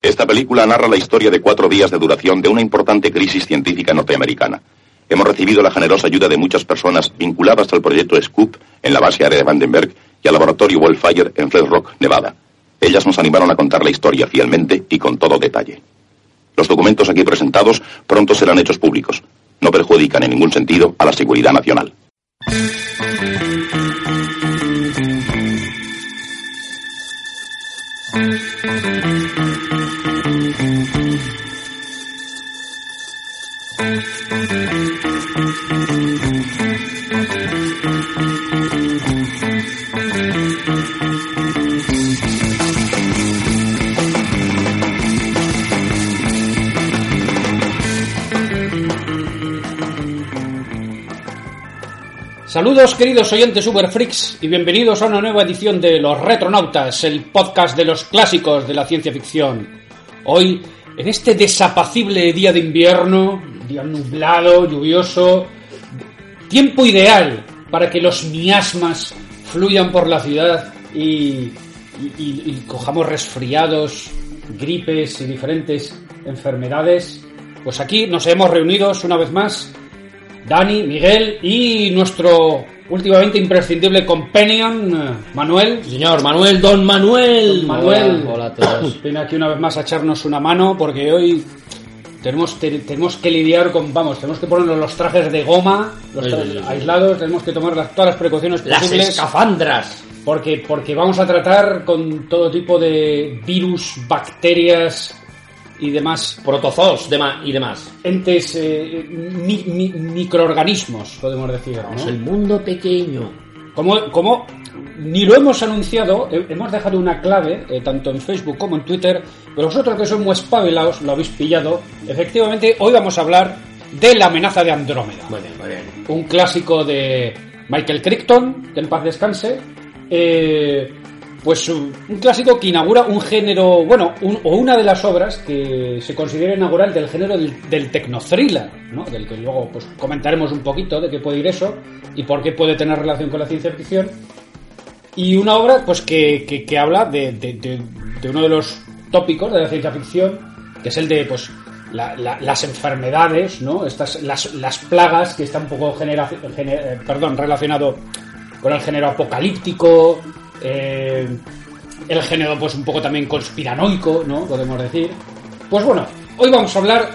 Esta película narra la historia de cuatro días de duración de una importante crisis científica norteamericana. Hemos recibido la generosa ayuda de muchas personas vinculadas al proyecto Scoop en la base aérea de Vandenberg y al laboratorio Wildfire en Flat Rock, Nevada. Ellas nos animaron a contar la historia fielmente y con todo detalle. Los documentos aquí presentados pronto serán hechos públicos. No perjudican en ningún sentido a la seguridad nacional. Saludos queridos oyentes Uber Freaks y bienvenidos a una nueva edición de Los Retronautas, el podcast de los clásicos de la ciencia ficción. Hoy, en este desapacible día de invierno, día nublado, lluvioso, tiempo ideal para que los miasmas fluyan por la ciudad y- y cojamos resfriados, gripes y diferentes enfermedades, pues aquí nos hemos reunidos una vez más Dani, Miguel y nuestro últimamente imprescindible companion, eh, Manuel. Señor Manuel, don Manuel. Don Manuel. Hola, hola a todos. Viene aquí una vez más a echarnos una mano porque hoy tenemos, te- tenemos que lidiar con, vamos, tenemos que ponernos los trajes de goma, los trajes sí, sí. aislados, tenemos que tomar las- todas las precauciones Las posibles escafandras. porque, porque vamos a tratar con todo tipo de virus, bacterias y demás Protozoos y demás. entes, eh, mi- mi- microorganismos, podemos decir. ¿no? El mundo pequeño. Como, como ni lo hemos anunciado, he- hemos dejado una clave, eh, tanto en Facebook como en Twitter, pero vosotros que sois muy espabilados, lo habéis pillado. Efectivamente, hoy vamos a hablar de la amenaza de Andrómeda. Muy bien, muy bien. Un clásico de Michael Crichton, que en paz descanse. Eh, pues un un clásico que inaugura un género, bueno, un- o una de las obras que se considera inaugural del género del, del tecnothriller, ¿no? Del que luego pues, comentaremos un poquito de qué puede ir eso y por qué puede tener relación con la ciencia ficción. Y una obra pues que, que- habla de, de- uno de los tópicos de la ciencia ficción, que es el de pues la- la- las enfermedades, ¿no? Estas, las, las plagas que están un poco genera- gene- eh, perdón, relacionado con el género apocalíptico, eh, el género pues un poco también conspiranoico, ¿no? Podemos decir. Pues bueno, hoy vamos a hablar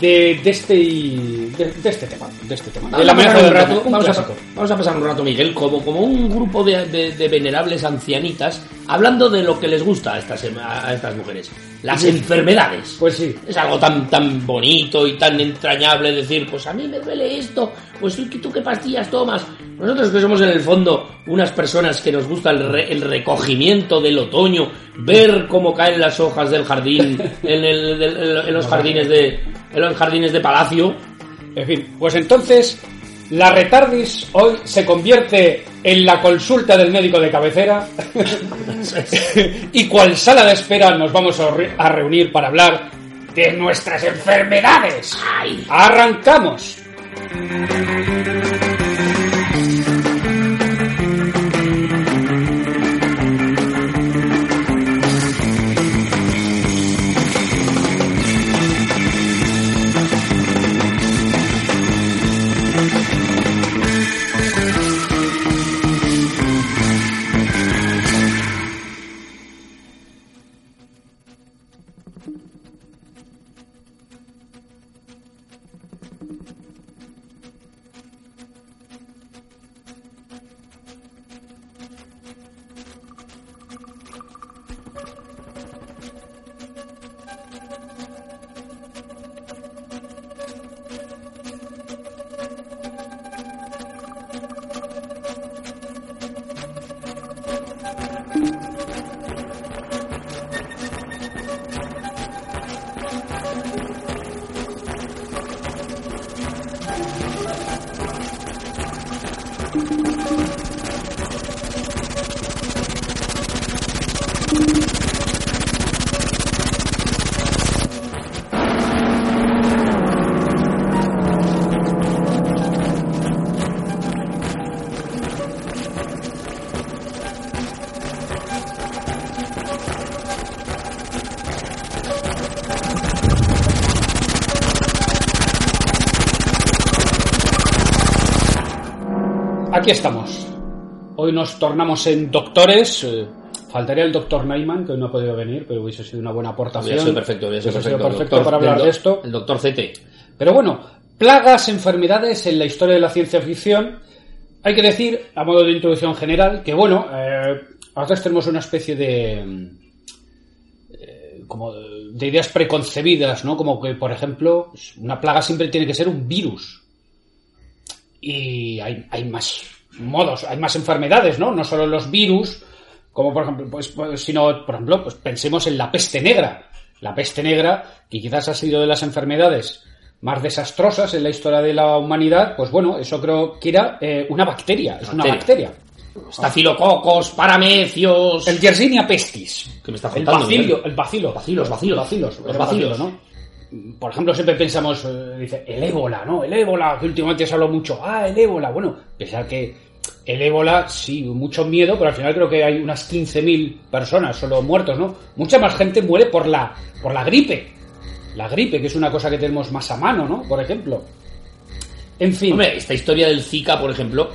de, de este de, de este tema, de este tema, de Vamos a, pasar un rato, vamos, a, vamos a pasar un rato, Miguel, como, como un grupo de venerables ancianitas, hablando de lo que les gusta a estas, em- a estas mujeres. Las enfermedades. Pues sí. Es algo tan, tan bonito y tan entrañable decir, pues a mí me duele esto, pues tú, qué pastillas tomas. Nosotros que somos en el fondo unas personas que nos gusta el, re- el recogimiento del otoño, ver cómo caen las hojas del jardín en, el- en los jardines de en los jardines de palacio. En fin, pues entonces la retardis hoy se convierte en la consulta del médico de cabecera y cual sala de espera nos vamos a re- a reunir para hablar de nuestras enfermedades. ¡Ay! ¡Arrancamos! Tornamos en doctores. eh, Faltaría el doctor Neyman, que hoy no ha podido venir, pero hubiese sido una buena aportación. Hubiera sido perfecto, sido Hubiese sido perfecto. perfecto El doctor- para hablar de esto. El doctor CT. Pero bueno, plagas, enfermedades en la historia de la ciencia ficción. Hay que decir, a modo de introducción general, que bueno, eh, a veces tenemos una especie de. mm, eh, como de, de ideas preconcebidas, ¿no? Como que, por ejemplo, una plaga siempre tiene que ser un virus. Y hay, hay más modos, hay más enfermedades, ¿no? No solo los virus, como por ejemplo, pues, pues, sino, por ejemplo, pues pensemos en la peste negra. La peste negra, que quizás ha sido de las enfermedades más desastrosas en la historia de la humanidad, pues bueno, eso creo que era eh, una bacteria, es una Bacteria. Estafilococos, paramecios. El Yersinia pestis. ¿Qué me está el contando, bacilo, el bacilo. Bacilos, bacilos. Bacilos, Los el bacilos. bacilo, ¿no? Por ejemplo, siempre pensamos, eh, dice, el ébola, ¿no? El ébola, que últimamente se habla mucho. Ah, el ébola. Bueno, pensar que el ébola, sí, mucho miedo, pero al final creo que hay unas 15.000 personas solo muertos, ¿no? Mucha más gente muere por la, por la gripe. La gripe, que es una cosa que tenemos más a mano, ¿no? Por ejemplo. En fin. Hombre, esta historia del Zika, por ejemplo.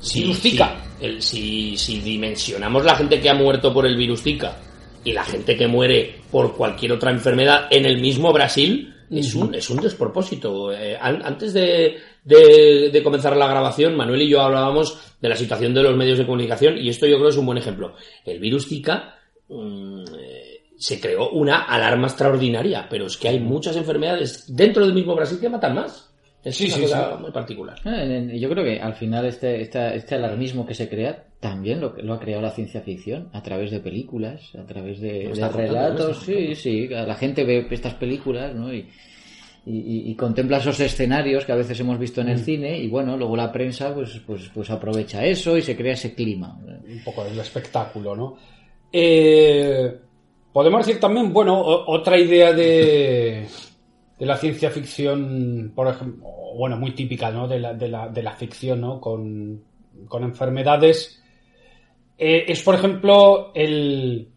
Si, Virus Zika. si- el- si, si dimensionamos la gente que ha muerto por el virus Zika y la gente que muere por cualquier otra enfermedad en el mismo Brasil, es, un, es un despropósito. Eh, an- antes de, de- de comenzar la grabación, Manuel y yo hablábamos de la situación de los medios de comunicación y esto yo creo es un buen ejemplo. El virus Zika mm, eh, se creó una alarma extraordinaria, pero es que hay muchas enfermedades dentro del mismo Brasil que matan más. Es Sí, una sí, cosa sí. muy particular. Yo creo que al final este, esta- este alarmismo que se crea también lo, lo ha creado la ciencia ficción a través de películas, a través de, relatos. Sí, sí, la gente ve estas películas ¿no? y, y- y- y contempla esos escenarios que a veces hemos visto en el cine y bueno, luego la prensa pues, pues, pues aprovecha eso y se crea ese clima. un poco del espectáculo, ¿no? Eh, podemos decir también, bueno, otra idea de, de la ciencia ficción, por ejemplo, bueno, muy típica, ¿no? De la, de la, de la ficción, ¿no? Con, con enfermedades, eh, es, por ejemplo, el,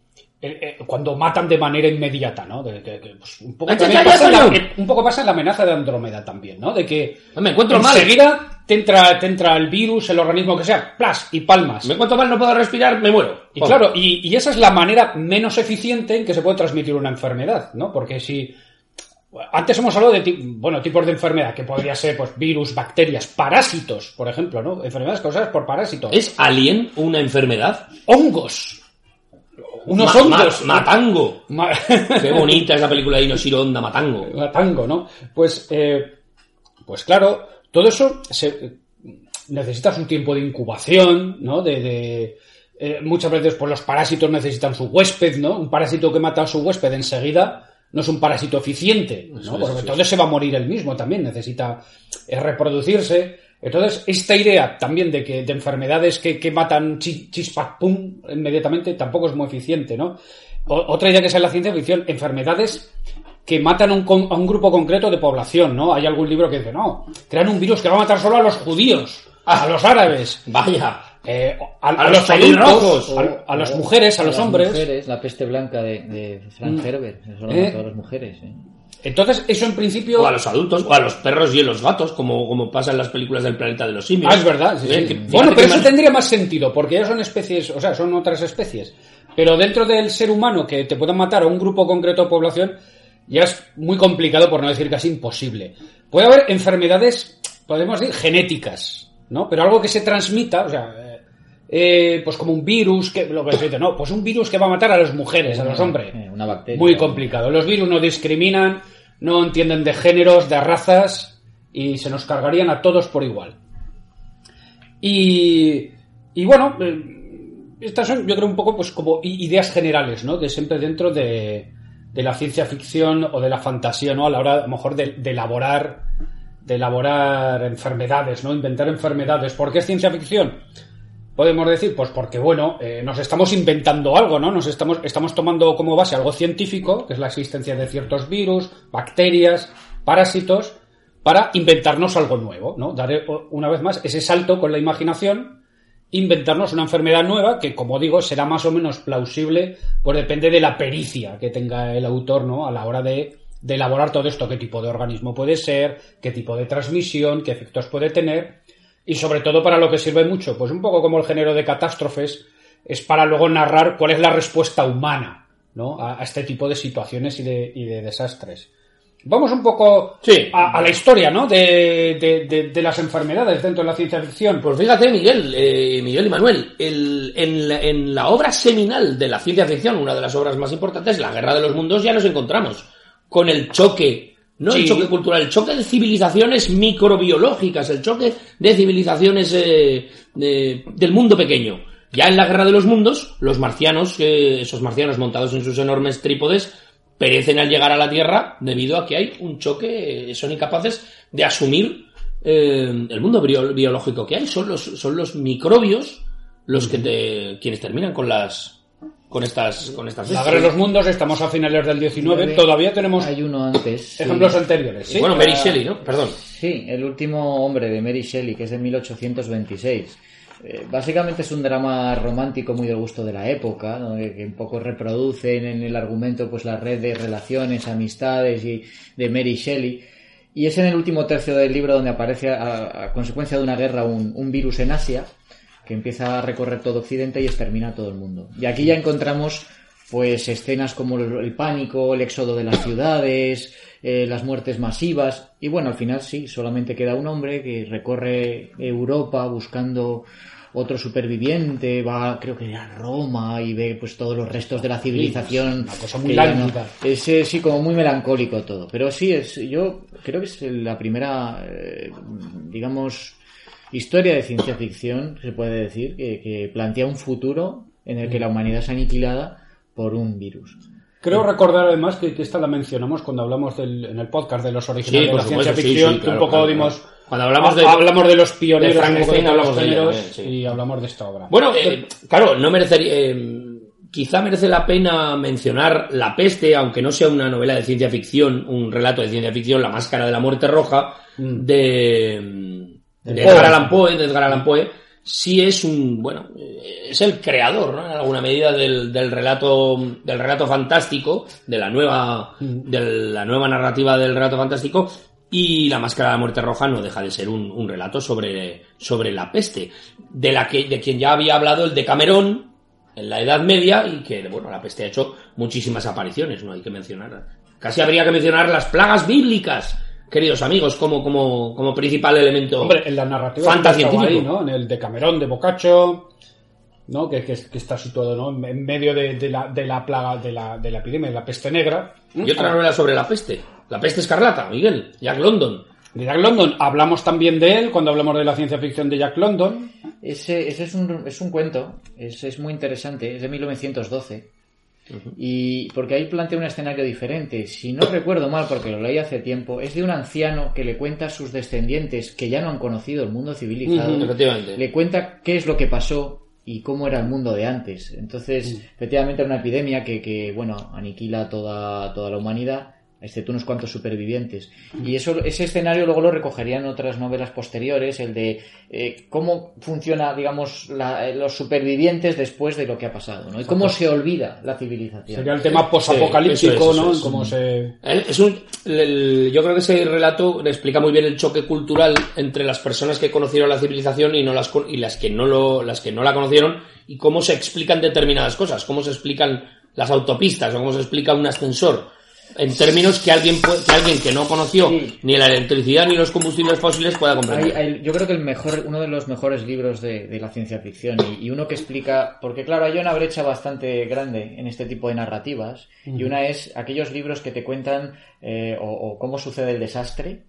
cuando matan de manera inmediata, ¿no? De, pues, un, poco ¡Ay, también ay, ay, pasa en la- ay! un poco pasa en la amenaza de Andrómeda también, ¿no? De que Me encuentro mal. enseguida te entra, te entra el virus, el organismo que sea, plas, y palmas. Me encuentro mal, no puedo respirar, me muero. Y claro, y, y esa es la manera menos eficiente en que se puede transmitir una enfermedad, ¿no? Porque si. Antes hemos hablado de bueno, tipos de enfermedad, que podría ser pues, virus, bacterias, parásitos, por ejemplo, ¿no? Enfermedades causadas por parásitos. ¿Es alien una enfermedad? Hongos. Unos Ma- matango. Ma- Qué bonita esa película de Inoshiro Honda, Matango. Matango, ¿no? Pues, eh, pues claro, todo eso se, necesitas un tiempo de incubación, ¿no? De, de- eh, muchas veces pues los parásitos necesitan su huésped, ¿no? Un parásito que mata a su huésped enseguida no es un parásito eficiente, ¿no? Es, Porque entonces se va a morir él mismo también, necesita eh, reproducirse. Entonces, esta idea también de que de enfermedades que, que matan chi- chispa pum inmediatamente tampoco es muy eficiente, ¿no? O- otra idea que es en la ciencia ficción, enfermedades que matan a un, a un grupo concreto de población, ¿no? Hay algún libro que dice, no, crean un virus que va a matar solo a los judíos, a los árabes, Vaya. eh, a, A a los pelirrojos. a, a las mujeres, a los hombres. mujeres, la peste blanca de, de Frank Herbert, eso lo ¿Eh? mató a las mujeres. ¿eh? Entonces, eso en principio... O a los adultos, o a los perros y a los gatos, como, como pasa en las películas del planeta de los simios. Ah, es verdad. sí, Eh, sí. que- Bueno, pero eso tendría más sentido, porque ya son especies, o sea, son otras especies. Pero dentro del ser humano que te puedan matar a un grupo concreto de población, ya es muy complicado, por no decir casi imposible. Puede haber enfermedades, podemos decir, genéticas, ¿no? Pero algo que se transmita, o sea, eh, pues como un virus, que lo que se dice, no, pues un virus que va a matar a las mujeres, a los hombres. Eh, Una bacteria. Muy complicado. Los virus no discriminan, no entienden de géneros, de razas y se nos cargarían a todos por igual. Y, y bueno, eh, estas son yo creo un poco pues como ideas generales, ¿no? De siempre dentro de, de la ciencia ficción o de la fantasía, ¿no? A la hora a lo mejor de, de elaborar de elaborar enfermedades, ¿no? Inventar enfermedades. ¿Por qué es ciencia ficción? Podemos decir, pues porque, bueno, eh, nos estamos inventando algo, ¿no? Nos estamos, estamos tomando como base algo científico, que es la existencia de ciertos virus, bacterias, parásitos, para inventarnos algo nuevo, ¿no? Dar una vez más ese salto con la imaginación, inventarnos una enfermedad nueva que, como digo, será más o menos plausible, pues depende de la pericia que tenga el autor, ¿no? A la hora de, de elaborar todo esto, qué tipo de organismo puede ser, qué tipo de transmisión, qué efectos puede tener. Y sobre todo para lo que sirve mucho, pues un poco como el género de catástrofes, es para luego narrar cuál es la respuesta humana ¿no? a, a este tipo de situaciones y de, y de desastres. Vamos un poco Sí. a, a la historia ¿no? de, de- de- de las enfermedades dentro de la ciencia ficción. Pues fíjate, Miguel, eh, Miguel y Manuel, el- en, la, en la obra seminal de la ciencia ficción, una de las obras más importantes, La Guerra de los Mundos, ya nos encontramos con el choque, no el Sí. choque cultural, el choque de civilizaciones microbiológicas, el choque de civilizaciones eh, de- del mundo pequeño. Ya en la Guerra de los Mundos, los marcianos, eh, esos marcianos montados en sus enormes trípodes, perecen al llegar a la Tierra debido a que hay un choque, eh, son incapaces de asumir eh, el mundo bio- biológico que hay. Son los, son los microbios los que te, quienes terminan con las con estas con estas La Guerra de los Mundos, estamos a finales del 19, todavía tenemos Hay uno antes. sí. ejemplos anteriores. ¿sí? bueno Mary Shelley no perdón Sí, el último hombre de Mary Shelley, que es de 1826. Eh, básicamente es un drama romántico muy del gusto de la época, ¿no? que, que un poco reproducen en el argumento pues la red de relaciones, amistades y de Mary Shelley. Y es en el último tercio del libro donde aparece a, a consecuencia de una guerra un, un virus en Asia que empieza a recorrer todo Occidente y extermina a todo el mundo. Y aquí ya encontramos pues escenas como el, pánico, el éxodo de las ciudades, eh, las muertes masivas y bueno, al final sí, solamente queda un hombre que recorre Europa buscando otro superviviente, va creo que a Roma y ve pues todos los restos de la civilización. una cosa muy ya no- lánguida. es eh, sí como muy melancólico todo, pero sí es yo creo que es la primera eh, digamos historia de ciencia ficción se puede decir que, que plantea un futuro en el que la humanidad es aniquilada por un virus. Creo recordar además que, que esta la mencionamos cuando hablamos del, en el podcast de los originales Sí, de la ciencia supuesto, ficción, sí, claro, un poco claro, dimos... claro. Cuando hablamos de- ha- hablamos de los pioneros de Frankenstein, los hablamos de sí. y hablamos de esta obra. Bueno, eh, claro, no merecería. eh, quizá merece la pena mencionar La Peste, aunque no sea una novela de ciencia ficción, un relato de ciencia ficción, La Máscara de la Muerte Roja, Mm. de, de. Edgar Allan Poe, de Edgar Allan Poe, sí es un, bueno, es el creador, ¿no? En alguna medida del, del relato, del relato fantástico, de la nueva, de la nueva narrativa del relato fantástico, y La Máscara de la Muerte Roja no deja de ser un, un relato sobre, sobre la peste, de la que, de quien ya había hablado el de Camerón, en la Edad Media, y que, bueno, la peste ha hecho muchísimas apariciones, no hay que mencionar. Casi habría que mencionar las plagas bíblicas, queridos amigos, como, como, como principal elemento. Hombre, en la narrativa ahí, ¿no? En el de Camerón, de Boccaccio, ¿no? Que, que- que está situado, ¿no? En- En medio de, de la, de la plaga, de la, de la epidemia, de la peste negra. Y otra novela sobre la peste. La peste escarlata, Miguel. Jack London. De Jack London. Hablamos también de él cuando hablamos de la ciencia ficción de Jack London. Ese, ese es, un, es un cuento, es, es muy interesante, es de 1912. Y porque ahí plantea un escenario diferente. Si no recuerdo mal, porque lo leí hace tiempo, es de un anciano que le cuenta a sus descendientes que ya no han conocido el mundo civilizado. Le cuenta qué es lo que pasó y cómo era el mundo de antes. Entonces, efectivamente, era una epidemia que, que, bueno, aniquila toda, toda la humanidad, excepto unos cuantos supervivientes. Y eso, ese escenario luego lo recogerían otras novelas posteriores, el de eh, cómo funciona, digamos, la- eh, los supervivientes después de lo que ha pasado, ¿no? Y cómo se olvida la civilización. Sería el tema Sí, posapocalíptico, eso ¿no? es. Cómo se... Él Es un, el- yo creo que ese relato explica muy bien el choque cultural entre las personas que conocieron la civilización y no las con- y las que no lo, las que no la conocieron y cómo se explican determinadas cosas, cómo se explican las autopistas o cómo se explica un ascensor en términos que alguien que alguien que no conoció Sí. ni la electricidad ni los combustibles fósiles pueda comprender. Hay- hay- yo creo que el mejor, uno de los mejores libros de, de la ciencia ficción y, y uno que explica, porque claro, hay una brecha bastante grande en este tipo de narrativas y una es aquellos libros que te cuentan eh, o, o cómo sucede el desastre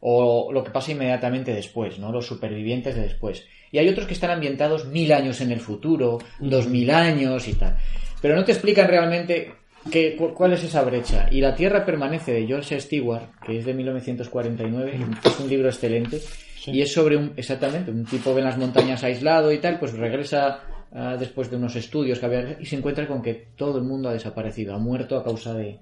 o lo que pasa inmediatamente después, ¿no? Los supervivientes de después. Y hay otros que están ambientados mil años en el futuro, dos mil años y tal. Pero no te explican realmente qué- cu- cuál es esa brecha. Y La Tierra permanece de George Stewart, que es de 1949, es un libro excelente. Y es sobre un, exactamente, un tipo ve en las montañas aislado y tal, pues regresa ah, después de unos estudios que había y se encuentra con que todo el mundo ha desaparecido, ha muerto a causa de,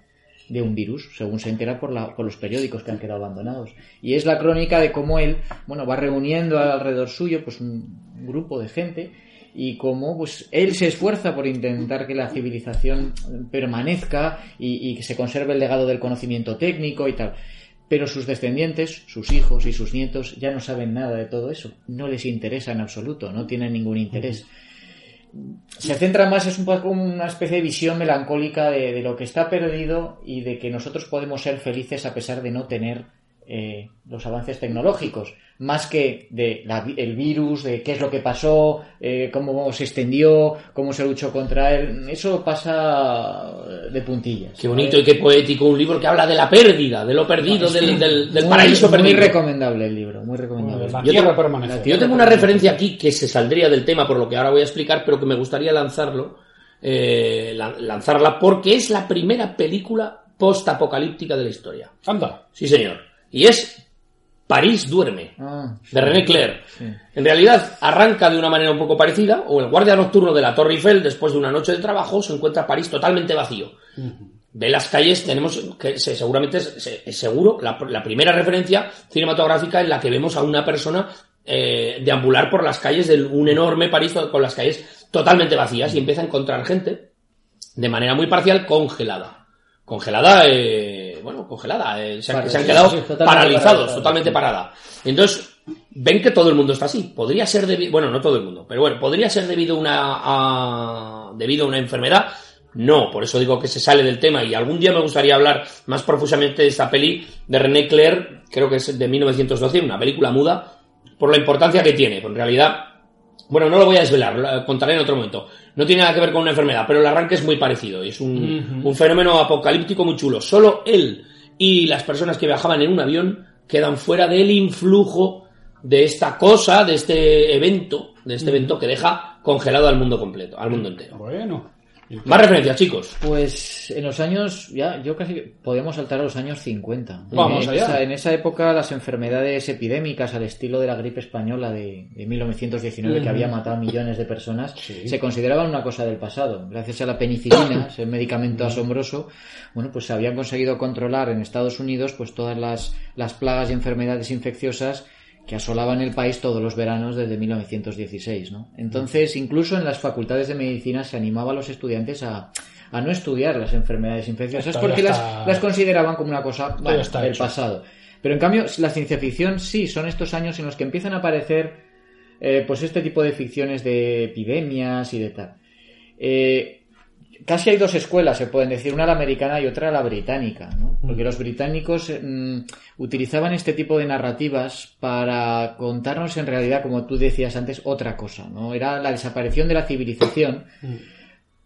de un virus, según se entera por, la, por los periódicos que han quedado abandonados. Y es la crónica de cómo él, bueno, va reuniendo alrededor suyo pues un grupo de gente y cómo pues él se esfuerza por intentar que la civilización permanezca y, que se conserve el legado del conocimiento técnico y tal. Pero sus descendientes, sus hijos y sus nietos ya no saben nada de todo eso. No les interesa en absoluto, no tienen ningún interés. Se centra más, es un poco una especie de visión melancólica de lo que está perdido y de que nosotros podemos ser felices a pesar de no tener eh, los avances tecnológicos, más que de la- el virus, de qué es lo que pasó, eh, cómo se extendió, cómo se luchó contra él. Eso pasa de puntillas. Qué bonito y qué poético un libro que habla de la pérdida, de lo perdido, del, del- del Muy- paraíso muy perdido. recomendable el libro, muy recomendable. La Yo tengo- permanece. Yo tengo una referencia aquí que se saldría del tema por lo que ahora voy a explicar, pero que me gustaría lanzarlo, eh, lan- lanzarla porque es la primera película post-apocalíptica de la historia. Anda. Sí, señor. Y es París duerme, Ah, sí. de René Clair. Sí. En realidad arranca de una manera un poco parecida, o el guardia nocturno de la Torre Eiffel, después de una noche de trabajo, se encuentra París totalmente vacío. Ve las calles, tenemos que se- seguramente es, se- es seguro la, la primera referencia cinematográfica en la que vemos a una persona eh, deambular por las calles de un enorme París con las calles totalmente vacías y empieza a encontrar gente de manera muy parcial congelada. Congelada, eh, bueno, congelada, eh, se, han- se han quedado sí, totalmente paralizados, paralizados. totalmente parada. Entonces, ven que todo el mundo está así. Podría ser debido, bueno, no todo el mundo, pero bueno, podría ser debido a una, a- debido a una enfermedad. No, por eso digo que se sale del tema y algún día me gustaría hablar más profusamente de esta peli de René Clair, creo que es de 1912, una película muda, por la importancia que tiene. En realidad, bueno, no lo voy a desvelar, lo contaré en otro momento. No tiene nada que ver con una enfermedad, pero el arranque es muy parecido. Es un, un fenómeno apocalíptico muy chulo. Solo él y las personas que viajaban en un avión quedan fuera del influjo de esta cosa, de este evento, de este evento que deja congelado al mundo completo, al mundo entero. Bueno. Más referencias, chicos. Pues en los años, ya, yo casi podemos saltar a los años 50. Vamos en allá. Esa, en esa época las enfermedades epidémicas al estilo de la gripe española de, de 1919 que había matado a millones de personas se consideraban una cosa del pasado. Gracias a la penicilina, ese medicamento asombroso, bueno, pues se habían conseguido controlar en Estados Unidos pues todas las, las plagas y enfermedades infecciosas que asolaban el país todos los veranos desde 1916, ¿no? Entonces, incluso en las facultades de medicina se animaba a los estudiantes a, a no estudiar las enfermedades infecciosas porque las, consideraban como una cosa bueno, está del hecho. pasado. Pero en cambio, la ciencia ficción sí, son estos años en los que empiezan a aparecer eh, pues este tipo de ficciones de epidemias y de tal. Eh, casi hay dos escuelas, se pueden decir, una la americana y otra la británica, ¿no? Porque los británicos mm, utilizaban este tipo de narrativas para contarnos en realidad, como tú decías antes, otra cosa, ¿no? Era la desaparición de la civilización,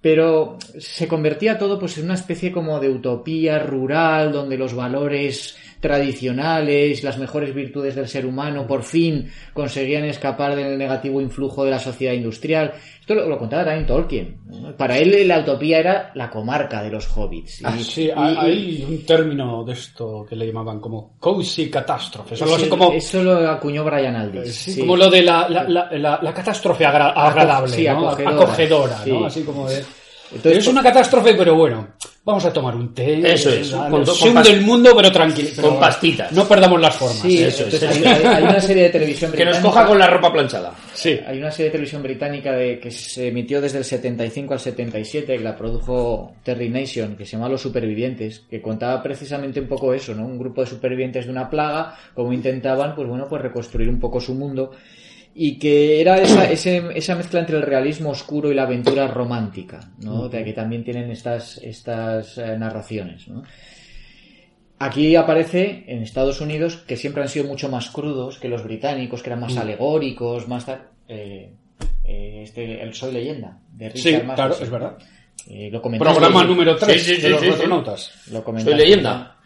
pero se convertía todo pues en una especie como de utopía rural donde los valores tradicionales, las mejores virtudes del ser humano por fin conseguían escapar del negativo influjo de la sociedad industrial. Esto lo, lo contaba también Tolkien. Para él la utopía era la comarca de los hobbits. Y- Ah, sí, y- hay, y- un término de esto que le llamaban como cozy catástrofe. Sí, como, Eso lo acuñó Brian Aldiss. sí, como lo de la, la, la, la- la catástrofe agra- agradable, acogedora. ¿no? Así como de... Entonces, es una catástrofe, pero bueno, vamos a tomar un té. Eso es, con- se hunde el mundo, pero tranquilo. pero con pastitas. No perdamos las formas. Sí, eso es, hay, una serie de televisión Que nos británica- coja con la ropa planchada. Sí. Hay una serie de televisión británica de, que se emitió desde el 75 al 77, que la produjo Terry Nation, que se llama Los Supervivientes, que contaba precisamente un poco eso, ¿no? Un grupo de supervivientes de una plaga, cómo intentaban, pues bueno, pues reconstruir un poco su mundo. Y que era esa, ese- esa mezcla entre el realismo oscuro y la aventura romántica, ¿no? De que también tienen estas, estas eh, narraciones, ¿no? Aquí aparece en Estados Unidos que siempre han sido mucho más crudos que los británicos, que eran más alegóricos, más tal. Eh, eh, este, el Soy Leyenda, de Richard Sí, claro, es verdad. Eh, lo. Programa número 3 Sí, de los sí, sí. retronautas. Lo Soy leyenda.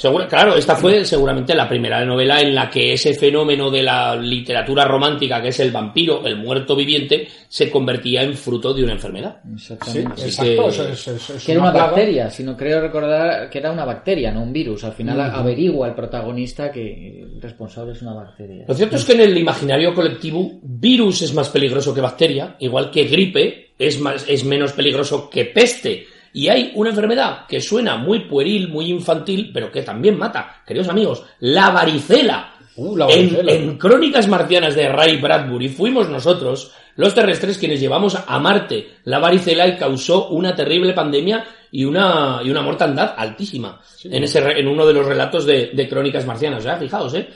Segura- claro, esta fue seguramente la primera novela en la que ese fenómeno de la literatura romántica, que es el vampiro, el muerto viviente, se convertía en fruto de una enfermedad. Sí, Exactamente. exacto. que- eso es- es- es Que era una plaga. bacteria, si no creo recordar que era una bacteria, no un virus. Al final averigua el protagonista que el responsable es una bacteria. Lo cierto es que en el imaginario colectivo, virus es más peligroso que bacteria, igual que gripe es, más, es menos peligroso que peste. Y hay una enfermedad que suena muy pueril, muy infantil, pero que también mata. Queridos amigos, la varicela. Uh, la En, varicela. en Crónicas Marcianas de Ray Bradbury fuimos nosotros, los terrestres, quienes llevamos a Marte la varicela y causó una terrible pandemia y una, y una mortandad altísima en, ese, en uno de los relatos de, de crónicas marcianas. ¿eh? Fijaos, ¿eh?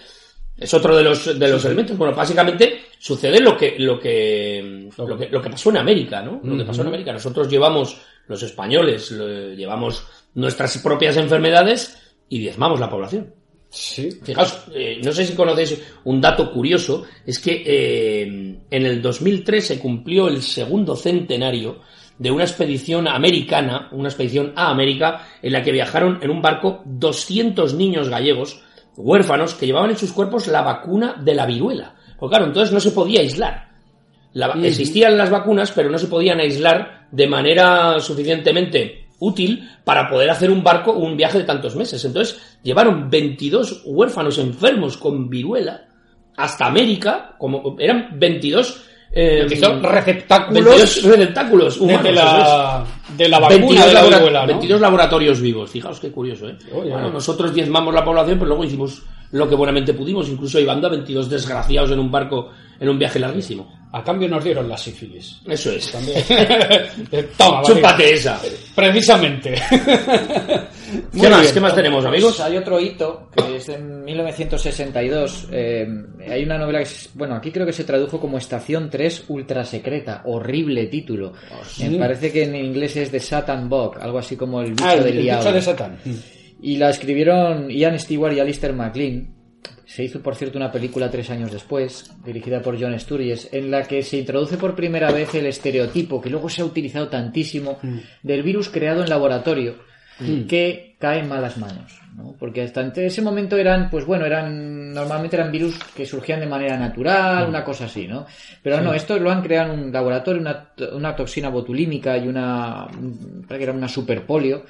Es otro de los, de los elementos. Bueno, básicamente sucede lo que, lo que, lo que, lo que pasó en América, ¿no? Lo que pasó en América. Nosotros llevamos, los españoles, lo- llevamos nuestras propias enfermedades y diezmamos la población. Sí. Fijaos, eh, no sé si conocéis un dato curioso, es que eh, en el 2003 se cumplió el segundo centenario de una expedición americana, una expedición a América, en la que viajaron en un barco 200 niños gallegos, huérfanos, que llevaban en sus cuerpos la vacuna de la viruela. Porque claro, entonces no se podía aislar. La- Existían las vacunas, pero no se podían aislar de manera suficientemente útil para poder hacer un barco un viaje de tantos meses. Entonces llevaron 22 huérfanos enfermos con viruela hasta América, como eran 22, eh, receptáculos 22 receptáculos humanos. de, la, de la vacuna 22, de la labora- ¿no? 22 laboratorios vivos, fijaos qué curioso, ¿eh? Bueno, nosotros diezmamos la población, pero luego hicimos lo que buenamente pudimos, incluso llevando a 22 desgraciados en un barco en un viaje larguísimo. A cambio nos dieron la sífilis. Eso es. También. Toma. Chúpate esa. Precisamente. Muy ¿Qué más? bien. ¿Qué más tenemos, amigos? Pues hay otro hito que es de 1962. eh, hay una novela que, es- bueno, aquí creo que se tradujo como Estación 3 Ultra Secreta. Horrible título. Me parece que en inglés es de Satan Bog, algo así como el bicho Ah, el, del el bicho diablo. de Satán. Y la escribieron Ian Stewart y Alistair MacLean. Se hizo, por cierto, una película tres años después, dirigida por John Sturges, en la que se introduce por primera vez el estereotipo, que luego se ha utilizado tantísimo, del virus creado en laboratorio, que cae en malas manos. ¿no? Porque hasta ese momento eran, pues bueno, eran normalmente eran virus que surgían de manera natural, una cosa así, ¿no? Pero no, esto lo han creado en un laboratorio, una, una toxina botulímica y una, que era una superpolio,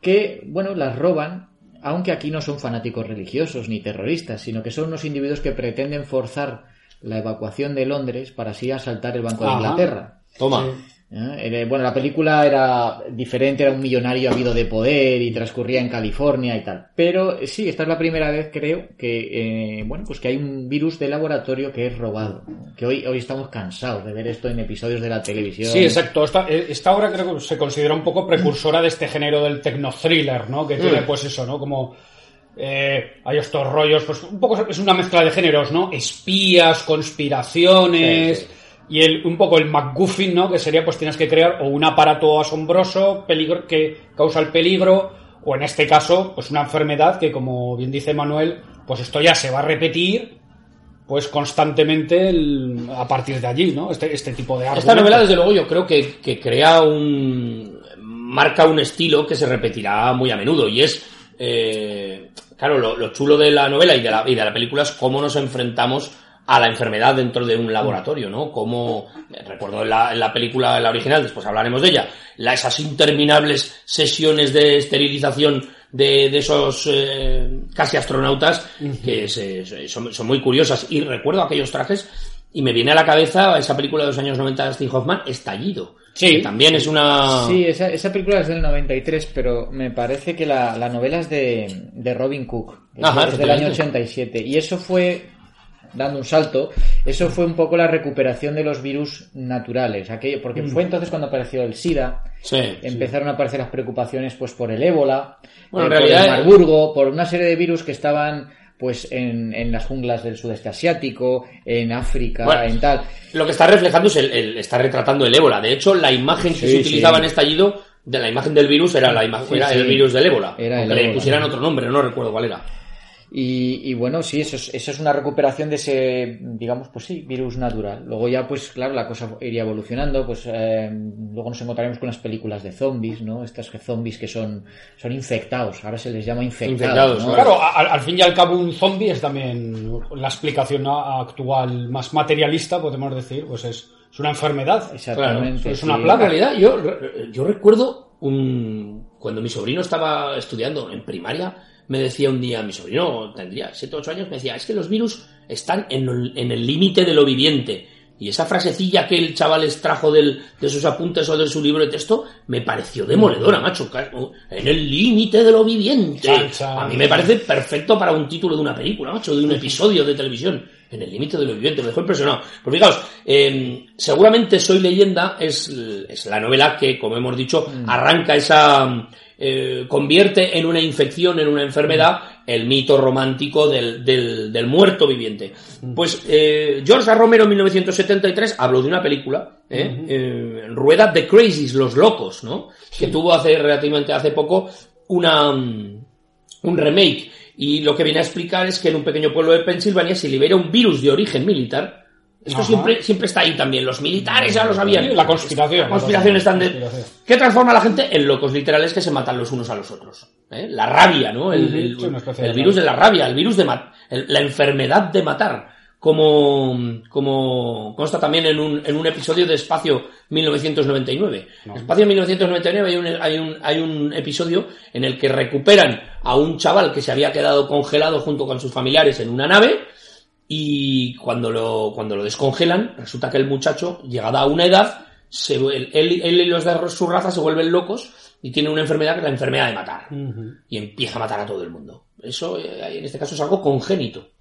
que, bueno, las roban, aunque aquí no son fanáticos religiosos ni terroristas, sino que son unos individuos que pretenden forzar la evacuación de Londres para así asaltar el Banco de. Inglaterra. Toma. ¿Eh? Bueno, la película era diferente, era un millonario habido de poder y transcurría en California y tal. Pero eh, sí, esta es la primera vez, creo, que eh, bueno, pues que hay un virus de laboratorio que es robado. Que hoy, hoy estamos cansados de ver esto en episodios de la televisión. Sí, exacto. Esta, eh, esta obra creo que se considera un poco precursora de este género del tecno-thriller, ¿no? Que tiene, pues eso, ¿no? Como... eh, hay estos rollos, pues un poco es una mezcla de géneros, ¿no? Espías, conspiraciones... Sí, sí. Y el, un poco el MacGuffin, ¿no? Que sería, pues tienes que crear o un aparato asombroso peligro, que causa el peligro, o en este caso, pues una enfermedad que, como bien dice Manuel, pues esto ya se va a repetir, pues constantemente el- a partir de allí, ¿no? Este, este tipo de Esta argumentos. novela, desde luego, yo creo que, que crea un. marca un estilo que se repetirá muy a menudo. Y es. eh, claro, lo, lo chulo de la novela y de la, y de la película es cómo nos enfrentamos a la enfermedad dentro de un laboratorio, ¿no? Como, recuerdo en la, en la película, en la original, después hablaremos de ella, la, esas interminables sesiones de esterilización de, de esos eh, casi astronautas que se- son, son muy curiosas. Y recuerdo aquellos trajes y me viene a la cabeza esa película de los años 90 de Steve Hoffman, Estallido. Sí. Que también es una... Sí, esa, esa película es del 93, pero me parece que la, la novela es de, de Robin Cook. Es, Ajá, es del año efectivamente. 87. Y eso fue, dando un salto, eso fue un poco la recuperación de los virus naturales. Aquello, porque fue entonces cuando apareció el SIDA. Sí. Empezaron a aparecer las preocupaciones pues por el ébola, Bueno, eh, por realidad- el Marburgo, por una serie de virus que estaban pues en, en las junglas del sudeste asiático, en África, Bueno, en tal. Lo que está reflejando es el, el- está retratando el ébola. De hecho, la imagen que Sí, se utilizaba sí. en estallido, de la imagen del virus, era la imagen, Sí, era sí. el virus del ébola. Era el Aunque le ébola. pusieran otro nombre, no recuerdo cuál era. Y, y bueno, sí, eso es, eso es una recuperación de ese, digamos, pues sí, virus natural. Luego ya, pues claro, la cosa iría evolucionando, pues eh, luego nos encontraremos con las películas de zombies, ¿no? Estas zombies que son, son infectados, ahora se les llama infectados, Infectados, ¿no? Claro, a- al, al fin y al cabo un zombie es también la explicación actual más materialista, podemos decir, pues es, es una enfermedad. Exactamente. Claro, es sí. una En plaga. realidad, yo, yo recuerdo un, cuando mi sobrino estaba estudiando en primaria, me decía un día, mi sobrino tendría 7 o 8 años, me decía, es que los virus están en el en el límite de lo viviente. Y esa frasecilla que el chaval extrajo del, de sus apuntes o de su libro de texto me pareció demoledora, macho. En el límite de lo viviente. A mí me parece perfecto para un título de una película, macho, de un episodio de televisión. En el límite de lo viviente, me dejó impresionado. Pues fijaos, em, seguramente Soy leyenda es, es, la novela que, como hemos dicho, mm. arranca esa eh, convierte en una infección, en una enfermedad, el mito romántico del, del, muerto viviente. Pues eh, George Romero en 1973 habló de una película, eh, eh, Rueda The Crazies, Los Locos, ¿no? Que tuvo hace relativamente hace poco una, mm, un remake. Y lo que viene a explicar es que en un pequeño pueblo de Pensilvania se libera un virus de origen militar esto siempre, siempre está ahí también. Los militares ya lo sabían. la conspiración. La conspiración están de... ¿Qué transforma a la gente? En locos literales que se matan los unos a los otros. ¿eh? La rabia, ¿no? El, virus de la rabia, el virus de la enfermedad de matar. Como, como consta también en un, en un episodio de Espacio 1999. Espacio 1999 hay un, hay, un, hay un episodio en el que recuperan a un chaval que se había quedado congelado junto con sus familiares en una nave y cuando lo, cuando lo descongelan, resulta que el muchacho, llegada a una edad, se, él, él, y los de su raza se vuelven locos y tiene una enfermedad que es la enfermedad de matar. Y empieza a matar a todo el mundo. Eso, eh, en este caso, es algo congénito.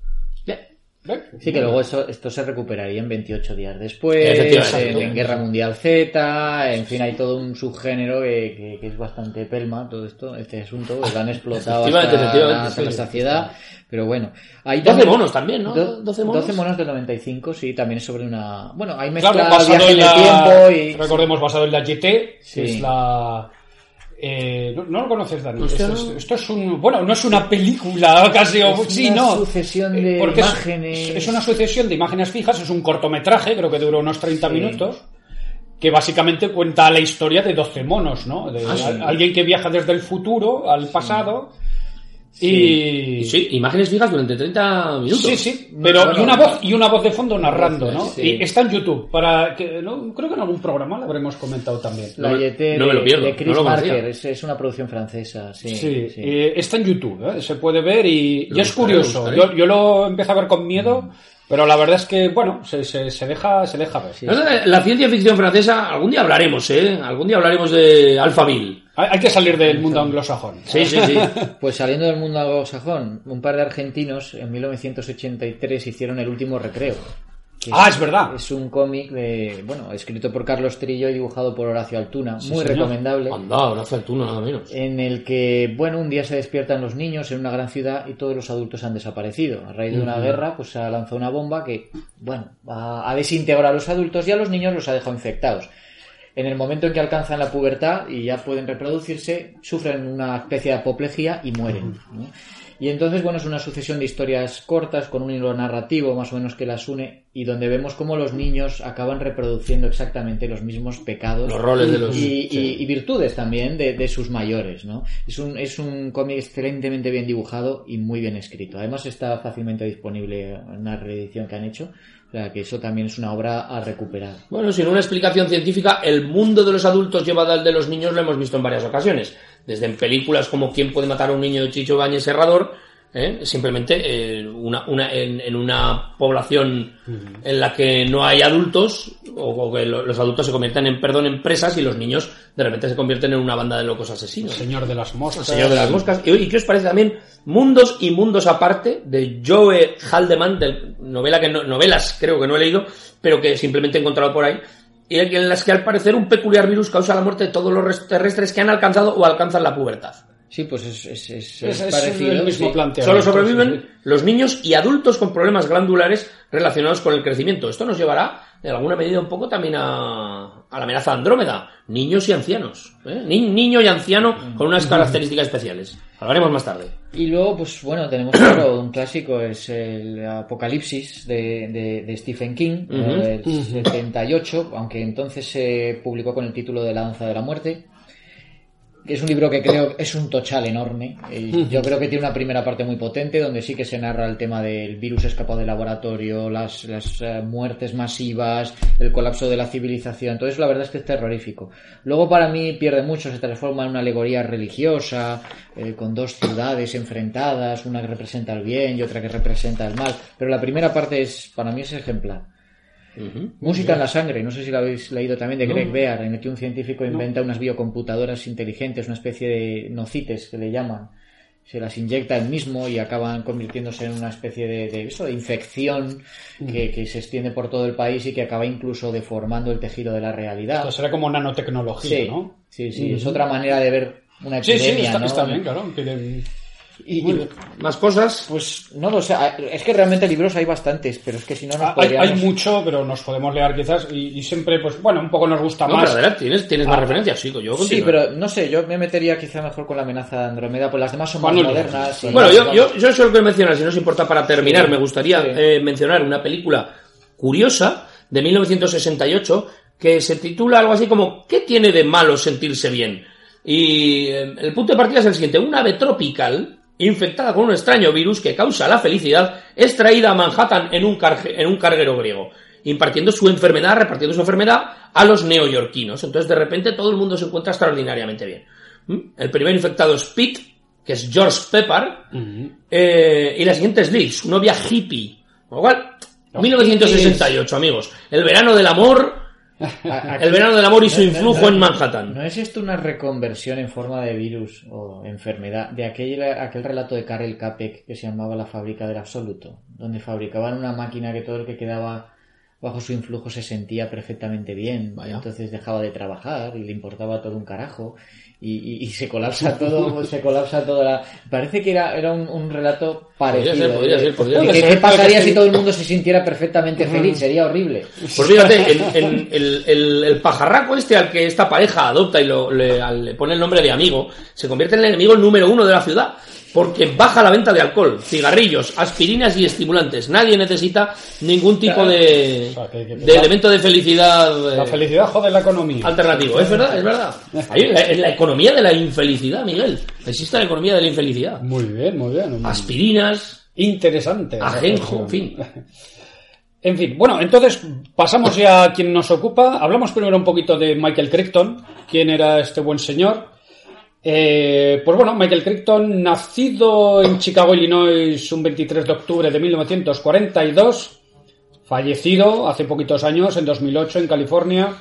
Sí, que luego esto se recuperaría en 28 días después, en, Guerra Mundial Z, en fin, hay todo un subgénero que, es bastante pelma, todo esto, este asunto, lo han explotado hasta, la saciedad, pero bueno. Hay 12 monos también, ¿no? 12 monos. 12 monos del 95, sí, también es sobre una... Bueno, hay mezcla claro, viaje en, el tiempo y... Recordemos, basado en la GT, que es la eh, no, lo conoces, Dani. Esto es, un. Bueno, no es una película casi. Es sí, una no. sucesión de imágenes. Es, una sucesión de imágenes fijas, es un cortometraje, creo que dura unos 30 minutos. Que básicamente cuenta la historia de 12 monos, ¿no? De ah, alguien que viaja desde el futuro al pasado y... sí, imágenes fijas durante 30 minutos. Sí, sí, pero y una voz y una voz de fondo narrando, ¿no? Y está en YouTube para que no, creo que en algún programa lo habremos comentado también. La no, me lo pierdo, de Chris Marker, es, una producción francesa, sí. Sí, eh, está en YouTube, ¿eh? se puede ver y, es curioso. Yo, yo, lo empecé a ver con miedo. Pero la verdad es que, bueno, se, se, deja, se deja ver. La ciencia ficción francesa, algún día hablaremos, ¿eh? Algún día hablaremos de Alphaville. Hay, que salir del mundo anglosajón. Sí, sí, sí. Pues saliendo del mundo anglosajón, un par de argentinos en 1983 hicieron el último recreo ah, es verdad. Es un cómic de, bueno, escrito por Carlos Trillo y dibujado por Horacio Altuna, muy recomendable. Anda, Horacio Altuna, nada menos. En el que, bueno, un día se despiertan los niños en una gran ciudad y todos los adultos han desaparecido. A raíz de una guerra, pues se ha lanzado una bomba que, bueno, va a desintegrar a los adultos y a los niños los ha dejado infectados. En el momento en que alcanzan la pubertad y ya pueden reproducirse, sufren una especie de apoplejía y mueren. Y entonces, bueno, es una sucesión de historias cortas con un hilo narrativo más o menos que las une y donde vemos cómo los niños acaban reproduciendo exactamente los mismos pecados los roles de los... y, virtudes también de, sus mayores, ¿no? Es un, es un cómic excelentemente bien dibujado y muy bien escrito. Además está fácilmente disponible en una reedición que han hecho. O sea, que eso también es una obra a recuperar. Bueno, sin una explicación científica, el mundo de los adultos llevado al de los niños lo hemos visto en varias ocasiones desde en películas como ¿Quién puede matar a un niño de Chicho Bañez Serrador? ¿Eh? simplemente eh, una, una, en, una población en la que no hay adultos o, que los adultos se convierten en perdón empresas y los niños de repente se convierten en una banda de locos asesinos. señor de las moscas. señor de las moscas. ¿Y, qué os parece también? Mundos y mundos aparte de Joe Haldeman, de novela que novelas creo que no he leído, pero que simplemente he encontrado por ahí y en las que al parecer un peculiar virus causa la muerte de todos los terrestres que han alcanzado o alcanzan la pubertad. Sí, pues es, es, parecido. El mismo Solo sobreviven los niños y adultos con problemas glandulares relacionados con el crecimiento. Esto nos llevará, en alguna medida, un poco también a, la amenaza Andrómeda. Niños y ancianos. ¿eh? niño y anciano con unas características especiales. Hablaremos más tarde. Y luego, pues bueno, tenemos claro, un clásico, es el Apocalipsis de, de, Stephen King, del 78, aunque entonces se publicó con el título de La danza de la muerte es un libro que creo es un tochal enorme. Y yo creo que tiene una primera parte muy potente donde sí que se narra el tema del virus escapado del laboratorio, las, eh, muertes masivas, el colapso de la civilización. Entonces la verdad es que es terrorífico. Luego para mí pierde mucho, se transforma en una alegoría religiosa, eh, con dos ciudades enfrentadas, una que representa el bien y otra que representa el mal. Pero la primera parte es, para mí es ejemplar. Música en la sangre, no sé si lo habéis leído también, de Greg Bear, en el que un científico inventa unas biocomputadoras inteligentes, una especie de nocites que le llaman. Se las inyecta él mismo y acaban convirtiéndose en una especie de, de eso, de infección que, que se extiende por todo el país y que acaba incluso deformando el tejido de la realidad. Esto será como nanotecnología, Sí, ¿no? sí, sí, es otra manera de ver una Sí, epidemia, sí, está, ¿no? está bien, claro. que- Y-. Más cosas. pues no lo sé, es que realmente libros hay bastantes, pero es que si no nos Ah, Hay, podríamos... hay mucho, pero nos podemos leer quizás y, y siempre, pues bueno, un poco nos gusta No, más. pero adelante, ¿tienes, tienes más Ah. referencias? Sí, yo Sí, pero no sé, yo me metería quizá mejor con la amenaza de Andrómeda, pues las demás son más modernas. y- Bueno, yo, yo, yo solo quiero mencionar, si no os importa para terminar, Sí, me gustaría sí. eh, mencionar una película curiosa de 1968 que se titula algo así como ¿Qué tiene de malo sentirse bien? Y eh, el punto de partida es el siguiente. Una ave tropical infectada con un extraño virus que causa la felicidad es traída a Manhattan en un, en un carguero griego, impartiendo su enfermedad, repartiendo su enfermedad a los neoyorquinos. Entonces, de repente, todo el mundo se encuentra extraordinariamente bien. ¿Mm? El primer infectado es Pete, que es George Pepper, eh, y la siguiente es Liz, su novia hippie. Con lo cual, 1968, amigos. El verano del amor, el verano del amor y su no, influjo no, en Manhattan. ¿No es esto una reconversión en forma de virus o enfermedad de aquel, aquel relato de Karel Capek que se llamaba La fábrica del absoluto? Donde fabricaban una máquina que todo el que quedaba bajo su influjo se sentía perfectamente bien. Vaya. Entonces dejaba de trabajar y le importaba todo un carajo. Y, y- y se colapsa todo, se colapsa toda la... Parece que era, era un, un relato parecido. ser, podría ¿eh? ser, podría ¿Qué- ser. ¿Qué, ser, pasaría si ser. todo el mundo se sintiera perfectamente feliz? Sería horrible. Pues fíjate, en, en el, el- el pajarraco este al que esta pareja adopta y lo- le, al- le pone el nombre de amigo, se convierte en el enemigo número uno de la ciudad. Porque baja la venta de alcohol, cigarrillos, aspirinas y estimulantes. Nadie necesita ningún tipo de, O sea, que- que- de elemento de felicidad. eh, La felicidad jode la economía. alternativo. Es verdad, es verdad. Ahí, la, en la economía de la infelicidad, Miguel. Existe la economía de la infelicidad. Muy bien, muy bien. Aspirinas, Interesante. ajenjo, en fin. En fin, bueno, entonces pasamos ya a quien nos ocupa. Hablamos primero un poquito de Michael Crichton, quién era este buen señor. Eh, pues bueno, Michael Crichton, nacido en Chicago, Illinois, un 23 de octubre de 1942, fallecido hace poquitos años, en 2008, en California.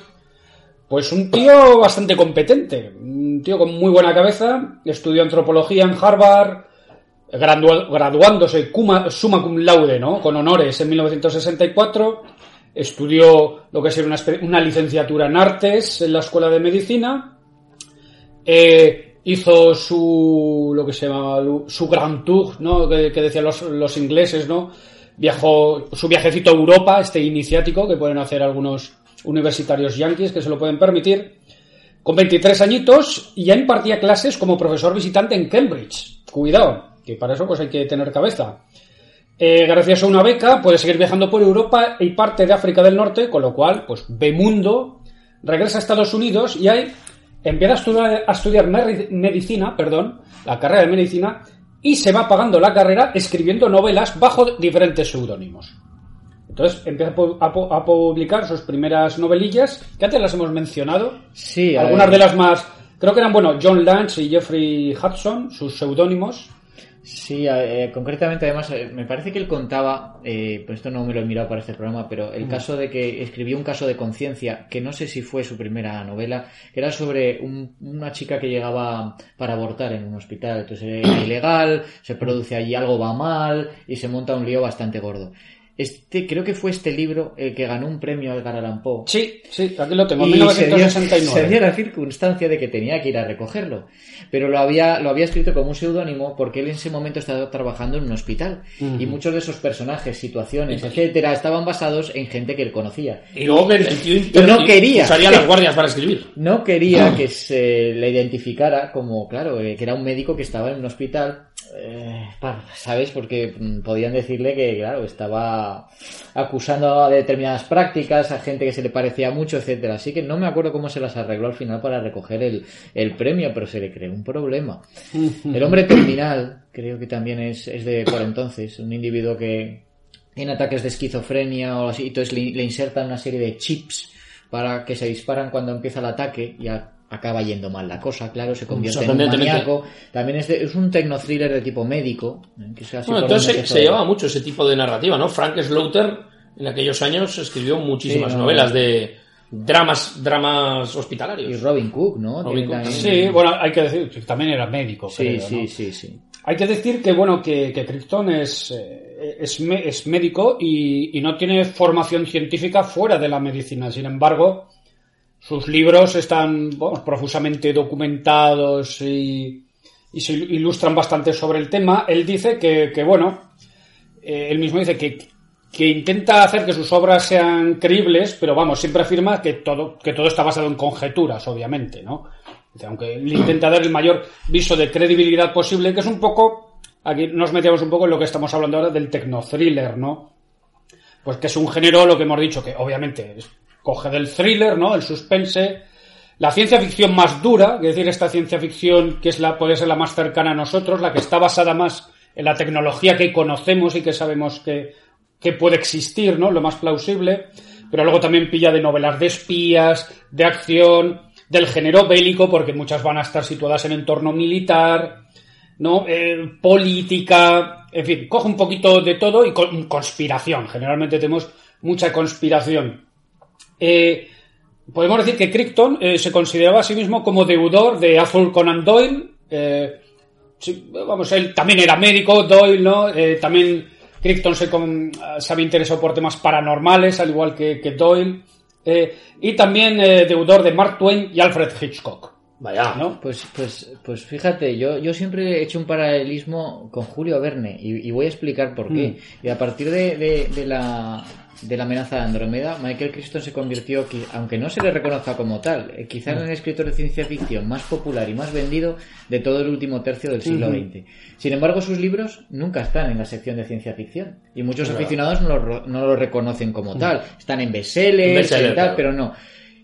Pues un tío bastante competente, un tío con muy buena cabeza, estudió antropología en Harvard, graduándose cuma- summa cum laude, ¿no? Con honores en 1964. Estudió lo que espe- una licenciatura en artes en la Escuela de Medicina. Eh, hizo su, lo que se llama, su Grand Tour, ¿no? Que, decían los, los ingleses, ¿no? Viajó su viajecito a Europa, este iniciático que pueden hacer algunos universitarios yanquis que se lo pueden permitir con 23 añitos y ya impartía clases como profesor visitante en Cambridge. Cuidado, que para eso pues hay que tener cabeza. Eh, gracias a una beca puede seguir viajando por Europa y parte de África del Norte, con lo cual, pues ve mundo, regresa a Estados Unidos y ahí empieza a estudiar, a estudiar meri- medicina, perdón, la carrera de medicina, y se va pagando la carrera escribiendo novelas bajo diferentes seudónimos. Entonces empieza a pu- a pu- a publicar sus primeras novelillas, que antes las hemos mencionado, Sí, algunas de las más, creo que eran, bueno, John Lance y Jeffrey Hudson, sus seudónimos. Sí, eh, concretamente además eh, me parece que él contaba, eh, pues esto no me lo he mirado para este programa, pero el caso de que escribió un caso de conciencia, que no sé si fue su primera novela, que era sobre un- una chica que llegaba para abortar en un hospital, entonces era ilegal, se produce allí algo va mal y se monta un lío bastante gordo. Este, creo que fue este libro el que ganó un premio al Allan Poe. Sí, sí, aquí lo tengo, se dio, 1969. se dio la circunstancia de que tenía que ir a recogerlo. Pero lo había, lo había escrito como un seudónimo porque él en ese momento estaba trabajando en un hospital. Y muchos de esos personajes, situaciones, etcétera, estaban basados en gente que él conocía. Y luego el tío no quería. usaría las guardias para escribir. No quería que se le identificara como, claro, eh, que era un médico que estaba en un hospital. Eh, ¿Sabes? Porque mm, podían decirle que, claro, estaba acusando a determinadas prácticas, a gente que se le parecía mucho, etcétera. Así que no me acuerdo cómo se las arregló al final para recoger el, el premio, pero se le creó un problema. El hombre terminal, creo que también es, es de por entonces, un individuo que tiene ataques de esquizofrenia o así, entonces le, le insertan una serie de chips para que se disparan cuando empieza el ataque y a- acaba yendo mal la cosa, claro, se convierte en un maníaco. También es, de- es un tecno-thriller de tipo médico. ¿eh? que sea así Bueno, entonces se, se llevaba mucho ese tipo de narrativa, ¿no? Frank Slaughter en aquellos años escribió muchísimas Sí, no, novelas no. de dramas dramas hospitalarios. Y Robin Cook, ¿no? Robin Tiene Cook. también- Sí, bueno, hay que decir que también era médico, Sí, creo, sí, ¿no? sí, sí. Hay que decir que, bueno, que, que Crichton es, eh, es, es médico y, y no tiene formación científica fuera de la medicina. Sin embargo, sus libros están profusamente documentados y, y se ilustran bastante sobre el tema. Él dice que, que, bueno, eh, él mismo dice que, que intenta hacer que sus obras sean creíbles, pero vamos, siempre afirma que todo, que todo está basado en conjeturas, obviamente, ¿no? Aunque le intenta dar el mayor viso de credibilidad posible, que es un poco, aquí nos metemos un poco en lo que estamos hablando ahora del tecno-thriller, ¿no? Pues que es un género, lo que hemos dicho, que obviamente coge del thriller, ¿no? El suspense, la ciencia ficción más dura, es decir, esta ciencia ficción que es la, puede ser la más cercana a nosotros, la que está basada más en la tecnología que conocemos y que sabemos que, que puede existir, ¿no? Lo más plausible. Pero luego también pilla de novelas de espías, de acción, del género bélico, porque muchas van a estar situadas en entorno militar, ¿no? Eh, política, en fin, coge un poquito de todo y con, conspiración. Generalmente tenemos mucha conspiración. Eh, podemos decir que Crichton eh, se consideraba a sí mismo como deudor de Arthur Conan Doyle. eh, vamos, él también era médico, Doyle, ¿no? Eh, también Crichton se, con- se había interesado por temas paranormales, al igual que, que Doyle. Eh, y también eh, deudor de Mark Twain y Alfred Hitchcock. Vaya. ¿no? Pues, pues, pues fíjate, yo, yo siempre he hecho un paralelismo con Julio Verne y, y voy a explicar por qué. Y a partir de, de- de la, de la amenaza de Andrómeda, Michael Crichton se convirtió, aunque no se le reconozca como tal, eh, quizás en el escritor de ciencia ficción más popular y más vendido de todo el último tercio del siglo. XX. Sin embargo, sus libros nunca están en la sección de ciencia ficción y muchos aficionados no lo, no lo reconocen como tal. Están en bestsellers Bestseller, y tal, claro. pero no.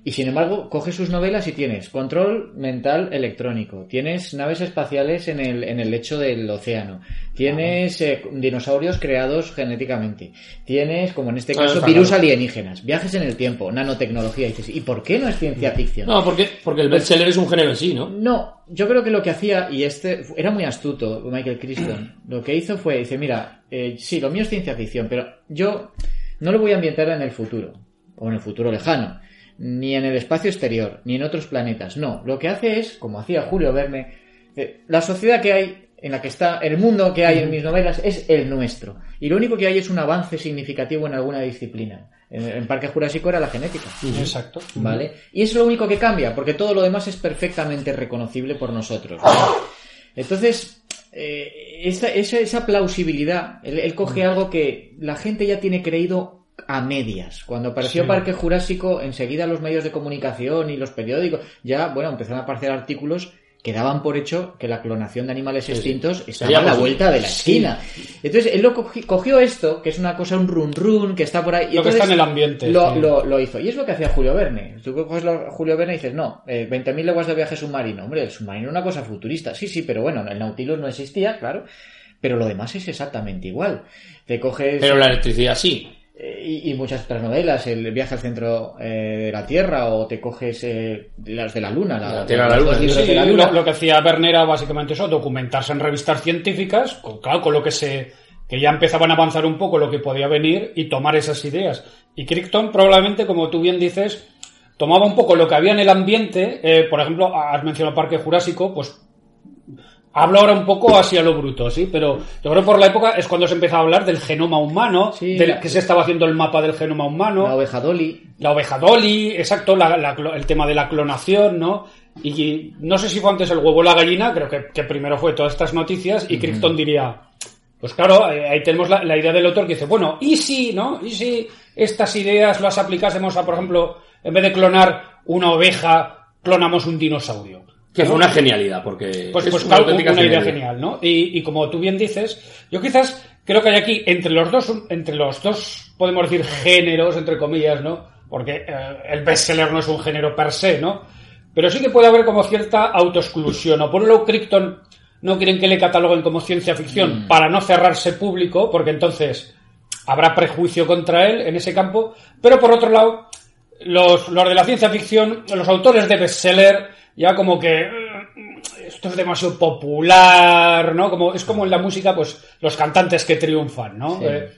Y sin embargo, coges sus novelas y tienes control mental electrónico, tienes naves espaciales en el, en el lecho del océano, tienes eh, dinosaurios creados genéticamente, tienes, como en este caso, virus claro. alienígenas, viajes en el tiempo, nanotecnología. Y dices, ¿y por qué no es ciencia ficción? No, porque, porque el bestseller es un género en sí, ¿no? No, yo creo que lo que hacía, y este era muy astuto, Michael Crichton, lo que hizo fue, dice, mira, eh, sí, lo mío es ciencia ficción, pero yo no lo voy a ambientar en el futuro, o en el futuro lejano, ni en el espacio exterior, ni en otros planetas, no, lo que hace es, como hacía Julio Verne, eh, la sociedad que hay, en la que está, el mundo que hay en mis novelas es el nuestro, y lo único que hay es un avance significativo en alguna disciplina. En, en Parque Jurásico era la genética. Exacto. ¿Vale? Y es lo único que cambia, porque todo lo demás es perfectamente reconocible por nosotros. ¿vale? Entonces, eh, esa, esa, esa plausibilidad, él, él coge algo que la gente ya tiene creído a medias. Cuando apareció Sí. Parque Jurásico, enseguida los medios de comunicación y los periódicos, ya, bueno, empezaron a aparecer artículos que daban por hecho que la clonación de animales extintos estaba a la posible. vuelta de la Sí. esquina. Entonces, él lo cogi- cogió esto, que es una cosa, un run run, que está por ahí. Lo que está en el ambiente, Lo, sí. lo- lo hizo. Y es lo que hacía Julio Verne. Tú coges lo- Julio Verne y dices, no, eh, 20.000 leguas de viaje submarino. Hombre, el submarino es una cosa futurista. Sí, sí, pero bueno, el Nautilus no existía, claro. Pero lo demás es exactamente igual. Te coges... Pero la electricidad sí. Eh, y, y muchas otras novelas, el viaje al centro eh, de la Tierra, o te coges eh, las de la Luna, la, La Tierra a la Luna, Sí, de la Luna. lo, lo que hacía Werner era básicamente eso, documentarse en revistas científicas, con, claro, con lo que se que ya empezaban a avanzar un poco lo que podía venir y tomar esas ideas. Y Crichton probablemente, como tú bien dices, tomaba un poco lo que había en el ambiente, eh, por ejemplo, has mencionado Parque Jurásico, pues hablo ahora un poco así a lo bruto, sí, pero yo creo que por la época es cuando se empezó a hablar del genoma humano, Sí, del la- que se estaba haciendo el mapa del genoma humano. La oveja Dolly. La oveja Dolly, exacto, la- la clo- el tema de la clonación, ¿no? Y no sé si fue antes el huevo o la gallina, creo que, que primero fue todas estas noticias, y Crichton diría, pues claro, eh, ahí tenemos la, la idea del autor que dice, bueno, ¿y si, no? ¿Y si estas ideas las aplicásemos a, por ejemplo, en vez de clonar una oveja, clonamos un dinosaurio? Que fue una genialidad, porque. Pues, es pues una auténtica una idea genial, ¿no? Y, y como tú bien dices, yo quizás creo que hay aquí entre los dos, entre los dos, podemos decir géneros, entre comillas, ¿no? Porque eh, el bestseller no es un género per se, ¿no? Pero sí que puede haber como cierta autoexclusión. O por un lado, Crichton no quieren que le cataloguen como ciencia ficción para no cerrarse público, porque entonces habrá prejuicio contra él en ese campo. Pero por otro lado, los, los de la ciencia ficción, los autores de bestseller, ya como que eh, esto es demasiado popular, ¿no? Como, es como en la música, pues los cantantes que triunfan, ¿no? Sí. Eh,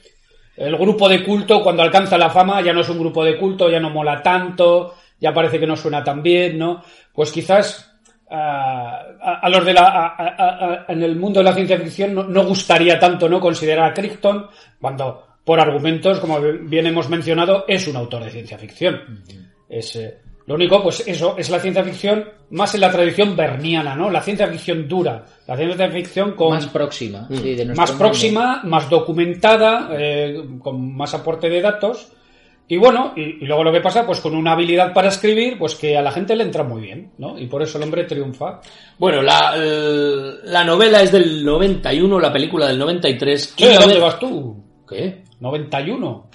el grupo de culto cuando alcanza la fama ya no es un grupo de culto, ya no mola tanto, ya parece que no suena tan bien, ¿no? Pues quizás ah, a, a los de la a- a- a- en el mundo de la ciencia ficción no, no gustaría tanto no considerar a Crichton cuando por argumentos como bien hemos mencionado es un autor de ciencia ficción es eh, lo único pues eso es la ciencia ficción más en la tradición berniana no la ciencia ficción dura la ciencia ficción con Más próxima. sí, de nuestro más mundo. próxima, más documentada, eh, con más aporte de datos. Y bueno, y, y luego lo que pasa, pues con una habilidad para escribir, pues que a la gente le entra muy bien, ¿no? Y por eso el hombre triunfa. Bueno, la, la novela es del 91, la película del 93. Che, Y la ¿Dónde vas tú? ¿Qué? 91.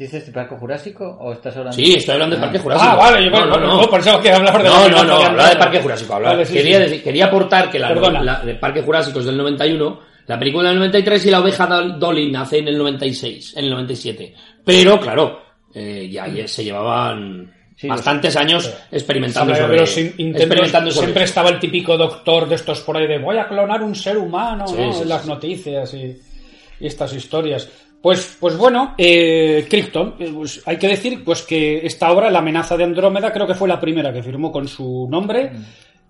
¿Dices de Parque Jurásico o estás hablando? Sí, estoy hablando de Parque Jurásico. Ah, vale, yo no, no, no. no, pensaba que hablabas de No, no, no, hablaba de. Parque Jurásico. hablaba- Vale, sí, quería, sí. decir- quería aportar que la, la de Parque Jurásico es del 91, la película del 93 y la oveja Dol- Dolly nace en el 96, en el 97. Pero, claro, eh, ya, ya se llevaban Sí, bastantes años experimentando Sabe, sobre, pero sin intentos- experimentando sobre siempre eso. estaba el típico doctor de estos por ahí de voy a clonar un ser humano, Sí, ¿no? sí, en sí, las sí. noticias y, y estas historias. Pues, pues bueno, eh, Crichton, eh, pues hay que decir pues que esta obra, La amenaza de Andrómeda, creo que fue la primera que firmó con su nombre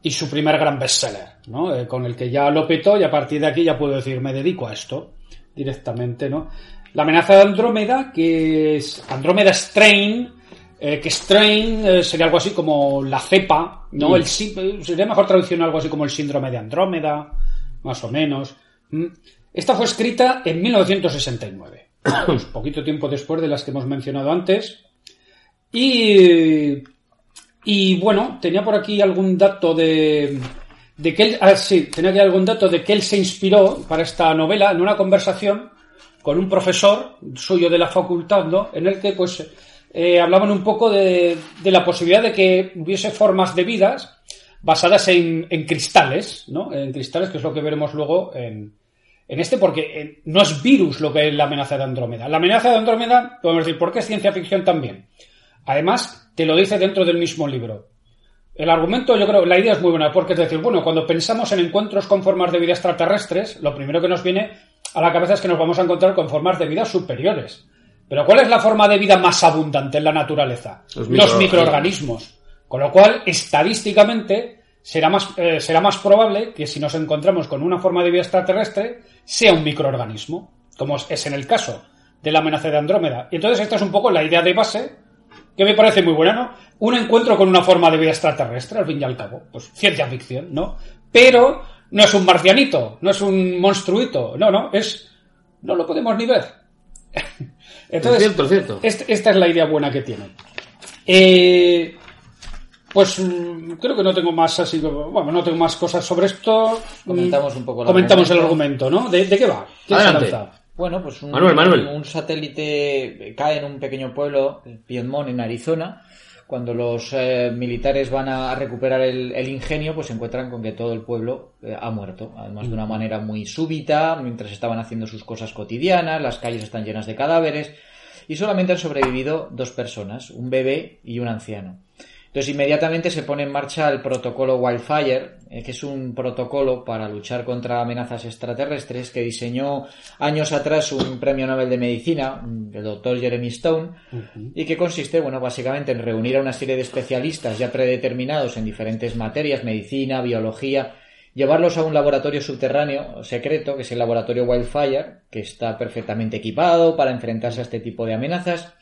y su primer gran bestseller, ¿no? Eh, con el que ya lo petó y a partir de aquí ya puedo decir, me dedico a esto directamente, ¿no? La amenaza de Andrómeda, que es Andrómeda Strain, eh, que Strain sería algo así como la cepa, ¿no? Mm. El, sería mejor traducción algo así como el síndrome de Andrómeda, más o menos. Mm. Esta fue escrita en 1969, pues poquito tiempo después de las que hemos mencionado antes. Y, y bueno, tenía por aquí algún dato de, de que él, ah, sí, tenía aquí algún dato de que él se inspiró para esta novela en una conversación con un profesor suyo de la facultad, ¿no? En el que, pues, eh, hablaban un poco de, de la posibilidad de que hubiese formas de vidas basadas en, en cristales, ¿no? En cristales, que es lo que veremos luego en, en este, porque eh, no es virus lo que es la amenaza de Andrómeda. La amenaza de Andrómeda, podemos decir, ¿por qué es ciencia ficción también? Además, te lo dice dentro del mismo libro. El argumento, yo creo, la idea es muy buena, porque es decir, bueno, cuando pensamos en encuentros con formas de vida extraterrestres, lo primero que nos viene a la cabeza es que nos vamos a encontrar con formas de vida superiores. Pero ¿cuál es la forma de vida más abundante en la naturaleza? Los Los microorganismos. Con lo cual, estadísticamente, será más, eh, será más probable que si nos encontramos con una forma de vida extraterrestre, sea un microorganismo, como es en el caso de la amenaza de Andrómeda. Y entonces esta es un poco la idea de base, que me parece muy buena, ¿no? Un encuentro con una forma de vida extraterrestre, al fin y al cabo. Pues ciencia ficción, ¿no? Pero no es un marcianito, no es un monstruito, no, no, es... No lo podemos ni ver. Entonces, es cierto, es cierto. este- esta es la idea buena que tiene. Eh, pues mm, creo que no tengo más así, bueno, no tengo más cosas sobre esto. Comentamos Mm, un poco el Comentamos el argumento. argumento, ¿no? ¿De, de qué va? ¿Quién se Adelante. lanza? Bueno, pues un, Manuel, Manuel. un satélite cae en un pequeño pueblo, Piedmont, en Arizona. Cuando los eh, militares van a recuperar el, el ingenio, pues se encuentran con que todo el pueblo eh, ha muerto. Además, de una manera muy súbita, mientras estaban haciendo sus cosas cotidianas, las calles están llenas de cadáveres, y solamente han sobrevivido dos personas, un bebé y un anciano. Entonces inmediatamente se pone en marcha el protocolo Wildfire, eh, que es un protocolo para luchar contra amenazas extraterrestres que diseñó años atrás un premio Nobel de Medicina, el doctor Jeremy Stone, y que consiste, bueno, básicamente en reunir a una serie de especialistas ya predeterminados en diferentes materias, medicina, biología, llevarlos a un laboratorio subterráneo secreto, que es el laboratorio Wildfire, que está perfectamente equipado para enfrentarse a este tipo de amenazas,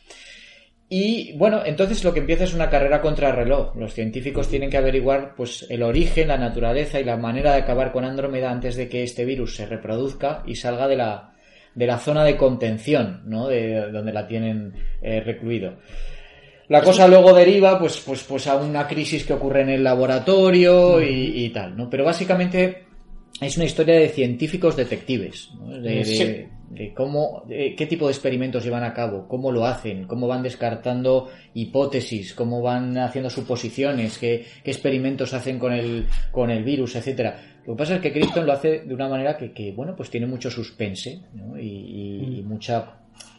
y bueno, entonces lo que empieza es una carrera contra reloj. Los científicos tienen que averiguar pues el origen, la naturaleza y la manera de acabar con Andrómeda antes de que este virus se reproduzca y salga de la, de la zona de contención, ¿no? De donde la tienen eh, recluido. La cosa luego deriva pues, pues, pues a una crisis que ocurre en el laboratorio y, y tal, ¿no? Pero básicamente es una historia de científicos detectives, ¿no? de, de- Sí. De cómo, de qué tipo de experimentos llevan a cabo, cómo lo hacen, cómo van descartando hipótesis, cómo van haciendo suposiciones, qué, qué experimentos hacen con el, con el virus, etcétera. Lo que pasa es que Crichton lo hace de una manera que, que, bueno, pues tiene mucho suspense ¿no? y, y- y mucha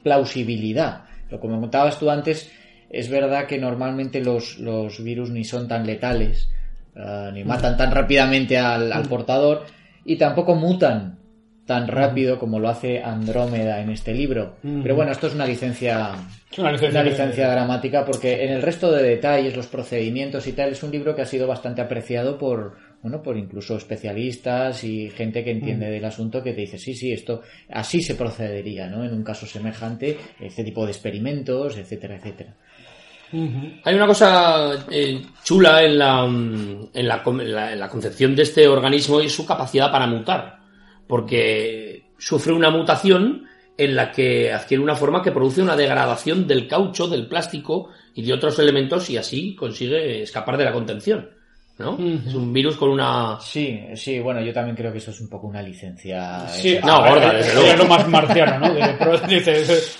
plausibilidad. Lo como contabas tú antes, es verdad que normalmente los, los virus ni son tan letales, ah, ni matan tan rápidamente al, al portador, y tampoco mutan tan rápido como lo hace Andrómeda en este libro. Pero bueno, esto es una licencia, una licencia una dramática porque en el resto de detalles, los procedimientos y tal, es un libro que ha sido bastante apreciado por, bueno, por incluso especialistas y gente que entiende del asunto que te dice, sí, sí, esto así se procedería, ¿no? En un caso semejante, este tipo de experimentos, etcétera, etcétera. Hay una cosa eh, chula en la, mm, en, la, en la- en la concepción de este organismo y su capacidad para mutar. Porque sufre una mutación en la que adquiere una forma que produce una degradación del caucho, del plástico y de otros elementos y así consigue escapar de la contención. ¿No? Es un virus con una... Sí, sí, bueno, yo también creo que eso es un poco una licencia. Sí, eh, No, gorda, eh, desde es luego. lo más marciano, ¿no? De- pero dices,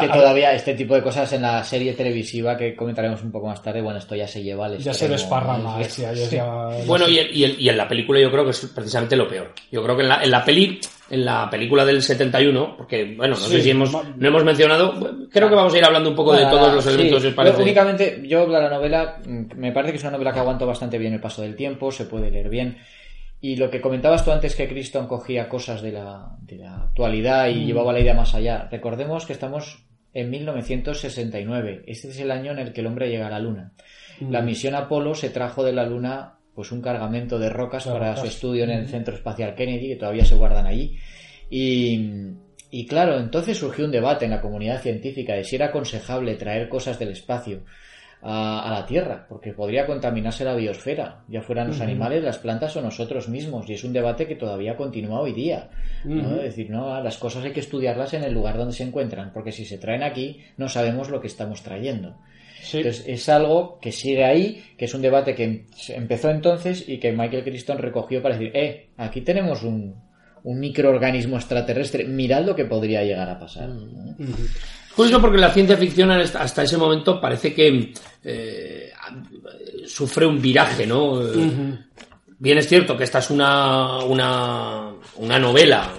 que todavía este tipo de cosas en la serie televisiva que comentaremos un poco más tarde, bueno, esto ya se lleva al ya se desparrama. ¿no? es ya- Bueno, y, el- y el- y en la película yo creo que es precisamente lo peor. Yo creo que en la, en la peli, en la película del 71, porque, bueno, no Sí, sé si hemos, no hemos mencionado, creo que vamos a ir hablando un poco de todos los sí. elementos, si os Yo únicamente, yo la novela, mm, me parece que es una novela que aguanta bastante bien el paso del tiempo, se puede leer bien. Y lo que comentabas tú antes que Criston cogía cosas de la, de la actualidad y llevaba la idea más allá. Recordemos que estamos en 1969. Este es el año en el que el hombre llega a la Luna. La misión Apolo se trajo de la Luna pues un cargamento de rocas para su estudio en el Centro Espacial Kennedy, que todavía se guardan allí. Y, y claro, entonces surgió un debate en la comunidad científica de si era aconsejable traer cosas del espacio a, a la Tierra, porque podría contaminarse la biosfera, ya fueran los animales, las plantas o nosotros mismos. Y es un debate que todavía continúa hoy día. ¿no? Es decir, no, las cosas hay que estudiarlas en el lugar donde se encuentran, porque si se traen aquí no sabemos lo que estamos trayendo. Sí. Entonces es algo que sigue ahí, que es un debate que se empezó entonces y que Michael Crichton recogió para decir, eh, aquí tenemos un, un microorganismo extraterrestre, mirad lo que podría llegar a pasar. ¿no? Es curioso porque la ciencia ficción hasta ese momento parece que eh, sufre un viraje, ¿no? Bien es cierto que esta es una, una, una novela,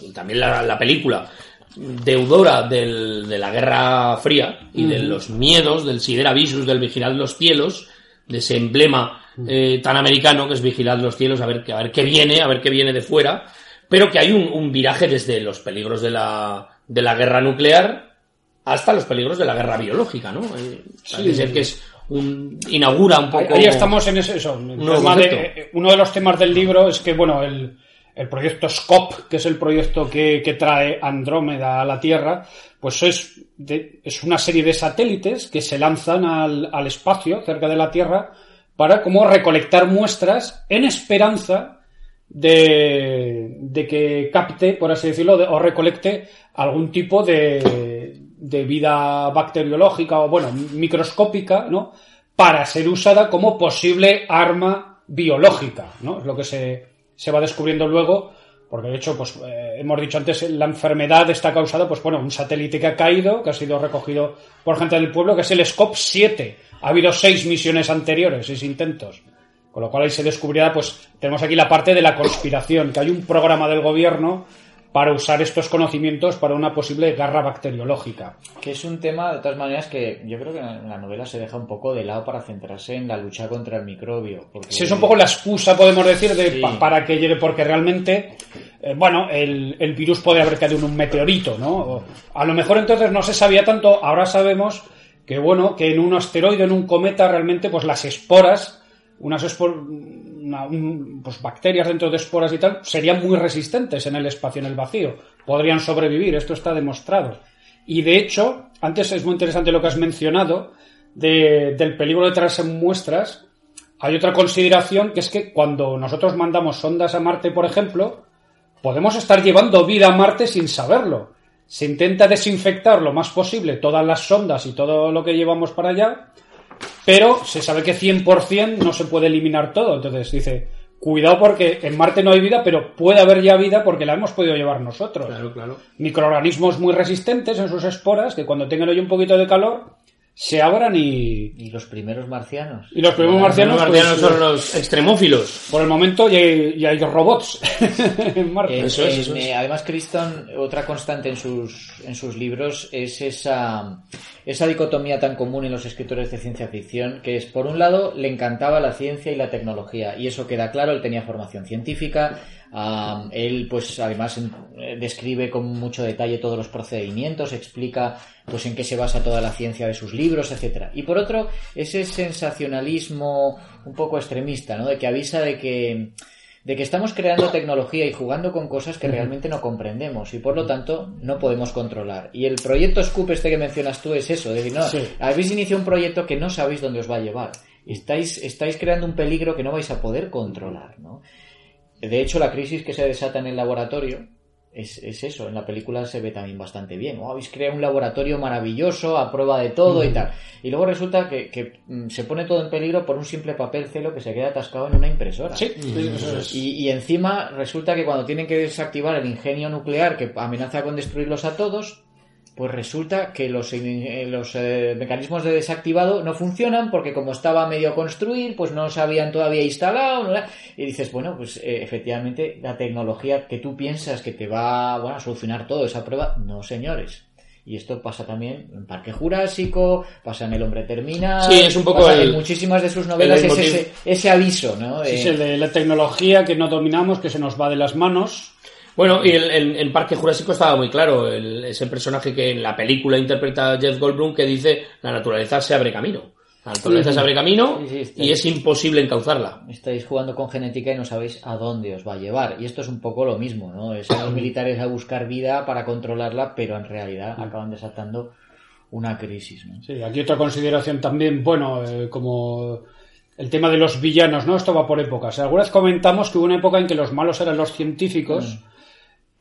y también la, la película, deudora del- de la Guerra Fría y de los miedos del Sidera Visus, del Vigilad los Cielos, de ese emblema eh, tan americano que es Vigilad los Cielos, a ver, qué- a ver qué viene, a ver qué viene de fuera, pero que hay un, un viraje desde los peligros de la, de la guerra nuclear hasta los peligros de la guerra biológica, ¿no? Eh, parece ser que es un, inaugura un poco... ahí estamos en eso. tema de- eh, uno de los temas del libro es que, bueno, el, el proyecto SCOP, que es el proyecto que, trae Andrómeda a la Tierra, pues es, de- es una serie de satélites que se lanzan al, al espacio cerca de la Tierra para como recolectar muestras en esperanza de, de que capte, por así decirlo, de- o recolecte algún tipo de, de vida bacteriológica o, bueno, microscópica, ¿no? Para ser usada como posible arma biológica, ¿no? Es lo que se, se va descubriendo luego, porque de hecho, pues, eh, hemos dicho antes, la enfermedad está causada, pues, bueno, un satélite que ha caído, que ha sido recogido por gente del pueblo, que es el SCOP 7. Ha habido seis misiones anteriores, seis intentos. Con lo cual ahí se descubrirá, pues tenemos aquí la parte de la conspiración, que hay un programa del gobierno para usar estos conocimientos para una posible guerra bacteriológica. Que es un tema, de todas maneras, que yo creo que en la novela se deja un poco de lado para centrarse en la lucha contra el microbio. Porque... Si es un poco la excusa, podemos decir, de, Sí. pa- para que llegue, porque realmente, eh, bueno, el, el virus podría haber caído en un meteorito, ¿no? O a lo mejor entonces no se sabía tanto, ahora sabemos que, bueno, que en un asteroide, en un cometa, realmente, pues las esporas, unas espor- pues bacterias dentro de esporas y tal, serían muy resistentes en el espacio, en el vacío. Podrían sobrevivir, esto está demostrado. Y de hecho, antes es muy interesante lo que has mencionado de- del peligro de traerse muestras. Hay otra consideración que es que cuando nosotros mandamos sondas a Marte, por ejemplo, podemos estar llevando vida a Marte sin saberlo. Se intenta desinfectar lo más posible todas las sondas y todo lo que llevamos para allá, pero se sabe que 100% no se puede eliminar todo. Entonces dice, cuidado porque en Marte no hay vida, pero puede haber ya vida porque la hemos podido llevar nosotros. Claro, claro. Microorganismos muy resistentes en sus esporas que cuando tengan hoy un poquito de calor se abran y, Y los primeros marcianos. y los primeros Los marcianos, marcianos pues, son los extremófilos. por el momento ya hay, ya hay robots en Marte. En- Eso es, en- eso es. Además, Criston, otra constante en sus, en sus libros es esa, esa dicotomía tan común en los escritores de ciencia ficción, que es, por un lado, le encantaba la ciencia y la tecnología, y eso queda claro, él tenía formación científica, Ah, él, pues, además eh, describe con mucho detalle todos los procedimientos, explica, pues, en qué se basa toda la ciencia de sus libros, etcétera. Y por otro, ese sensacionalismo un poco extremista, ¿no? De que avisa de que de que estamos creando tecnología y jugando con cosas que realmente no comprendemos y por lo tanto no podemos controlar. Y el proyecto Scoop este que mencionas tú es eso, es decir, no, habéis iniciado un proyecto que no sabéis dónde os va a llevar. Estáis, estáis creando un peligro que no vais a poder controlar, ¿no? De hecho, la crisis que se desata en el laboratorio es, eso. En la película se ve también bastante bien. Oh, habéis creado un laboratorio maravilloso a prueba de todo y tal. Y luego resulta que, mm, se pone todo en peligro por un simple papel celo que se queda atascado en una impresora. Sí, y, y encima resulta que cuando tienen que desactivar el ingenio nuclear que amenaza con destruirlos a todos, pues resulta que los, eh, los eh, mecanismos de desactivado no funcionan porque como estaba a medio construir, pues no se habían todavía instalado. Y dices, bueno, pues eh, efectivamente la tecnología que tú piensas que te va a solucionar todo esa prueba, no señores. Y esto pasa también en Parque Jurásico, pasa en El Hombre Termina. Sí, es un poco en muchísimas de sus novelas ese, ese, aviso, ¿no? Sí, el de la tecnología que no dominamos, que se nos va de las manos bueno, y el, el, Parque Jurásico estaba muy claro. ese personaje que en la película interpreta Jeff Goldblum que dice la naturaleza se abre camino. La naturaleza se abre camino y es imposible encauzarla. Estáis jugando con genética y no sabéis a dónde os va a llevar. Y esto es un poco lo mismo, ¿no? Es a los militares a buscar vida para controlarla, pero en realidad acaban desatando una crisis, ¿no? Sí, aquí otra consideración también, bueno, eh, como el tema de los villanos, ¿no? Esto va por épocas. Alguna vez comentamos que hubo una época en que los malos eran los científicos. Mm.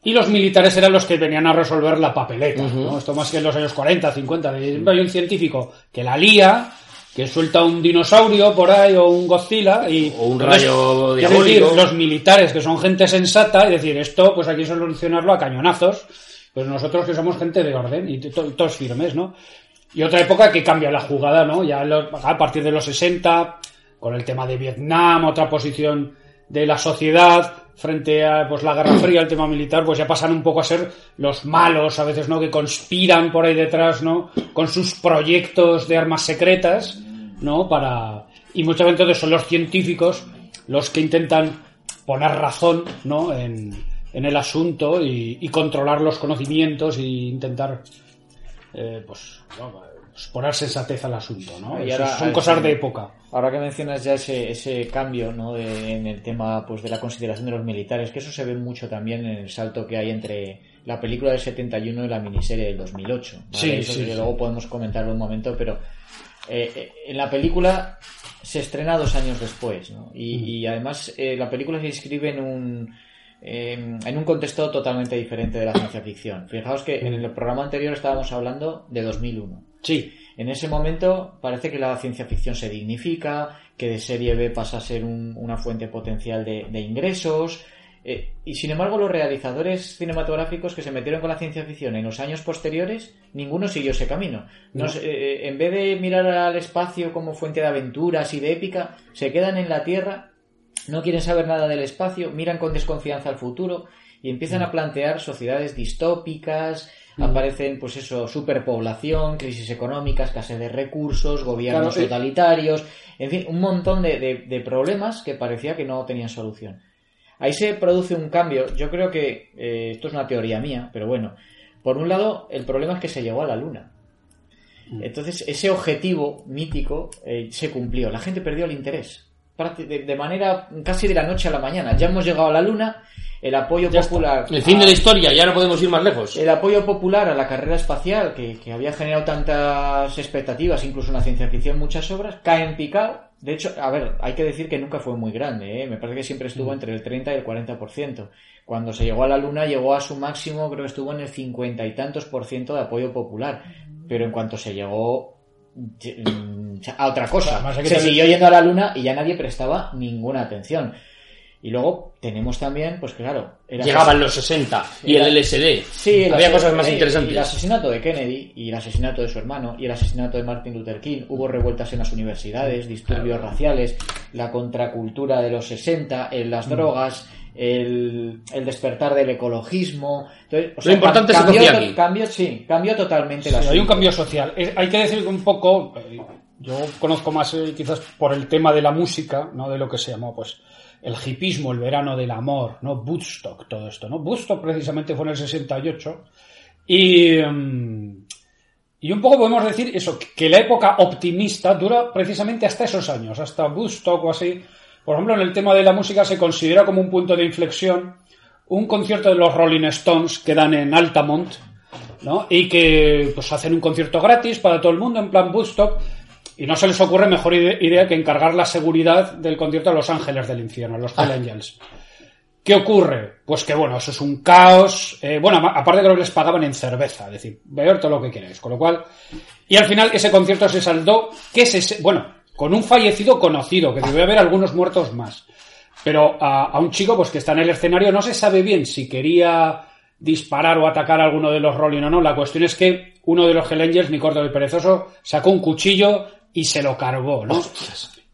Y los militares eran los que venían a resolver la papeleta, ¿no? Esto más que en los años 40, 50. Hay un científico que la lía, que suelta un dinosaurio por ahí o un Godzilla y... O un rayo diabólico. los militares que son gente sensata y decir esto, pues hay que solucionarlo a cañonazos. Pues nosotros que somos gente de orden y todos firmes, ¿no? Y otra época que cambia la jugada, ¿no? Ya a partir de los 60, con el tema de Vietnam, otra posición de la sociedad frente a pues la Guerra Fría, el tema militar, pues ya pasan un poco a ser los malos, a veces, ¿no? Que conspiran por ahí detrás, ¿no? Con sus proyectos de armas secretas, ¿no? Para... Y muchas veces son los científicos los que intentan poner razón, ¿no? En, en el asunto y, controlar los conocimientos e intentar, eh, pues, pues, poner sensatez al asunto, ¿no? Y ahora, son cosas de época. Ahora que mencionas ya ese, ese cambio, ¿no? en el tema, pues, de la consideración de los militares, que eso se ve mucho también en el salto que hay entre la película del 71 y la miniserie del 2008. Sí, eso sí, luego podemos comentarlo un momento, pero eh, eh, en la película se estrena dos años después, ¿no? Y, mm. además eh, la película se inscribe en un en un contexto totalmente diferente de la ciencia ficción. Fijaos que en el programa anterior estábamos hablando de 2001. Sí. En ese momento parece que la ciencia ficción se dignifica, que de serie B pasa a ser una fuente potencial de, ingresos. Eh, y sin embargo, los realizadores cinematográficos que se metieron con la ciencia ficción en los años posteriores, ninguno siguió ese camino. Eh, eh, en vez de mirar al espacio como fuente de aventuras y de épica, se quedan en la Tierra, no quieren saber nada del espacio, miran con desconfianza al futuro y empiezan a plantear sociedades distópicas, Mm. aparecen, pues eso, superpoblación, crisis económica, escasez de recursos, gobiernos totalitarios, en fin, un montón de, problemas que parecía que no tenían solución. Ahí se produce un cambio, yo creo que eh, esto es una teoría mía, pero bueno, por un lado, el problema es que se llegó a la Luna. Mm. Entonces, ese objetivo mítico eh, se cumplió, la gente perdió el interés. De, manera casi de la noche a la mañana. Ya hemos llegado a la Luna el apoyo popular. El fin de la historia, ya no podemos ir más lejos. El apoyo popular a la carrera espacial, que, había generado tantas expectativas, incluso en la ciencia ficción, muchas obras, cae en picado. De hecho, a ver, hay que decir que nunca fue muy grande, ¿eh? me parece que siempre estuvo mm. entre el 30 y el 40%. Cuando se llegó a la Luna, llegó a su máximo, creo que estuvo en el 50 y tantos por ciento de apoyo popular. Pero en cuanto se llegó mm, a otra cosa, se siguió yendo a la Luna y ya nadie prestaba ninguna atención. Y luego tenemos también, pues claro. Llegaban los 60 y el LSD. Sí, había cosas más interesantes. el asesinato de Kennedy y el asesinato de su hermano y el asesinato de Martin Luther King. Hubo revueltas en las universidades, disturbios raciales, la contracultura de los 60, en las mm. drogas, el, despertar del ecologismo. Lo importante es cambió, cambio, sí, cambió totalmente la Hay un cambio social. hay que decir un poco, eh, yo conozco más eh, quizás por el tema de la música, no de lo que se llamó, pues el hipismo, el verano del amor, ¿no? Woodstock, todo esto, ¿no? Woodstock precisamente fue en el 68 y, mm, y un poco podemos decir eso, que la época optimista dura precisamente hasta esos años, hasta Woodstock o así. Por ejemplo, en el tema de la música se considera como un punto de inflexión un concierto de los Rolling Stones que dan en Altamont, ¿no? Y que pues hacen un concierto gratis para todo el mundo en plan Woodstock y no se les ocurre mejor ide- idea que encargar la seguridad del concierto a los ángeles del infierno, a los Hell Angels. ¿Qué ocurre? Pues que bueno, eso es un caos. eh, bueno, aparte que les pagaban en cerveza, es decir, beber todo lo que queráis. Con lo cual, y al final ese concierto se saldó, que se, bueno, con un fallecido conocido, que debe haber algunos muertos más. Pero a, a un chico pues que está en el escenario no se sabe bien si quería disparar o atacar a alguno de los Rolling o no. La cuestión es que uno de los Hell Angels, mi corto y perezoso, sacó un cuchillo y se lo cargó, ¿no?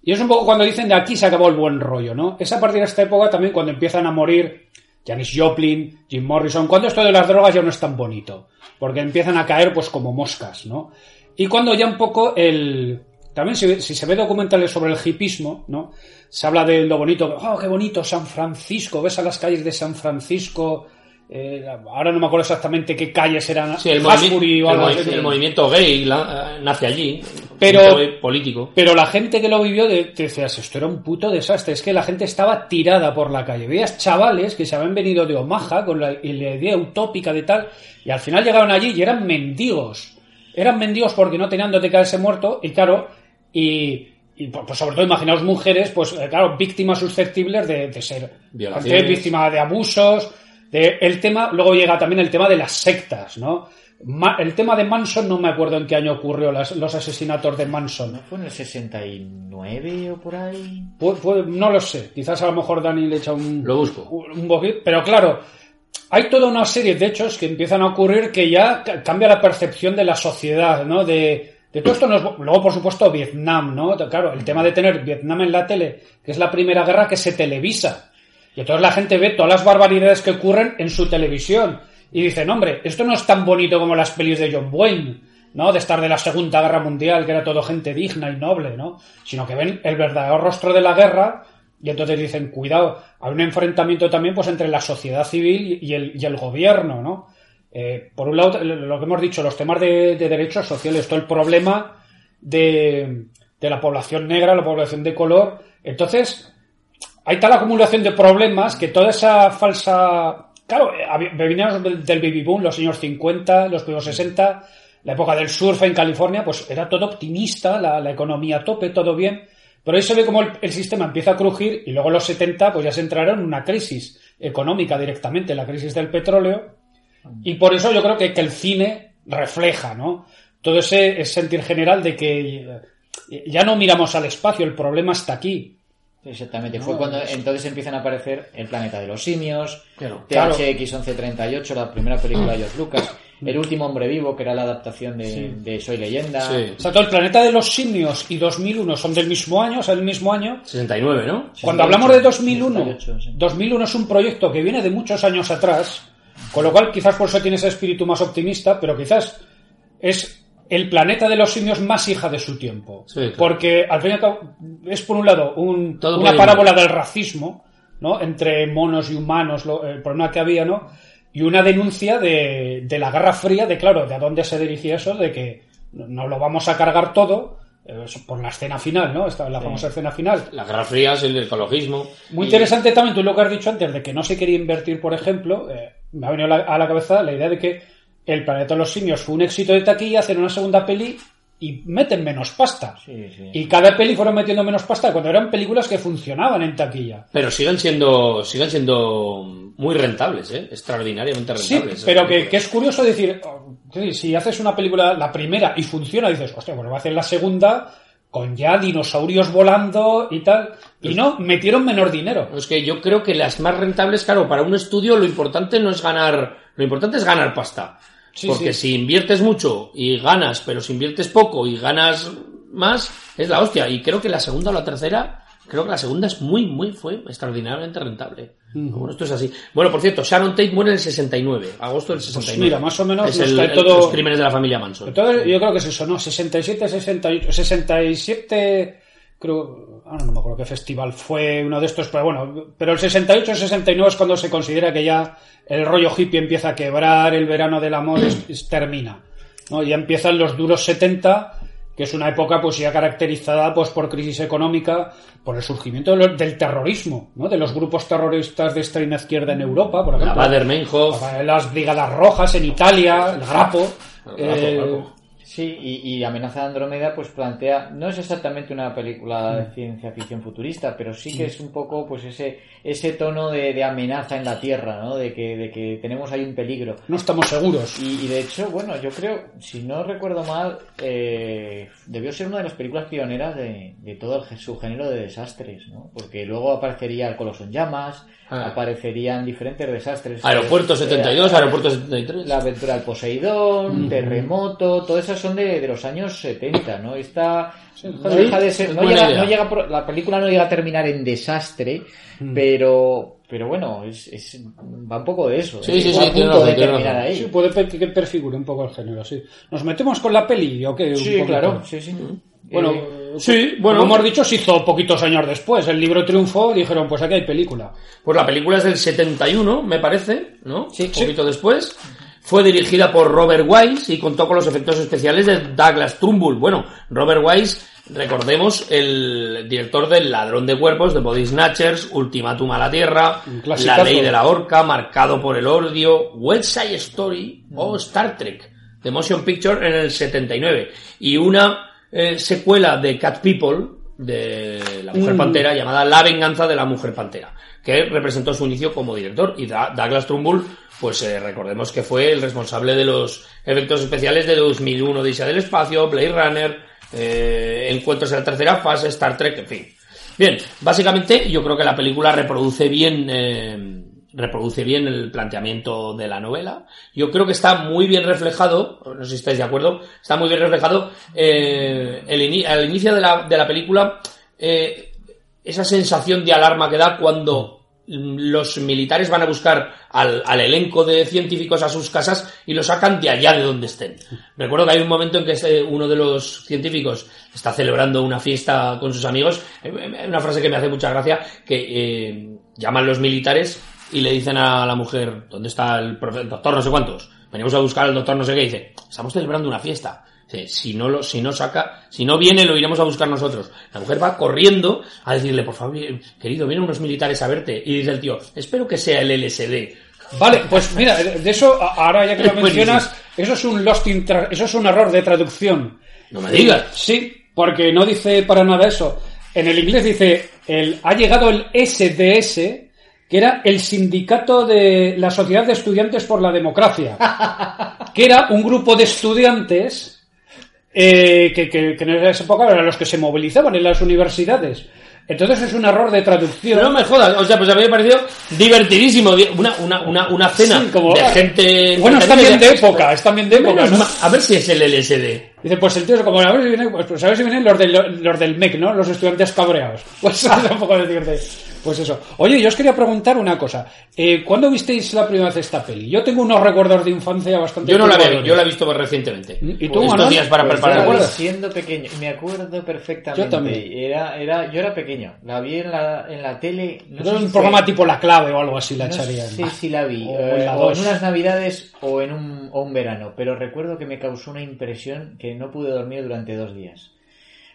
Y es un poco cuando dicen de aquí se acabó el buen rollo, ¿no? Es a partir de esta época también cuando empiezan a morir Janis Joplin, Jim Morrison, cuando esto de las drogas ya no es tan bonito, porque empiezan a caer pues como moscas, ¿no? Y cuando ya un poco el... También si, si se ve documentales sobre el hipismo, ¿no? Se habla de lo bonito, oh, qué bonito San Francisco, ves a las calles de San Francisco, eh, ahora no me acuerdo exactamente qué calles eran, Sí, el, movimiento, o el, algo movimiento gay la- eh, nace allí. Pero- político. Pero la gente que lo vivió te decías, esto era un puto desastre. Es que la gente estaba tirada por la calle. Veías chavales que se habían venido de Omaha con la idea utópica de tal, y al final llegaron allí y eran mendigos. Eran mendigos porque no tenían donde caerse muerto, y claro, y, y, pues pues, sobre todo imaginaos mujeres, pues eh, claro, víctimas susceptibles de, de ser Violaciones. gente víctima de abusos. De, el tema, luego llega también el tema de las sectas, ¿no? Ma- el tema de Manson, no me acuerdo en qué año ocurrió las- los asesinatos de Manson. ¿No fue en el 69 o por ahí? Pu- pu- no lo sé, quizás a lo mejor Dani le echa un, Lo busco. un, un pero claro, hay toda una serie de hechos que empiezan a ocurrir que ya ca- cambia la percepción de la sociedad, ¿no? De, de todo esto, luego por supuesto Vietnam, ¿no? Claro, el tema de tener Vietnam en la tele, que es la primera guerra que se televisa, y entonces la gente ve todas las barbaridades que ocurren en su televisión, y dicen, hombre, esto no es tan bonito como las pelis de John Wayne, ¿no? De estar de la Segunda Guerra Mundial, que era todo gente digna y noble, ¿no? Sino que ven el verdadero rostro de la guerra y entonces dicen, cuidado, hay un enfrentamiento también pues entre la sociedad civil y el, y el gobierno, ¿no? Eh, por un lado, lo que hemos dicho, los temas de, de derechos sociales, todo el problema de, la población negra, la población de color. Entonces, hay tal acumulación de problemas que toda esa falsa. Claro, eh, veníamos del, baby boom, los años 50, los primeros 60, la época del surf en California, pues era todo optimista, la, economía a tope, todo bien. Pero ahí se ve como el, el sistema empieza a crujir y luego los 70 pues ya se entraron en una crisis económica directamente, la crisis del petróleo. Y por eso yo creo que, que el cine refleja, ¿no? Todo ese, ese sentir general de que eh, ya no miramos al espacio, el problema está aquí. Exactamente, fue cuando entonces empiezan a aparecer El planeta de los simios, Claro. Claro. THX 1138, la primera película de George Lucas, El último hombre vivo, que era la adaptación de, Sí. de Soy leyenda. Sí. O sea, todo el planeta de los simios y 2001 son del mismo año, o sea, del mismo año. 69, ¿no? Cuando hablamos de 2001, 68, sí. 2001 es un proyecto que viene de muchos años atrás, con lo cual quizás por eso tiene ese espíritu más optimista, pero quizás es el planeta de los simios más hija de su tiempo. Sí, claro. Porque al fin y al cabo es por un lado un- una parábola del racismo, ¿no? Entre monos y humanos, lo- el problema que había, ¿no? Y una denuncia de, de la Guerra Fría, de claro, de a dónde se dirigía eso, de que no lo vamos a cargar todo eh, por la escena final, ¿no? Esta, la famosa escena final. Las guerras frías, el ecologismo. Muy Y- interesante también tú lo que has dicho antes de que no se quería invertir, por ejemplo, eh, me ha venido a la, a la cabeza la idea de que El planeta de los simios fue un éxito de taquilla, hacen una segunda peli y meten menos pasta. Sí, sí. Y cada peli fueron metiendo menos pasta cuando eran películas que funcionaban en taquilla. Pero siguen siendo, siguen siendo muy rentables, ¿eh? Extraordinariamente Sí, rentables. pero que, que es curioso decir, oh, si haces una película, la primera, y funciona, dices, hostia, pues va a hacer la segunda con ya dinosaurios volando y tal. Y no, metieron menor dinero. Es que yo creo que las más rentables, claro, para un estudio lo importante no es ganar, lo importante es ganar pasta. Sí, Porque sí. si inviertes mucho y ganas, pero si inviertes poco y ganas más, es la hostia. Y creo que la segunda o la tercera, creo que la segunda es muy, muy, fue extraordinariamente rentable. Bueno, esto es así. Bueno, por cierto, Sharon Tate muere en el 69, agosto del 69. Pues mira, más o menos es el- el- todo- los crímenes de la familia Manson. Entonces, yo creo que es eso, ¿no? 67, 68, 67 creo, ahora no me acuerdo qué festival fue uno de estos, pero bueno, pero el 68 69 es cuando se considera que ya el rollo hippie empieza a quebrar, el verano del amor es- es- termina, ¿no? Ya empiezan los duros 70, que es una época pues ya caracterizada pues por crisis económica, por el surgimiento de lo- del terrorismo, ¿no? De los grupos terroristas de extrema izquierda en Europa, por La ejemplo. Bader-Meinhof. Las Brigadas Rojas en Italia, el Grapo. eh, Grapo. Sí, y, y Amenaza de Andrómeda pues plantea, no es exactamente una película Mm. de ciencia ficción futurista, pero sí que es un poco pues ese ese tono de, de amenaza en la Tierra, ¿no? De que, de que tenemos ahí un peligro. no estamos seguros. Y, y de hecho, bueno, yo creo, si no recuerdo mal, eh, debió ser una de las películas pioneras de, de todo el, su género de desastres, ¿no? Porque luego aparecería el Coloso en Llamas, Ah. aparecerían diferentes desastres. Aeropuerto Eh, 72, eh, Aeropuerto 73. La aventura del Poseidón, Terremoto, todas esas son de, de los años 70, ¿no? Esta no sí, deja de ser, es no buena llega, idea. no llega por- la película no llega a terminar en desastre, Mm. pero pero bueno, es, es- va un poco de eso. Sí, sí, sí, a tiene punto razón, de tiene terminar razón. ahí. Sí, puede per- que perfigure un poco el género, sí. ¿Nos metemos con la peli o qué? Sí, claro, sí, sí. Bueno, Eh, Sí, bueno. como hemos dicho, se hizo poquitos años después. El libro triunfó, dijeron, pues aquí hay película. Pues la película es del 71, me parece, ¿no? Sí, Un poquito después. Fue dirigida por Robert Wise y contó con los efectos especiales de Douglas Trumbull. Bueno, Robert Wise, recordemos, el director del Ladrón de Cuerpos, de Body Snatchers, Ultimátum a la Tierra, La. Ley de la Horca, Marcado por el Odio, West Side Story o Star Trek, de Motion Picture en el 79. Y una eh, secuela de Cat People, de la Mujer Mm. Pantera, llamada La Venganza de la Mujer Pantera, que representó su inicio como director. Y Douglas Trumbull, pues eh, recordemos que fue el responsable de los efectos especiales de 2001, Odisea del Espacio, Blade Runner, eh, Encuentros en la Tercera Fase, Star Trek, en fin. Bien, básicamente yo creo que la película reproduce bien, eh, reproduce bien el planteamiento de la novela. Yo creo que está muy bien reflejado, no sé si estáis de acuerdo, está muy bien reflejado eh, el al inicio de la, película eh, esa sensación de alarma que da cuando los militares van a buscar al, elenco de científicos a sus casas y lo sacan de allá de donde estén. Recuerdo que hay un momento en que uno de los científicos está celebrando una fiesta con sus amigos, eh, una frase que me hace mucha gracia, que llaman los militares y le dicen a la mujer, ¿dónde está el, doctor no sé cuántos? Venimos a buscar al doctor no sé qué, y dice, estamos celebrando una fiesta. Dice, Si no, lo, si no saca, si no viene, lo iremos a buscar nosotros. La mujer va corriendo a decirle, por favor, querido, vienen unos militares a verte. Y dice el tío, espero que sea el LSD. Vale, pues mira, de eso, a- ahora ya que lo mencionas, eso es un lost eso es un error de traducción. No me digas. Sí, porque no dice para nada eso. En el inglés dice, el, ha llegado el SDS, que era el sindicato de la Sociedad de Estudiantes por la Democracia, que era un grupo de estudiantes eh, que, que- que en esa época eran los que se movilizaban en las universidades. Entonces es un error de traducción. No me jodas, o sea, pues a mí me pareció divertidísimo. di- Una, una, una, una cena Sí, como- de gente. Bueno, es también de época, es también de época. Menos A ver si es el LSD. Dice, pues el tío es como, a ver si vienen, pues, pues a ver si vienen los del, los del MEC, ¿no? Los estudiantes cabreados. Pues es un poco decirte. Pues eso. Oye, yo os quería preguntar una cosa. Eh, ¿Cuándo visteis la primera vez esta peli? Yo tengo unos recuerdos de infancia bastante Yo no la veo, yo la he visto recientemente. ¿Y tú, Estos Manuel? días para Pues preparar yo siendo pequeño, me acuerdo perfectamente. Yo también. Era, era, yo era pequeño, la vi en la, en la tele. No Era sé si un fue- programa tipo La Clave o algo así la no echarían. sé si la vi, O eh, la o en unas navidades o en un, o un verano, pero recuerdo que me causó una impresión que no pude dormir durante dos días.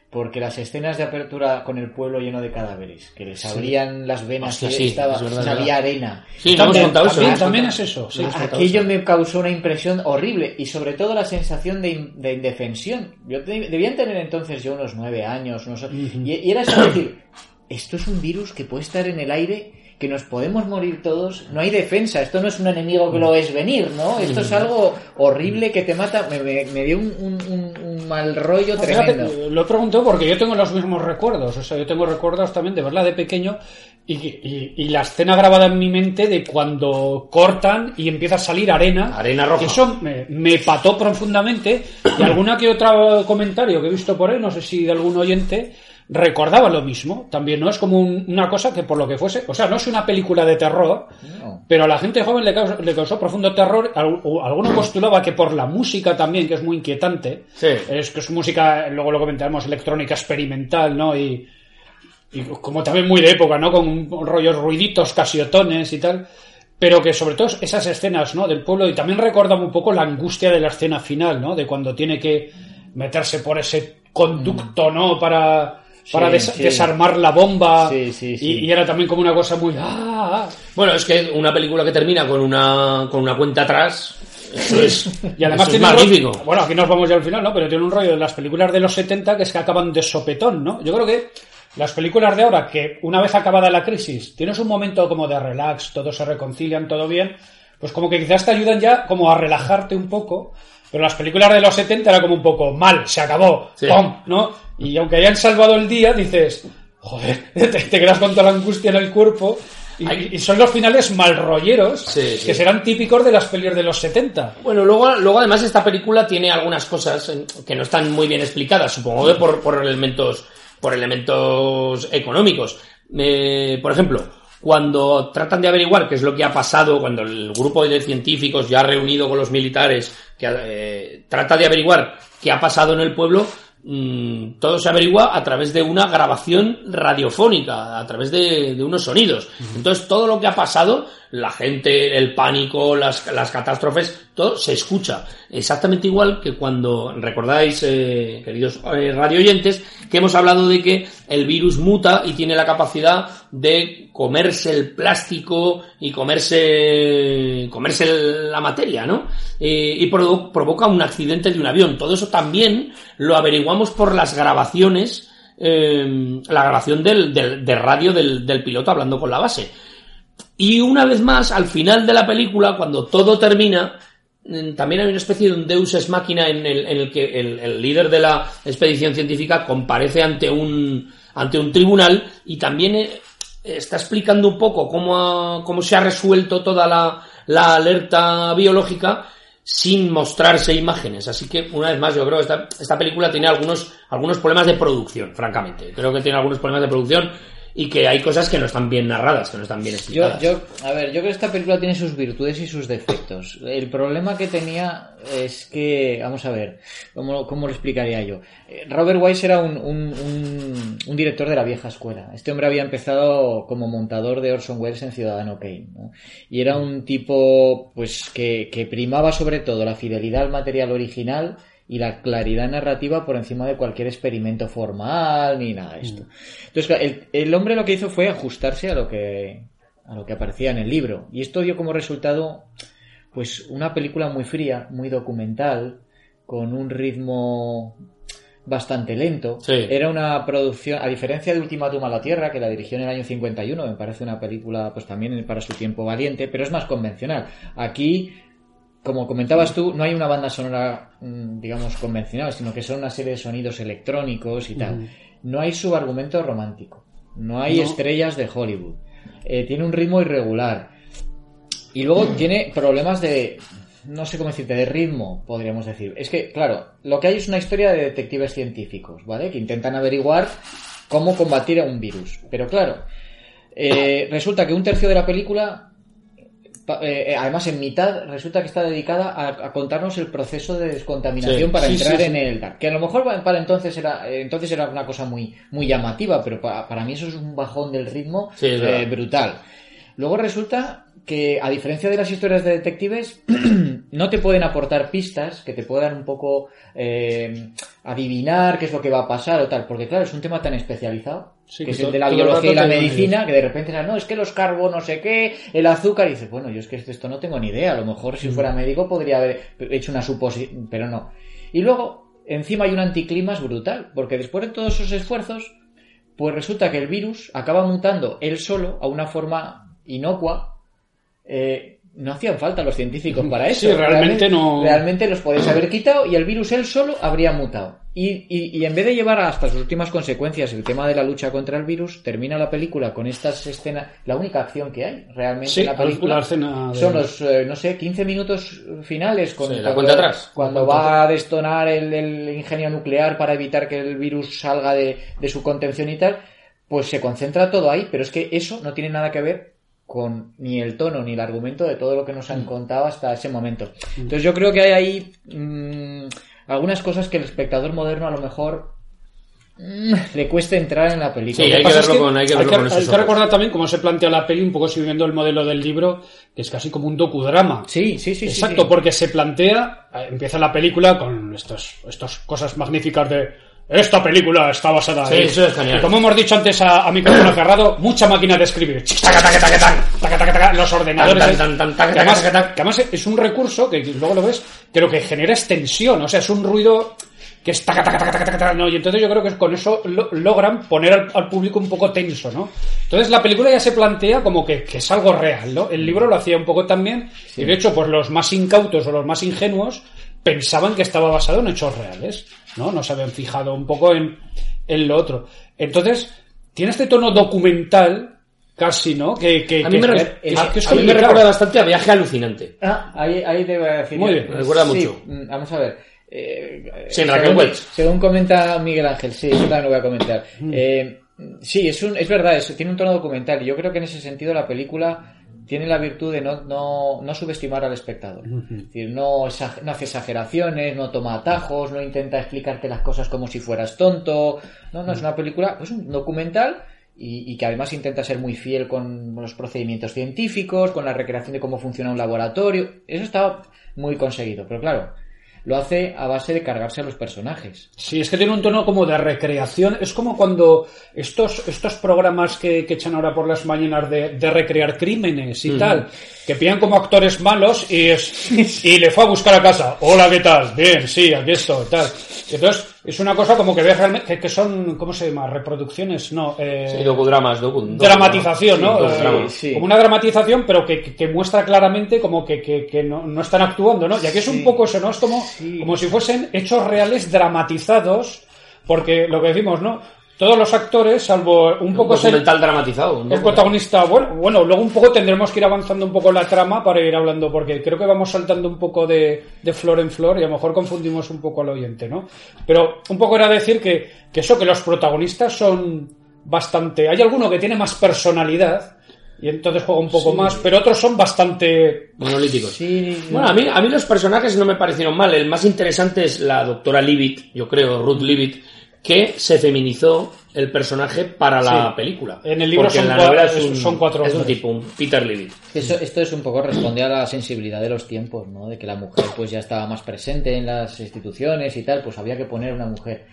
Porque las escenas de apertura con el pueblo lleno de cadáveres, que les abrían las venas Hostia, y sí, estaba, es verdad, arena. Sí, no hemos También, eso. es eso. sí. Aquello me causó una impresión horrible y sobre todo la sensación de, in- de indefensión. Yo te- debían tener entonces yo unos nueve años, unos, y, y era eso de decir, esto es un virus que puede estar en el aire, que nos podemos morir todos, no hay defensa, esto no es un enemigo que lo ves venir, ¿no? Esto es algo horrible que te mata, me, me- me dio un, un- un- un mal rollo No, fíjate, tremendo. lo he preguntado porque yo tengo los mismos recuerdos. O sea, yo tengo recuerdos también de verla de pequeño y, y- y la escena grabada en mi mente de cuando cortan y empieza a salir arena. Arena roja. Eso me, me pató profundamente. Y alguna que otro comentario que he visto por ahí, no sé si de algún oyente, recordaba lo mismo. También no es como un- una cosa que por lo que fuese, o sea, no es una película de terror, No. pero a la gente joven le causó, le causó profundo terror. Al- Alguno postulaba que por la música también, que es muy inquietante, Sí. es que es música, luego lo comentaremos, electrónica experimental, ¿no? Y, y como también muy de época, ¿no? Con rollos ruiditos, casiotones y tal. Pero que sobre todo esas escenas, ¿no? Del pueblo, y también recordaba un poco la angustia de la escena final, ¿no? De cuando tiene que meterse por ese conducto, ¿no? Para, para Sí, des- sí. desarmar la bomba. Sí. Y, y era también como una cosa muy... ¡ah! ah! Bueno, es que una película que termina con una, con una cuenta atrás, eso es, Y además eso es tiene un rollo- magnífico. bueno, aquí nos vamos ya al final, ¿no? Pero tiene un rollo de las películas de los 70 que es que acaban de sopetón, ¿no? Yo creo que las películas de ahora, que una vez acabada la crisis, tienes un momento como de relax, todos se reconcilian, todo bien, pues como que quizás te ayudan ya como a relajarte un poco. Pero las películas de los 70 era como un poco mal, se acabó, Sí. ¡pum! ¿no? Y aunque hayan salvado el día, dices, joder, te, te quedas con toda la angustia en el cuerpo. Y, son los finales mal rolleros Sí, sí. que serán típicos de las pelis de los 70. Bueno, luego, luego además esta película tiene algunas cosas que no están muy bien explicadas, supongo que por, por elementos, por elementos económicos. Eh, por ejemplo, cuando tratan de averiguar qué es lo que ha pasado, cuando el grupo de científicos ya reunido con los militares que eh, trata de averiguar qué ha pasado en el pueblo, mm, todo se averigua a través de una grabación radiofónica, a través de, de unos sonidos. Entonces, todo lo que ha pasado, la gente, el pánico, las, las catástrofes, todo se escucha. Exactamente igual que cuando, recordáis, eh, queridos eh, radioyentes, que hemos hablado de que el virus muta y tiene la capacidad de comerse el plástico y comerse, comerse la materia, ¿no? Eh, y provo- provoca un accidente de un avión. Todo eso también lo averiguamos por las grabaciones, eh, la grabación del, del- de radio del, del piloto hablando con la base. Y una vez más, al final de la película, cuando todo termina, mm, también hay una especie de un deus ex machina en el, que el, el líder de la expedición científica comparece ante un, ante un tribunal y también eh, está explicando un poco cómo, ha- cómo se ha resuelto toda la, la alerta biológica sin mostrarse imágenes. Así que, una vez más, yo creo que esta, esta película tiene algunos, algunos problemas de producción, francamente. Creo que tiene algunos problemas de producción y que hay cosas que no están bien narradas, que no están bien explicadas. yo, a ver, yo creo que esta película tiene sus virtudes y sus defectos. El problema que tenía es que, vamos a ver, ¿cómo, cómo lo explicaría yo? Robert Wise era un, un, un- un director de la vieja escuela. Este hombre había empezado como montador de Orson Welles en Ciudadano Kane. ¿no? Y era un tipo, pues, que, que primaba sobre todo la fidelidad al material original y la claridad narrativa por encima de cualquier experimento formal ni nada de esto. Entonces, claro, el, el hombre lo que hizo fue ajustarse a lo que a lo que aparecía en el libro y esto dio como resultado pues una película muy fría, muy documental, con un ritmo bastante lento. Sí. Era una producción, a diferencia de Ultimátum a la Tierra, que la dirigió en el año 51, me parece una película pues también para su tiempo valiente, pero es más convencional. Aquí como comentabas tú, no hay una banda sonora, mm, digamos, convencional, sino que son una serie de sonidos electrónicos y tal. No hay subargumento romántico. No hay No. estrellas de Hollywood. Eh, tiene un ritmo irregular. Y luego tiene problemas de. No sé cómo decirte, de ritmo, podríamos decir. Es que, claro, lo que hay es una historia de detectives científicos, ¿vale? Que intentan averiguar cómo combatir a un virus. Pero claro, eh, resulta que un tercio de la película eh, eh, además, en mitad resulta que está dedicada a, a contarnos el proceso de descontaminación Sí, para sí, entrar sí, en el Dark. Que a lo mejor pa- para entonces era, eh, entonces era una cosa muy, muy llamativa, pero pa- para mí eso es un bajón del ritmo eh, brutal. Luego resulta que, a diferencia de las historias de detectives, no te pueden aportar pistas que te puedan un poco eh, adivinar qué es lo que va a pasar o tal, porque claro, es un tema tan especializado, Sí, que que es el de la biología y la medicina, que de repente no, es que los carbos, no sé qué, el azúcar, y dices, bueno, yo es que esto no tengo ni idea, a lo mejor si fuera médico podría haber hecho una suposición, pero no. Y luego, encima hay un anticlimas brutal, porque después de todos esos esfuerzos, pues resulta que el virus acaba mutando él solo a una forma inocua. Eh, no hacían falta los científicos para eso. Sí, realmente no- Realmente los podéis haber quitado y el virus él solo habría mutado. Y, y, y en vez de llevar hasta sus últimas consecuencias el tema de la lucha contra el virus, termina la película con estas escenas, la única acción que hay realmente Sí, en la película la escena de- son los, eh, no sé, 15 minutos finales con, Sí, la cuando, cuenta atrás. cuando va a destonar el, el ingenio nuclear para evitar que el virus salga de, de su contención y tal, pues se concentra todo ahí, pero es que eso no tiene nada que ver con ni el tono ni el argumento de todo lo que nos han Mm. contado hasta ese momento. Entonces yo creo que hay ahí mm, algunas cosas que el espectador moderno a lo mejor mm, le cuesta entrar en la película. Sí, hay que es verlo con- hay que verlo con esos hay que ojos. recordar también cómo se plantea la peli, un poco siguiendo el modelo del libro, que es casi como un docudrama. Sí, sí, sí. sí, Exacto, sí. porque se plantea, eh, empieza la película con estos, estas cosas magníficas de esta película está basada Sí, en... eso es genial. Y como hemos dicho antes a, a micrófono cerrado, mucha máquina de escribir. Los ordenadores. Que, además, es un recurso que luego lo ves, pero que genera extensión. O sea, es un ruido que es taca, taca, taca, taca, ¿no? Y entonces yo creo que con eso lo- logran poner al, al público un poco tenso, ¿no? Entonces la película ya se plantea como que, que es algo real, ¿no? El libro lo hacía un poco también, y de hecho, pues los más incautos o los más ingenuos pensaban que estaba basado en hechos reales, ¿no? No se habían fijado un poco en, en lo otro. Entonces, tiene este tono documental, casi, ¿no? Que, que, A mí me, que- re- que- a- que es a mí me complicado. recuerda bastante a Viaje Alucinante. Ah, ahí, ahí debo decir. Muy bien. Me recuerda Sí, mucho. mm, Vamos a ver. Eh, Sí, según-. Según comenta Miguel Ángel, sí, yo también lo voy a comentar. Mm. Eh, sí, es, un, es verdad, es- tiene un tono documental y yo creo que en ese sentido la película tiene la virtud de no, no, no subestimar al espectador. Es decir, no, no hace exageraciones, no toma atajos, no intenta explicarte las cosas como si fueras tonto. No, no, es una película, pues un documental y, y que además intenta ser muy fiel con los procedimientos científicos, con la recreación de cómo funciona un laboratorio. Eso está muy conseguido, pero claro, lo hace a base de cargarse a los personajes. Sí, es que tiene un tono como de recreación. Es como cuando estos, estos programas que, que echan ahora por las mañanas de, de recrear crímenes y tal, que pillan como actores malos y es y le fue a buscar a casa. Hola, ¿qué tal? Bien, sí, aquí estoy, tal. Entonces, es una cosa como que ves realmente que, que son, ¿cómo se llama? Reproducciones, no. Eh, Sí, docudramas, docu- dramatización, ¿no? Sí, Eh, sí. Como una dramatización, pero que, que- que muestra claramente como que, que- que no, no están actuando, ¿no? Y aquí es un poco eso, ¿no? Es como, Sí. como si fuesen hechos reales dramatizados, porque lo que decimos, ¿no? Todos los actores, salvo un Un poco documental dramatizado. un el protagonista, bueno, bueno, luego un poco tendremos que ir avanzando un poco la trama para ir hablando, porque creo que vamos saltando un poco de, de flor en flor y a lo mejor confundimos un poco al oyente, ¿no? Pero un poco era decir que, que eso, que los protagonistas son bastante. Hay alguno que tiene más personalidad y entonces juega un poco más, pero otros son bastante. Monolíticos. Sí, Bueno, a mí, a mí los personajes no me parecieron mal. El más interesante es la doctora Leavitt, yo creo, Ruth Leavitt, que se feminizó el personaje para la Sí. película. En el libro Porque son en la cua- novela es- es un, son cuatro es un tipo, un Peter Leavitt. Eso- esto es un poco responde a la sensibilidad de los tiempos, ¿no? De que la mujer pues ya estaba más presente en las instituciones y tal, pues había que poner una mujer.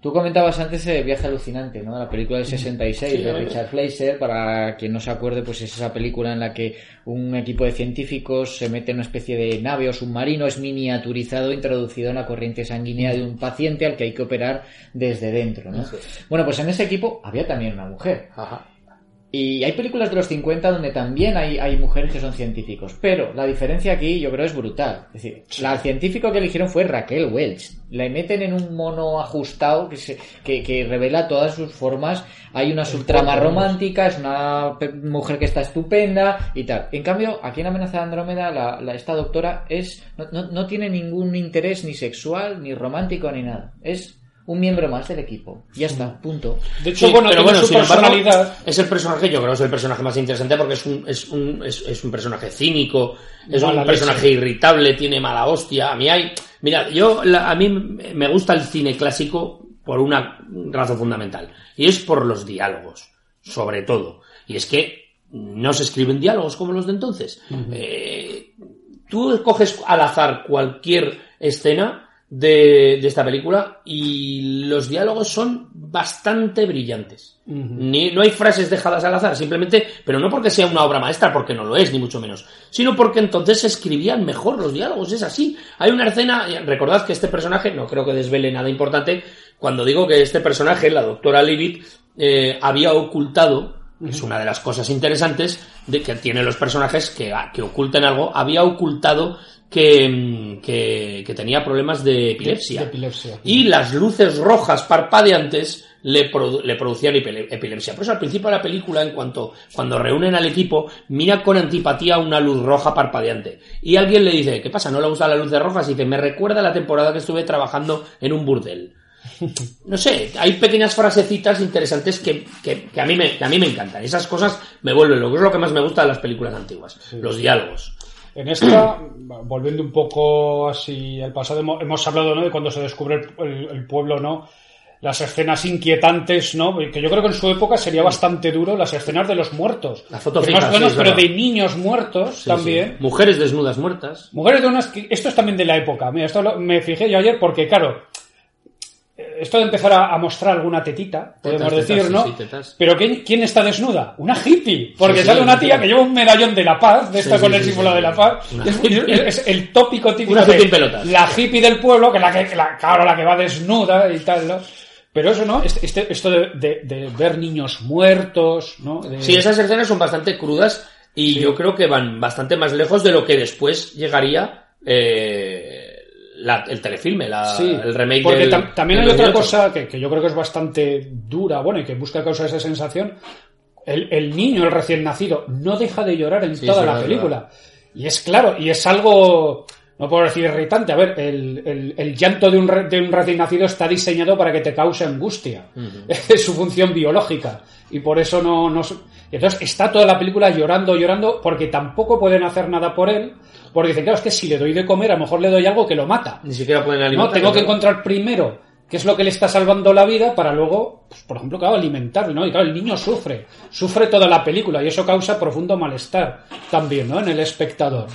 Tú comentabas antes de Viaje Alucinante, ¿no? La película del 66 Sí, de. Richard Fleischer, para quien no se acuerde, pues es esa película en la que un equipo de científicos se mete en una especie de nave o submarino, es miniaturizado, introducido en la corriente sanguínea de un paciente al que hay que operar desde dentro, ¿no? Bueno, pues en ese equipo había también una mujer. Ajá. Y hay películas de los 50 donde también hay, hay mujeres que son científicos, pero la diferencia aquí yo creo es brutal. Es decir, la científico que eligieron fue Raquel Welch. La meten en un mono ajustado que, se, que, que revela todas sus formas. Hay una subtrama romántica, es una mujer que está estupenda y tal. En cambio, aquí en Amenaza de Andrómeda, la, la- esta doctora es no, no, no tiene ningún interés ni sexual, ni romántico, ni nada. Es un miembro más del equipo. Ya está, punto. De hecho, Sí, bueno, pero bueno, su sin embargo, personalidad. es el personaje, yo creo que es el personaje más interesante porque es un, es un, es, es un personaje cínico, es Mala un personaje leche. irritable, tiene mala hostia. A mí hay, mira, yo, la- a mí me gusta el cine clásico por una razón fundamental y es por los diálogos, sobre todo. Y es que no se escriben diálogos como los de entonces. Eh, tú coges al azar cualquier escena de, de esta película y los diálogos son bastante brillantes. Ni, no hay frases dejadas al azar, simplemente, pero no porque sea una obra maestra, porque no lo es, ni mucho menos, sino porque entonces se escribían mejor los diálogos, es así. Hay una escena, y recordad que este personaje, no creo que desvele nada importante, cuando digo que este personaje, la doctora Leavitt, eh, había ocultado es una de las cosas interesantes de que tienen los personajes que, que ocultan algo. Había ocultado que, que, que tenía problemas de epilepsia. De epilepsia. Y las luces rojas parpadeantes le, produ- le producían epile- epilepsia. Por eso al principio de la película, en cuanto cuando reúnen al equipo, mira con antipatía una luz roja parpadeante. Y alguien le dice, ¿qué pasa? ¿No le gustan las luces rojas? Y dice, me recuerda la temporada que estuve trabajando en un burdel. No sé, hay pequeñas frasecitas interesantes que, que- que a mí me, que a mí me encantan. Esas cosas me vuelven loco. Es lo que más me gusta de las películas antiguas. Los diálogos. En esta, volviendo un poco así al pasado, hemos, hablado ¿no? de cuando se descubre el, pueblo, ¿no? Las escenas inquietantes, ¿no? Que yo creo que en su época sería bastante duro las escenas de los muertos. Las fotos más o menos, sí, pero de niños muertos Sí, también. sí. Mujeres desnudas muertas. Mujeres de unas que... Esto es también de la época. Mira, esto me fijé yo ayer porque, claro, esto de empezar a, a mostrar alguna tetita, podemos Tetas, decir, tetas, ¿no? sí, sí, tetas. Pero ¿quién, quién está desnuda? Una hippie. Porque Sí, sale una tía que lleva un medallón de la paz, de esta con el sí, símbolo sí, de la paz. Una Es, el tópico típico Una de en pelotas. la hippie del pueblo, que la que, la, claro, la que va desnuda y tal, ¿no? Pero eso, ¿no? Este, este- esto de, de- de ver niños muertos, ¿no? De- Sí, esas escenas son bastante crudas y yo creo que van bastante más lejos de lo que después llegaría eh, la- el telefilme, la- Sí, el remake porque del- tam- también hay otra 2008. cosa que, que yo creo que es bastante dura, bueno, y que busca causar esa sensación. El, el niño, el recién nacido, no deja de llorar en Sí, toda la verdad, película. Y es claro, y es algo, no puedo decir irritante. A ver, el, el- el llanto de un, re- de un recién nacido está diseñado para que te cause angustia. Es su función biológica. Y por eso no, no. Entonces está toda la película llorando, llorando, porque tampoco pueden hacer nada por él. Porque dicen, claro, es que si le doy de comer, a lo mejor le doy algo que lo mata. Ni siquiera pueden No, alimentar. tengo que encontrar primero qué es lo que le está salvando la vida para luego, pues, por ejemplo, claro, alimentarlo, ¿no? Y claro, el niño sufre, sufre toda la película y eso causa profundo malestar también, ¿no? En el espectador.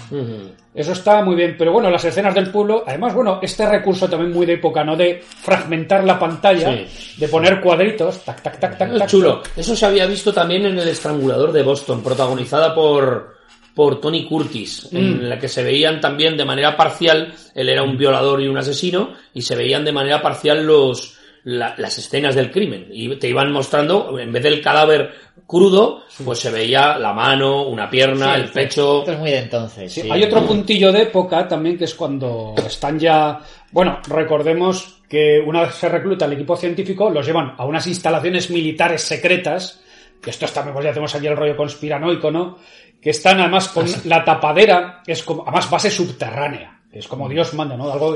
Eso está muy bien, pero bueno, las escenas del pueblo, además, bueno, este recurso también muy de época, ¿no? De fragmentar la pantalla, de poner cuadritos, tac, tac, tac, tac. chulo. Eso se había visto también en El Estrangulador de Boston, protagonizada por, por Tony Curtis, Mm. en la que se veían también de manera parcial, él era un violador y un asesino, y se veían de manera parcial los, la- las escenas del crimen. Y te iban mostrando, en vez del cadáver crudo, pues se veía la mano, una pierna, Sí, el pecho. Esto es muy de entonces. Sí, sí. Hay otro puntillo de época también que es cuando están ya. Bueno, recordemos que una vez se recluta el equipo científico, los llevan a unas instalaciones militares secretas. Que esto es también, pues ya tenemos aquí el rollo conspiranoico, ¿no? Que están además con la tapadera, es como, además base subterránea. que Es como Dios manda, ¿no? Algo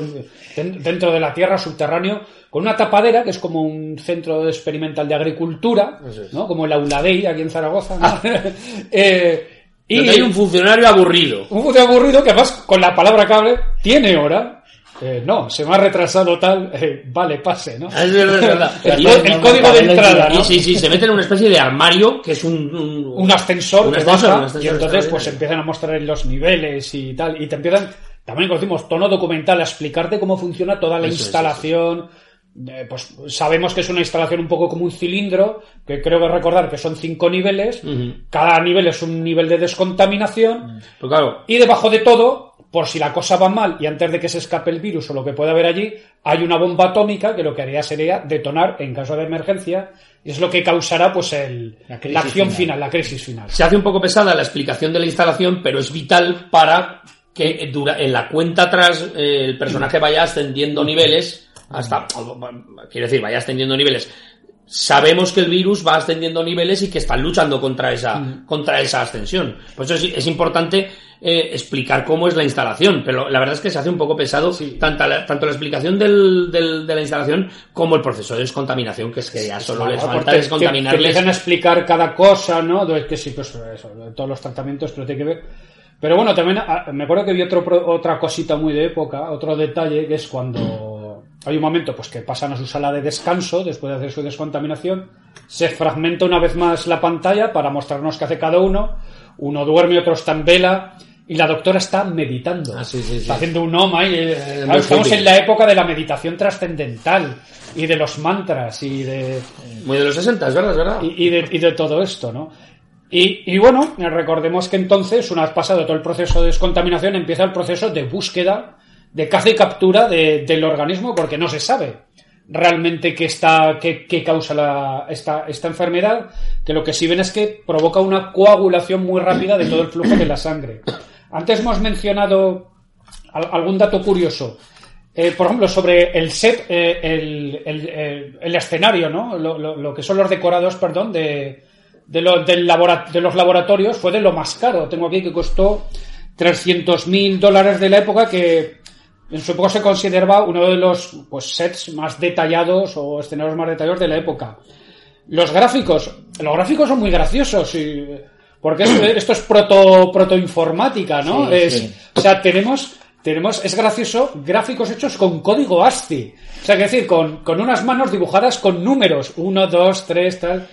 den- dentro de la tierra, subterráneo, con una tapadera, que es como un centro experimental de agricultura, ¿no? Como el Auladei, aquí en Zaragoza. ¿no? Eh, Donde hay un funcionario aburrido. un funcionario aburrido que además con la palabra cable tiene hora. Eh, no, se me ha retrasado tal. eh, vale, pase, ¿no? Es verdad, es verdad. el, el código de entrada, ¿no? sí, sí, se meten en una especie de armario que es un, un, Un ascensor un que ascensor, baja, un ascensor y entonces pues extraordinario. empiezan a mostrar los niveles y tal. Y te empiezan, también conocimos tono documental, a explicarte cómo funciona toda la Eso instalación. Eh, pues sabemos que es una instalación un poco como un cilindro, que creo que recordar que son cinco niveles. Cada nivel es un nivel de descontaminación. Claro, Y debajo de todo, por si la cosa va mal y antes de que se escape el virus o lo que pueda haber allí, hay una bomba atómica que lo que haría sería detonar en caso de emergencia y es lo que causará pues el, La acción final. final. la crisis final. se hace un poco pesada la explicación de la instalación, pero es vital para que dura, en la cuenta atrás eh, el personaje vaya ascendiendo niveles hasta, quiero decir, vaya ascendiendo niveles. Sabemos que el virus va ascendiendo niveles y que están luchando contra esa, contra esa ascensión. Por eso es, es importante eh, explicar cómo es la instalación, pero la verdad es que se hace un poco pesado tanto, la, tanto la explicación del, del- de la instalación como el proceso de descontaminación, que es que ya solo les falta porque que- descontaminarles. empiezan a explicar cada cosa, ¿no? De que sí, pues eso, de todos los tratamientos, pero tiene que ver. Pero bueno, también ah, me acuerdo que vi otro, otra cosita muy de época, otro detalle, que es cuando hay un momento pues que pasan a su sala de descanso después de hacer su descontaminación, se fragmenta una vez más la pantalla para mostrarnos qué hace cada uno, uno duerme, otro está en vela, y la doctora está meditando. Ah, sí, sí, sí. Está haciendo un om ahí. eh, claro, estamos en la época de la meditación trascendental y de los mantras y de, Muy de los 60, es verdad, es verdad. y, y de, y de todo esto, ¿no? Y, y bueno, recordemos que entonces, una vez pasado todo el proceso de descontaminación, empieza el proceso de búsqueda, de caza y captura de- del organismo, porque no se sabe realmente qué, está, qué, qué causa la- esta, esta enfermedad, que lo que sí ven es que provoca una coagulación muy rápida de todo el flujo de la sangre. Antes hemos mencionado al- algún dato curioso. Eh, por ejemplo, sobre el set, eh, el, el- el- el escenario, ¿no? Lo, lo- lo que son los decorados, perdón, de, de, lo- del labora- de los laboratorios fue de lo más caro. Tengo aquí que costó 300.000 dólares de la época que en su época se consideraba uno de los pues, sets más detallados o escenarios más detallados de la época. Los gráficos, los gráficos son muy graciosos y porque es- esto es proto protoinformática, ¿no? Sí, es, sí. O sea, tenemos tenemos es gracioso gráficos hechos con código ASCII. O sea, que decir, con, con unas manos dibujadas con números, 1, 2, 3, tal.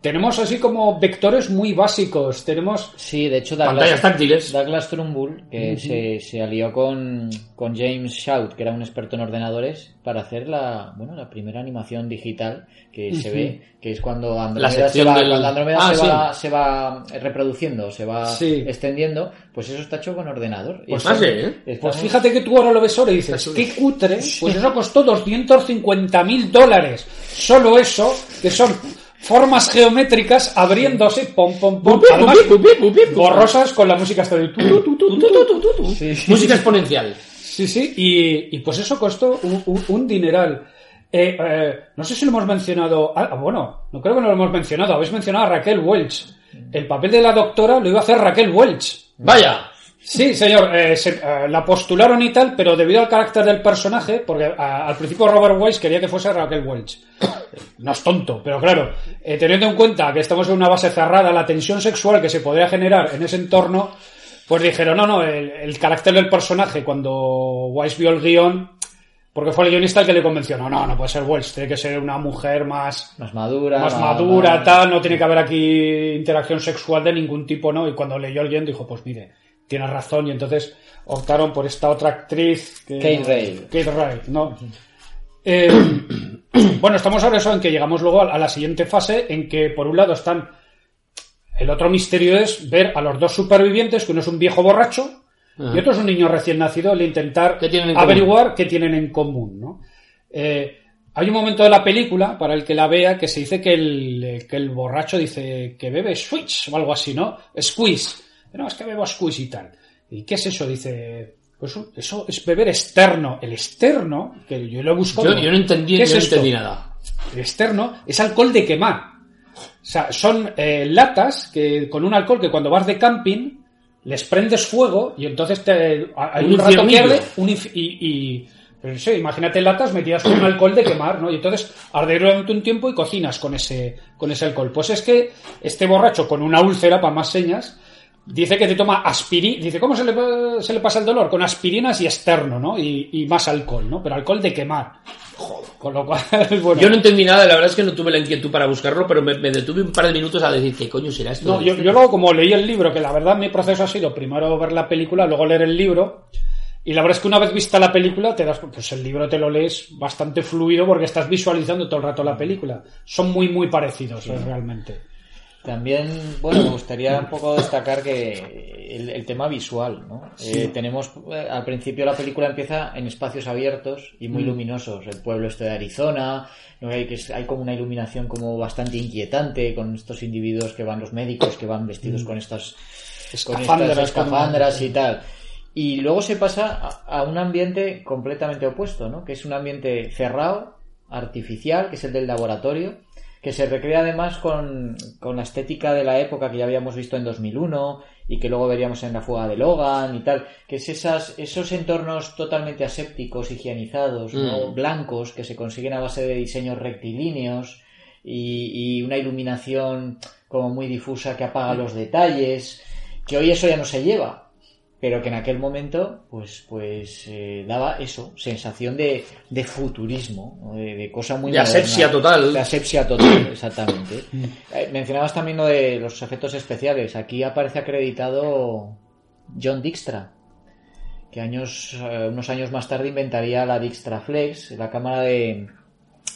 Tenemos así como vectores muy básicos. Tenemos Sí, de hecho Pantallas Douglas, táctiles. Douglas Trumbull, que se, se alió con, con James Shout, que era un experto en ordenadores, para hacer la, bueno, la primera animación digital que se ve, que es cuando Andrómeda, se va, del- cuando Andrómeda Ah, se, sí. va, se va reproduciendo, se va Sí. extendiendo, pues eso está hecho con ordenador. Pues eso- más, ¿eh? Pues fíjate que tú ahora lo ves ahora y dices, qué cutre, pues eso costó 250 mil dólares. Solo eso, que son formas geométricas abriéndose, pom, pom, pom, además, borrosas con la música hasta. Sí, sí. Música exponencial. Sí, sí, y, y pues eso costó un, un- un dineral. Eh, eh, no sé si lo hemos mencionado. Ah, bueno, no creo que no lo hemos mencionado. Habéis mencionado a Raquel Welch. El papel de la doctora lo iba a hacer Raquel Welch. Vaya. Sí, señor, eh, se- eh, la postularon y tal, pero debido al carácter del personaje, porque a- al principio Robert Weiss quería que fuese Raquel Welch. No es tonto, pero claro, eh, teniendo en cuenta que estamos en una base cerrada, la tensión sexual que se podría generar en ese entorno, pues dijeron, no, no, el, el carácter del personaje, cuando Weiss vio el guion, porque fue el guionista el que le convenció, no, no, no puede ser Welch, tiene que ser una mujer más, Más madura. más madura, tal, no tiene que haber aquí interacción sexual de ningún tipo, ¿no? Y cuando leyó el guion dijo, pues mire, tiene razón, y entonces optaron por esta otra actriz que... Kate Ray. Kate Ray, ¿no? Eh, bueno, estamos ahora eso en que llegamos luego a, la siguiente fase, en que por un lado están... El otro misterio es ver a los dos supervivientes, que uno es un viejo borracho y otro es un niño recién nacido, el intentar averiguar qué tienen en común, ¿no? Eh, hay un momento de la película, para el que la vea, que se dice que el, que el borracho dice que bebe switch o algo así, ¿no? Squeeze. No, es que bebo squeeze y tal. ¿Y qué es eso? Dice, pues eso es beber externo. El externo, que yo lo he buscado. Yo, yo no entendí, ¿Qué es yo no esto? entendí nada. El externo es alcohol de quemar. O sea, son eh, latas que con un alcohol que cuando vas de camping les prendes fuego y entonces te, hay Un un, rato pierde un inf- y, y pues sí, imagínate latas metidas con un alcohol de quemar, ¿no? Y entonces arde durante un tiempo y cocinas con ese con ese alcohol. Pues es que este borracho con una úlcera para más señas dice que te toma aspirina, dice ¿cómo se le, se le pasa el dolor? Con aspirinas y externo, ¿no? Y, y más alcohol, ¿no? Pero alcohol de quemar. Con lo cual, bueno. Yo no entendí nada, la verdad es que no tuve la inquietud para buscarlo, pero me, me detuve un par de minutos a decir, ¿qué coño será esto? No, yo, yo luego como leí el libro, que la verdad mi proceso ha sido primero ver la película, luego leer el libro, y la verdad es que una vez vista la película, te das, pues el libro te lo lees bastante fluido porque estás visualizando todo el rato la película. Son muy, muy parecidos, realmente. También, bueno, me gustaría un poco destacar que el, el tema visual, ¿no? Eh, tenemos, eh, al principio la película empieza en espacios abiertos y Mm. muy luminosos. El pueblo este de Arizona, ¿no? hay, que hay como una iluminación como bastante inquietante con estos individuos que van, los médicos que van vestidos con estas con Escafandras, estas con- escafandras y tal. Y luego se pasa a, a un ambiente completamente opuesto, ¿no? Que es un ambiente cerrado, artificial, que es el del laboratorio, que se recrea además con, con la estética de la época que ya habíamos visto en 2001 y que luego veríamos en la fuga de Logan y tal, que es esas, esos entornos totalmente asépticos, higienizados, ¿no? Mm. blancos, que se consiguen a base de diseños rectilíneos y, y una iluminación como muy difusa que apaga los detalles, que hoy eso ya no se lleva, pero que en aquel momento pues pues eh, daba eso, sensación de, de futurismo, ¿no? de, de cosa muy De moderna. asepsia total. De asepsia total, exactamente. Eh, mencionabas también lo de los efectos especiales. Aquí aparece acreditado John Dijkstra, que años, eh, unos años más tarde inventaría la Dijkstra Flex, la cámara de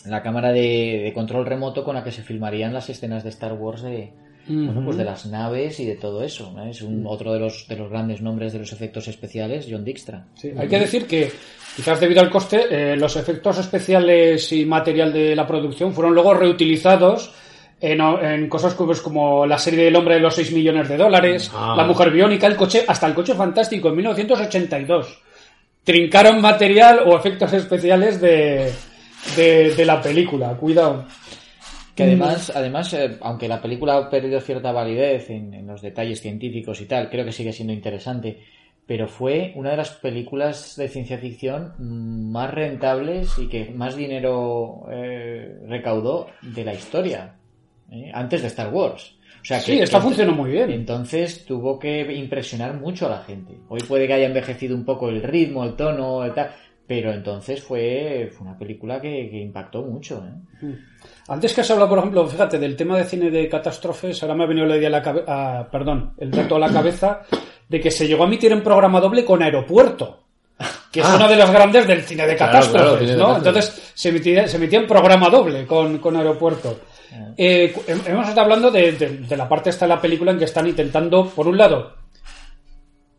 la cámara de, de control remoto con la que se filmarían las escenas de Star Wars de, bueno, pues de las naves y de todo eso. ¿no? Es un, otro de los, de los grandes nombres de los efectos especiales, John Dijkstra. Sí, hay que decir que, quizás debido al coste, eh, los efectos especiales y material de la producción fueron luego reutilizados en, en cosas como, pues, como la serie del hombre de los 6 millones de dólares, Ah. la mujer biónica, el coche, hasta el coche fantástico en 1982. trincaron material o efectos especiales de, de, de la película. Cuidado. Que además, además eh, aunque la película ha perdido cierta validez en, en los detalles científicos y tal, creo que sigue siendo interesante. Pero fue una de las películas de ciencia ficción más rentables y que más dinero eh, recaudó de la historia. ¿eh? Antes de Star Wars. O sea, que, Sí, esta funcionó muy bien. Entonces tuvo que impresionar mucho a la gente. Hoy puede que haya envejecido un poco el ritmo, el tono, el tal, pero entonces fue, fue una película que, que impactó mucho. ¿eh? Antes que has hablado, por ejemplo, fíjate, del tema de cine de catástrofes, ahora me ha venido la idea a la cabeza, perdón, el dato a la cabeza de que se llegó a emitir en programa doble con Aeropuerto, que es Ah. una de las grandes del cine de catástrofes, claro, ¿no? Entonces se emitía, se emitía en programa doble con, con Aeropuerto. Eh, cu- hem- hemos estado hablando de, de- de la parte esta de la película en que están intentando, por un lado,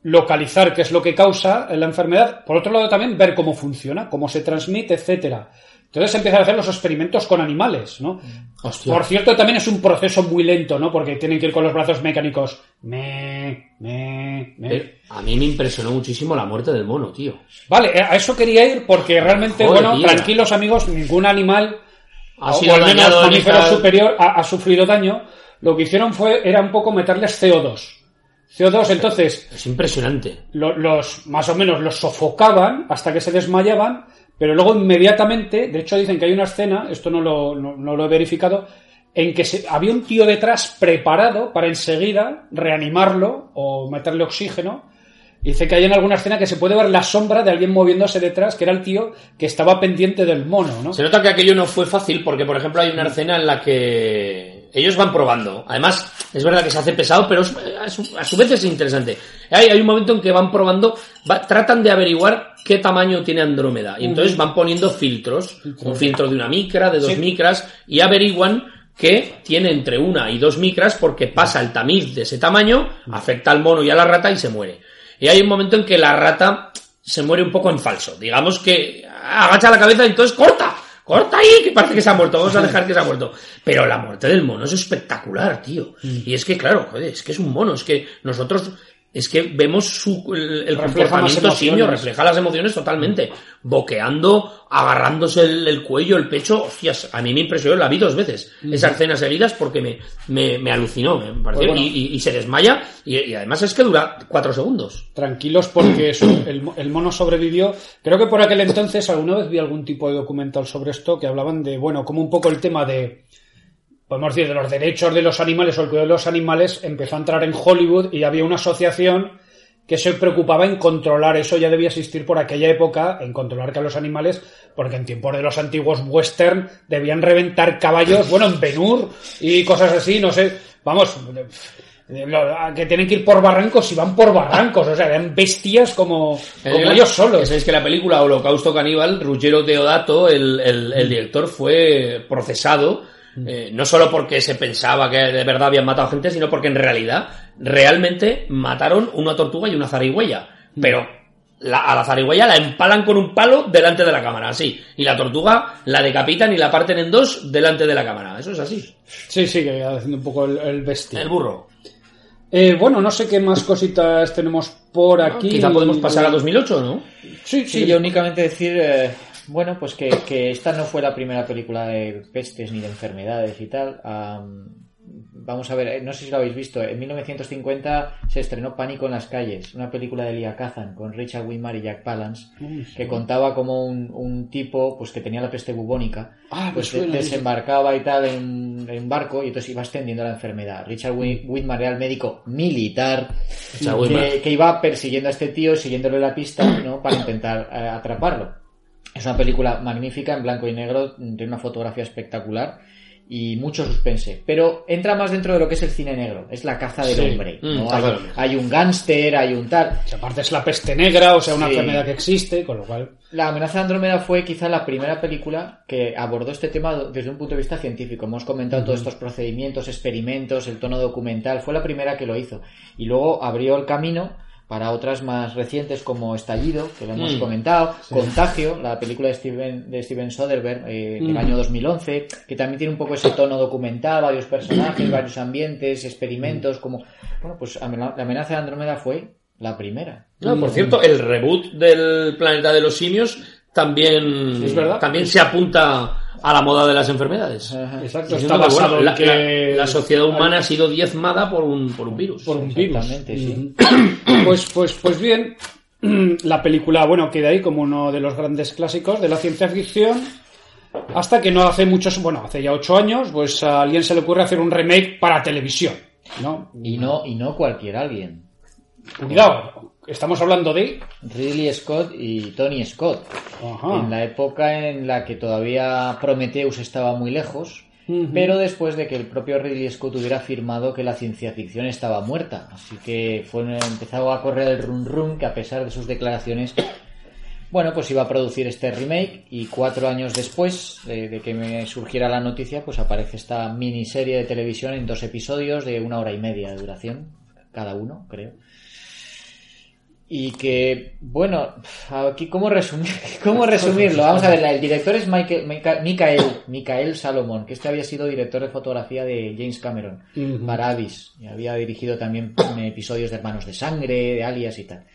localizar qué es lo que causa la enfermedad, por otro lado también ver cómo funciona, cómo se transmite, etcétera. Entonces se empiezan a hacer los experimentos con animales, ¿no? Hostia. Por cierto, también es un proceso muy lento, ¿no? Porque tienen que ir con los brazos mecánicos. Me, me, me. Eh, A mí me impresionó muchísimo la muerte del mono, tío. Vale, eh, a eso quería ir porque realmente, Joder, bueno, tío. tranquilos amigos, ningún animal, Ha o sido al menos mamífero esta- superior, ha, ha sufrido daño. Lo que hicieron fue, era un poco meterles CO2. CO2, entonces, Es impresionante. lo- los más o menos los sofocaban hasta que se desmayaban, pero luego inmediatamente, de hecho dicen que hay una escena, esto no lo, no, no lo he verificado, en que se- había un tío detrás preparado para enseguida reanimarlo o meterle oxígeno. Dice que hay en alguna escena que se puede ver la sombra de alguien moviéndose detrás, que era el tío que estaba pendiente del mono, ¿no? Se nota que aquello no fue fácil porque, por ejemplo, hay una escena en la que ellos van probando. Además, es verdad que se hace pesado, pero es- a su, a su vez es interesante. Hay, hay un momento en que van probando, va- tratan de averiguar qué tamaño tiene Andrómeda. Y entonces van poniendo filtros. Un filtro de una micra, de dos Sí. micras, y averiguan que tiene entre una y dos micras porque pasa el tamiz de ese tamaño, afecta al mono y a la rata y se muere. Y hay un momento en que la rata se muere un poco en falso. Digamos que agacha la cabeza y entonces corta. Corta ahí, que parece que se ha muerto. Vamos a dejar que se ha muerto. Pero la muerte del mono es espectacular, tío. Y es que, claro, joder, es que es un mono. Es que nosotros, es que vemos su, el, el comportamiento simio, refleja las emociones totalmente. Boqueando, agarrándose el, el cuello, el pecho. Hostias, a mí me impresionó, la vi dos veces. Esas escenas seguidas porque me, me, me alucinó, me pareció. Pues bueno. y, y- y se desmaya. Y, y además es que dura cuatro segundos. Tranquilos porque eso, el, mo- el mono sobrevivió. Creo que por aquel entonces alguna vez vi algún tipo de documental sobre esto que hablaban de, bueno, como un poco el tema de, podemos decir, de los derechos de los animales o el cuidado de los animales empezó a entrar en Hollywood y había una asociación que se preocupaba en controlar, eso ya debía existir por aquella época, en controlar que a los animales, porque en tiempos de los antiguos western debían reventar caballos, bueno, en Ben-Hur y cosas así, no sé, vamos, que tienen que ir por barrancos y van por barrancos, o sea, eran bestias como, como Eh, ellos solos. Sabéis que la película Holocausto Caníbal, Ruggero Deodato, el, el- el director, fue procesado. Eh, no solo porque se pensaba que de verdad habían matado gente, sino porque en realidad realmente mataron una tortuga y una zarigüeya. Pero la- a la zarigüeya la empalan con un palo delante de la cámara, así. Y la tortuga la decapitan y la parten en dos delante de la cámara. Eso es así. Sí, sí, que haciendo un poco el, el bestia. El burro. Eh, bueno, no sé qué más cositas tenemos por aquí. Quizá podemos pasar a 2008, ¿no? Sí, Sí, sí, yo únicamente decir, eh, bueno, pues que, que esta no fue la primera película de pestes ni de enfermedades y tal. Am, vamos a ver, eh, no sé si lo habéis visto, en 1950 se estrenó Pánico en las calles, una película de Elia Kazan con Richard Widmar y Jack Palance, que contaba como un, un tipo pues que tenía la peste bubónica, Ah, pues suena, de- desembarcaba y tal en, en barco y entonces iba extendiendo la enfermedad. Richard Wi- Widmar era el médico militar Widmark. que iba persiguiendo a este tío, siguiéndole la pista, ¿no? Para intentar eh, atraparlo. Es una película magnífica, en blanco y negro, tiene una fotografía espectacular y mucho suspense. Pero entra más dentro de lo que es el cine negro, es la caza del Sí. hombre. Mm, Hay, un gángster, hay un tal. O sea, aparte es la peste negra, o sea, una Sí. enfermedad que existe, con lo cual. La amenaza de Andrómeda fue quizá la primera película que abordó este tema desde un punto de vista científico. Hemos comentado todos estos procedimientos, experimentos, el tono documental. Fue la primera que lo hizo. Y luego abrió el camino para otras más recientes como Estallido, que lo hemos Mm. comentado, Contagio, la película de Steven, de Steven Soderbergh eh, del Mm. año 2011, que también tiene un poco ese tono documental, varios personajes, varios ambientes, experimentos, como... Bueno, pues la amenaza de Andrómeda fue la primera. No, por cierto, el reboot del Planeta de los Simios también, Es verdad. también se apunta a la moda de las enfermedades. Exacto, está bueno, basado en la, que... la- la sociedad humana ha sido diezmada por un, por un virus. por un virus. Sí. Pues, pues, pues bien, la película, bueno, queda ahí como uno de los grandes clásicos de la ciencia ficción. Hasta que no hace muchos, bueno, hace ya ocho años, pues a alguien se le ocurre hacer un remake para televisión, ¿no? Y no, y no cualquier alguien. Cuidado, estamos hablando de... Ridley Scott y Tony Scott. Ajá. En la época en la que todavía Prometheus estaba muy lejos, pero después de que el propio Ridley Scott hubiera afirmado que la ciencia ficción estaba muerta. Así que fue empezó a correr el run run que a pesar de sus declaraciones, bueno, pues iba a producir este remake y cuatro años después de, de que me surgiera la noticia, pues aparece esta miniserie de televisión en dos episodios de una hora y media de duración, cada uno, creo. Y que, bueno, aquí cómo, resumir, cómo resumirlo. Vamos a ver, el director es Michael, Michael, Michael Salomon, que este había sido director de fotografía de James Cameron para Abyss, y había dirigido también episodios de Hermanos de Sangre, de Alias y tal.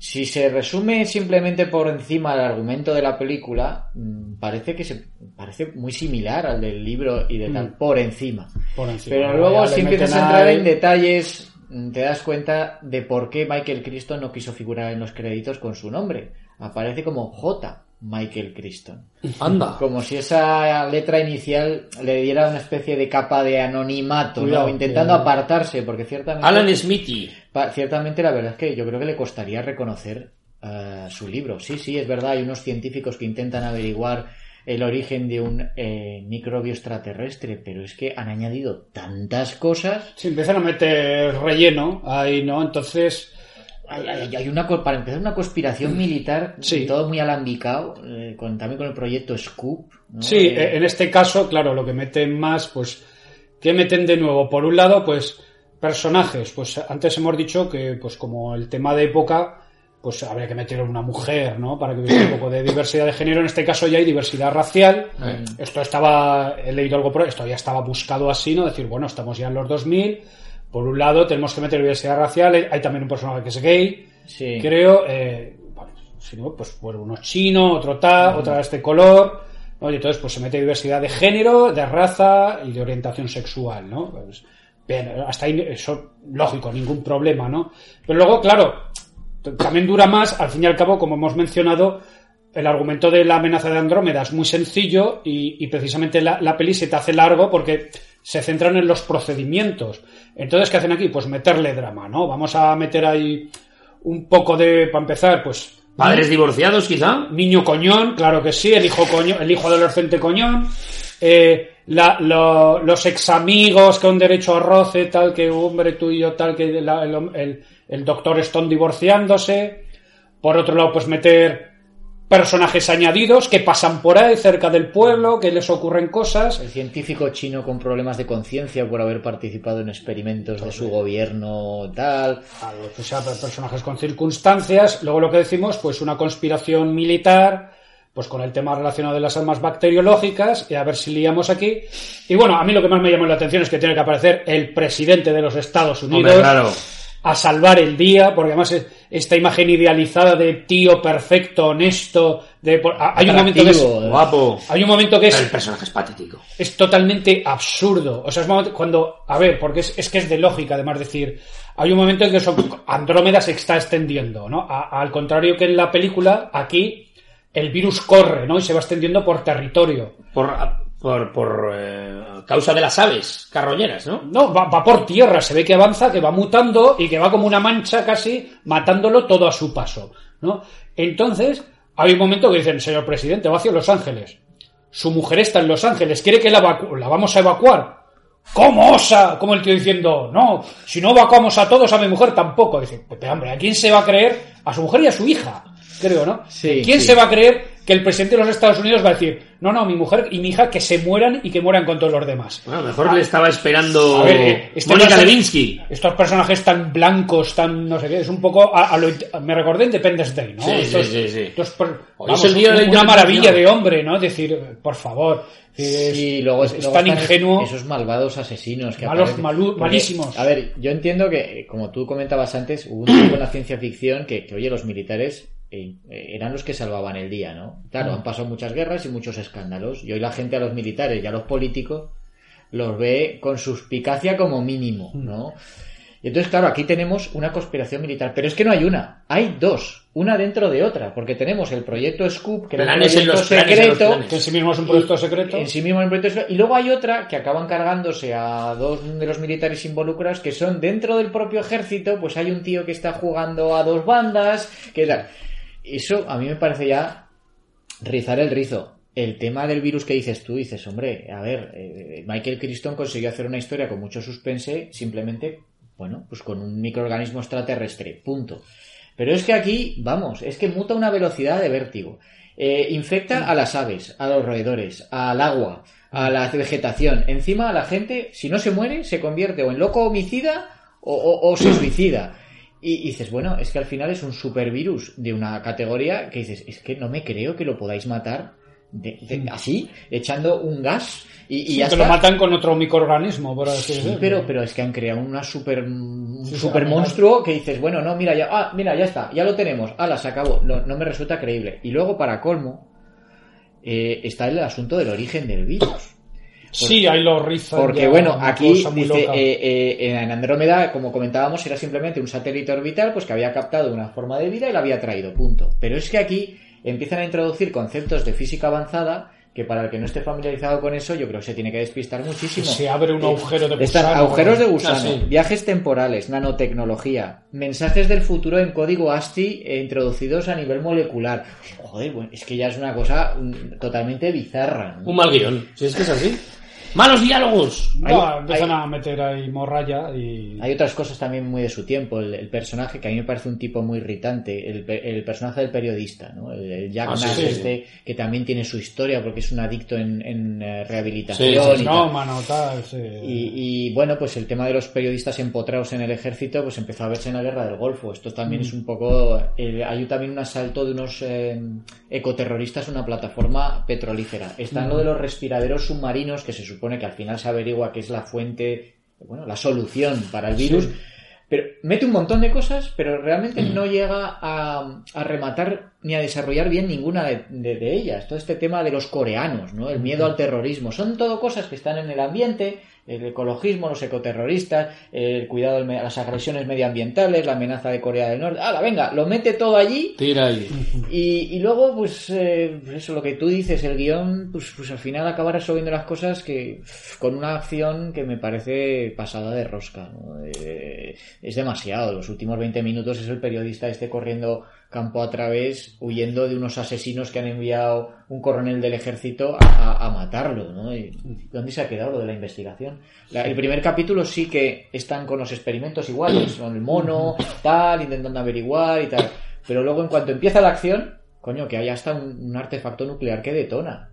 Si se resume simplemente por encima del argumento de la película, mm, parece que se parece muy similar al del libro y de tal, por encima. Por encima. Pero luego si empiezas a entrar en detalles, mm, te das cuenta de por qué Michael Crichton no quiso figurar en los créditos con su nombre. Aparece como J. Michael Crichton. Anda. Como si esa letra inicial le diera una especie de capa de anonimato, intentando apartarse, porque ciertamente, Alan Smithy. ciertamente la verdad es que yo creo que le costaría reconocer eh, su libro. Sí, sí, es verdad, hay unos científicos que intentan averiguar el origen de un eh, microbio extraterrestre, pero es que han añadido tantas cosas. Sí, empiezan a meter relleno ahí, ¿no? Entonces... Hay, hay- hay una, para empezar, una conspiración militar, Sí. todo muy alambicado, eh, con, también con el proyecto Scoop. ¿no? Sí, Eh, en este caso, claro, lo que meten más, pues, ¿qué meten de nuevo? Por un lado, pues, personajes. Pues antes hemos dicho que, pues, como el tema de época, pues habría que meter una mujer, ¿no? Para que hubiese un poco de diversidad de género. En este caso ya hay diversidad racial. Eh. Esto estaba, he leído algo por esto ya estaba buscado así, ¿no? Decir, bueno, estamos ya en los 2000. Por un lado, tenemos que meter diversidad racial. Hay también un personaje que es gay. sí. Creo, eh, bueno, si no, pues, pues uno chino, otro tal, otra de este color, ¿no? Y entonces pues se mete diversidad de género, de raza y de orientación sexual, ¿no? Pues, bien, hasta ahí eso, lógico, ningún problema, ¿no? Pero luego, claro, también dura más, al fin y al cabo, como hemos mencionado, el argumento de la amenaza de Andrómeda es muy sencillo y, y precisamente la, la peli se te hace largo porque se centran en los procedimientos. Entonces, ¿qué hacen aquí? Pues meterle drama, ¿no? Vamos a meter ahí un poco de, para empezar, pues... Padres divorciados, quizá. Niño coñón, claro que sí, el hijo coñón, el hijo adolescente coñón, eh, la- lo- los ex amigos con derecho a roce, tal que hombre tú y yo, tal que la- el, el- el doctor Stone divorciándose. Por otro lado, pues meter personajes añadidos que pasan por ahí cerca del pueblo, que les ocurren cosas. El científico chino con problemas de conciencia por haber participado en experimentos de su gobierno tal. Algo que sea personajes con circunstancias. Luego lo que decimos, pues una conspiración militar, pues con el tema relacionado de las armas bacteriológicas, y a ver si liamos aquí. Y bueno, a mí lo que más me llamó la atención es que tiene que aparecer el presidente de los Estados Unidos Hombre, claro. a salvar el día, porque además es- esta imagen idealizada de tío perfecto, honesto, de, hay un momento que es, hay un momento que El es personaje es patético. es totalmente absurdo. O sea, es cuando, a ver, porque es, es que es de lógica, además decir, hay un momento en que son- Andrómeda se está extendiendo, ¿no? A- al contrario que en la película, aquí el virus corre, ¿no? Y se va extendiendo por territorio. Por, por, por eh, causa de las aves carroñeras, ¿no? No, va, va por tierra, se ve que avanza, que va mutando y que va como una mancha casi matándolo todo a su paso, ¿no? Entonces, hay un momento que dicen, señor presidente, va hacia Los Ángeles. Su mujer está en Los Ángeles, quiere que la, la vamos a evacuar. ¿Cómo osa? Como el tío diciendo, no, si no evacuamos a todos, a mi mujer tampoco. Dice, pues hombre, ¿a quién se va a creer? A su mujer y a su hija, creo, ¿no? Sí, ¿Quién sí. se va a creer que el presidente de los Estados Unidos va a decir, no, no, mi mujer y mi hija que se mueran y que mueran con todos los demás. Bueno, mejor le estaba esperando A ver, este Mónica Lewinsky. Estos personajes tan blancos, tan no sé qué, es un poco a, a lo, me recordé Independence Day, ¿no? Sí, sí, Estos- sí, sí. estos per- Hoy es el día de la una maravilla de hombre, ¿no? Es decir, por favor, es, Sí, luego es, es luego tan están ingenuo. Esos malvados asesinos que Malos, aparecen. malu- Porque, malísimos. A ver, yo entiendo que, como tú comentabas antes, hubo un tiempo en la ciencia ficción que, que, oye, los militares eran los que salvaban el día, ¿no? Claro, han pasado muchas guerras y muchos escándalos. Y hoy la gente a los militares y a los políticos los ve con suspicacia como mínimo, ¿no? Y entonces, claro, aquí tenemos una conspiración militar, pero es que no hay una, hay dos, una dentro de otra, porque tenemos el proyecto Scoop, que era un proyecto los planes en los secreto, planes. que en sí mismo es un proyecto secreto. en sí mismo el proyecto secreto, y luego hay otra que acaban cargándose a dos de los militares involucrados que son dentro del propio ejército, pues hay un tío que está jugando a dos bandas, que tal. Eso a mí me parece ya rizar el rizo. El tema del virus que dices tú, dices, hombre, a ver, eh, Michael Crichton consiguió hacer una historia con mucho suspense simplemente, bueno, pues con un microorganismo extraterrestre, punto. Pero es que aquí, vamos, es que muta una velocidad de vértigo. Eh, infecta a las aves, a los roedores, al agua, a la vegetación. Encima, a la gente, si no se muere, se convierte o en loco homicida o, o- o se suicida. Y, y dices, bueno, es que al final es un supervirus de una categoría que dices, es que no me creo que lo podáis matar de- de- así, echando un gas y, y Sí, ya que está. lo matan con otro microorganismo, por así Sí, decirlo. pero, pero es que han creado una super, un Sí, super monstruo que dices, bueno, no, mira, ya, ah, mira, ya está, ya lo tenemos, ala, se acabó. No, no me resulta creíble. Y luego, para colmo, eh, está el asunto del origen del virus. Sí, ahí lo rizan. Porque ya, bueno, aquí dice, eh, eh, en Andrómeda, como comentábamos, era simplemente un satélite orbital pues que había captado una forma de vida y la había traído, punto. Pero es que aquí empiezan a introducir conceptos de física avanzada que para el que no esté familiarizado con eso, yo creo que se tiene que despistar muchísimo. Se abre un agujero de Están gusano. agujeros de gusano, Ah, sí. viajes temporales, nanotecnología, mensajes del futuro en código ASCII introducidos a nivel molecular. Joder, bueno, es que ya es una cosa mm, totalmente bizarra. ¿no? Un mal guion. Si es que es así. Malos diálogos. No, Hay- empiezan hay- a meter ahí morralla y... Hay otras cosas también muy de su tiempo. El, el personaje, que a mí me parece un tipo muy irritante, el, pe- el personaje del periodista, ¿no? El, el Jack Ah, Nash sí, este, que también tiene su historia porque es un adicto en, en, eh, rehabilitación. Sí, sí, y No, tal. mano, tal, sí. Y, y, bueno, pues el tema de los periodistas empotrados en el ejército, pues empezó a verse en la guerra del Golfo. Esto también es un poco. hay también un asalto de unos eh, ecoterroristas a una plataforma petrolífera. Están lo de los respiraderos submarinos, que se supone que al final se averigua que es la fuente, bueno, la solución para el virus. Pero mete un montón de cosas, pero realmente no llega a, a rematar ni a desarrollar bien ninguna de, de- de ellas. Todo este tema de los coreanos, ¿no? El miedo al terrorismo. Son todo cosas que están en el ambiente, el ecologismo, los ecoterroristas, el cuidado de las agresiones medioambientales, la amenaza de Corea del Norte. ¡Hala, venga! Lo mete todo allí Tira ahí. y, y luego, pues, eh, eso, lo que tú dices, el guion, pues, pues al final acaba resolviendo las cosas que con una acción que me parece pasada de rosca. ¿no? Eh, es demasiado. Los últimos 20 minutos es el periodista este corriendo campo a través, huyendo de unos asesinos que han enviado un coronel del ejército a, matarlo. ¿no? ¿Dónde se ha quedado lo de la investigación? El primer capítulo sí que están con los experimentos iguales, con el mono, tal, intentando averiguar y tal. Pero luego, en cuanto empieza la acción, coño, que hay hasta un, artefacto nuclear que detona.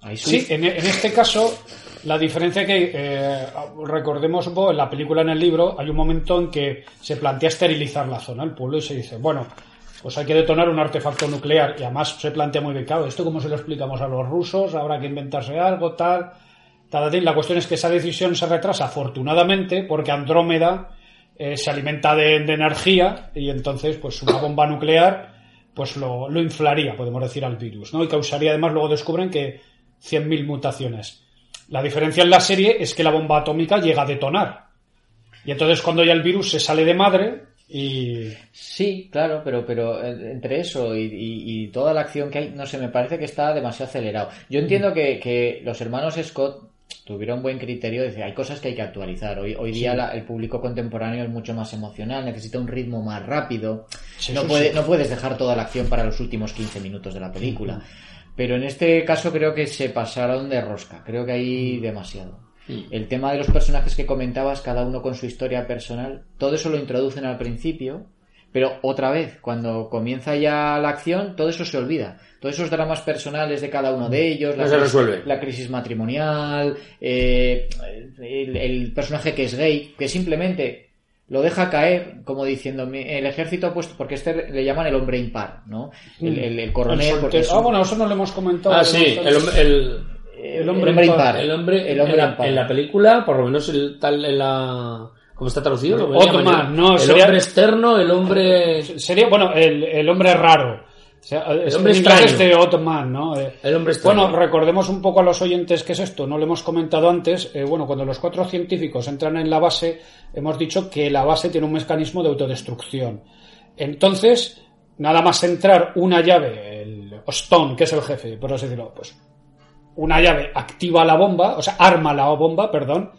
Ahí Sí, en, este caso, la diferencia que eh, recordemos en la película, en el libro, hay un momento en que se plantea esterilizar la zona, el pueblo, y se dice, bueno, pues hay que detonar un artefacto nuclear. Y además se plantea muy bien, claro, ¿esto cómo se lo explicamos a los rusos? Habrá que inventarse algo, tal. tal. La cuestión es que esa decisión se retrasa, afortunadamente, porque Andrómeda eh, se alimenta de, energía y entonces, pues una bomba nuclear pues lo, lo inflaría, podemos decir, al virus, ¿no? Y causaría, además, luego descubren que 100.000 mutaciones. La diferencia en la serie es que la bomba atómica llega a detonar. Y entonces cuando ya el virus se sale de madre y... Sí, claro, pero, pero eh, entre eso y, y- y toda la acción que hay, no sé, me parece que está demasiado acelerado. Yo entiendo que, que los hermanos Scott tuvieron buen criterio de decir, hay cosas que hay que actualizar. Hoy, hoy día la- el público contemporáneo es mucho más emocional, necesita un ritmo más rápido. Sí, no, puede- sí. no puedes dejar toda la acción para los últimos 15 minutos de la película. Pero en este caso creo que se pasaron de rosca. Creo que hay demasiado. El tema de los personajes que comentabas, cada uno con su historia personal, todo eso lo introducen al principio, Pero otra vez, cuando comienza ya la acción, todo eso se olvida. Todos esos dramas personales de cada uno de ellos, la, se resuelve. la crisis matrimonial, eh, el, el personaje que es gay, que simplemente lo deja caer como diciendo "Mi- el ejército ha puesto porque este le llaman el hombre impar no el, el- el coronel El porque Ah, bueno, eso no lo hemos comentado. Ah, sí, hemos- el, hom- el, el hombre impar. el hombre, el hombre en, la, impar. en la película, por lo menos el tal en la ¿cómo está traducido? No, el sería- hombre externo, el hombre Sería, bueno, el, el hombre raro. O sea, es- hombre extraño. es de Otman, ¿no? Eh, el hombre externo. Bueno, recordemos un poco a los oyentes qué es esto. No lo hemos comentado antes. Eh, bueno, cuando los cuatro científicos entran en la base, hemos dicho que la base tiene un mecanismo de autodestrucción. Entonces, nada más entrar una llave, el Stone, que es el jefe, por así decirlo, pues una llave activa la bomba, o sea, arma la bomba, perdón,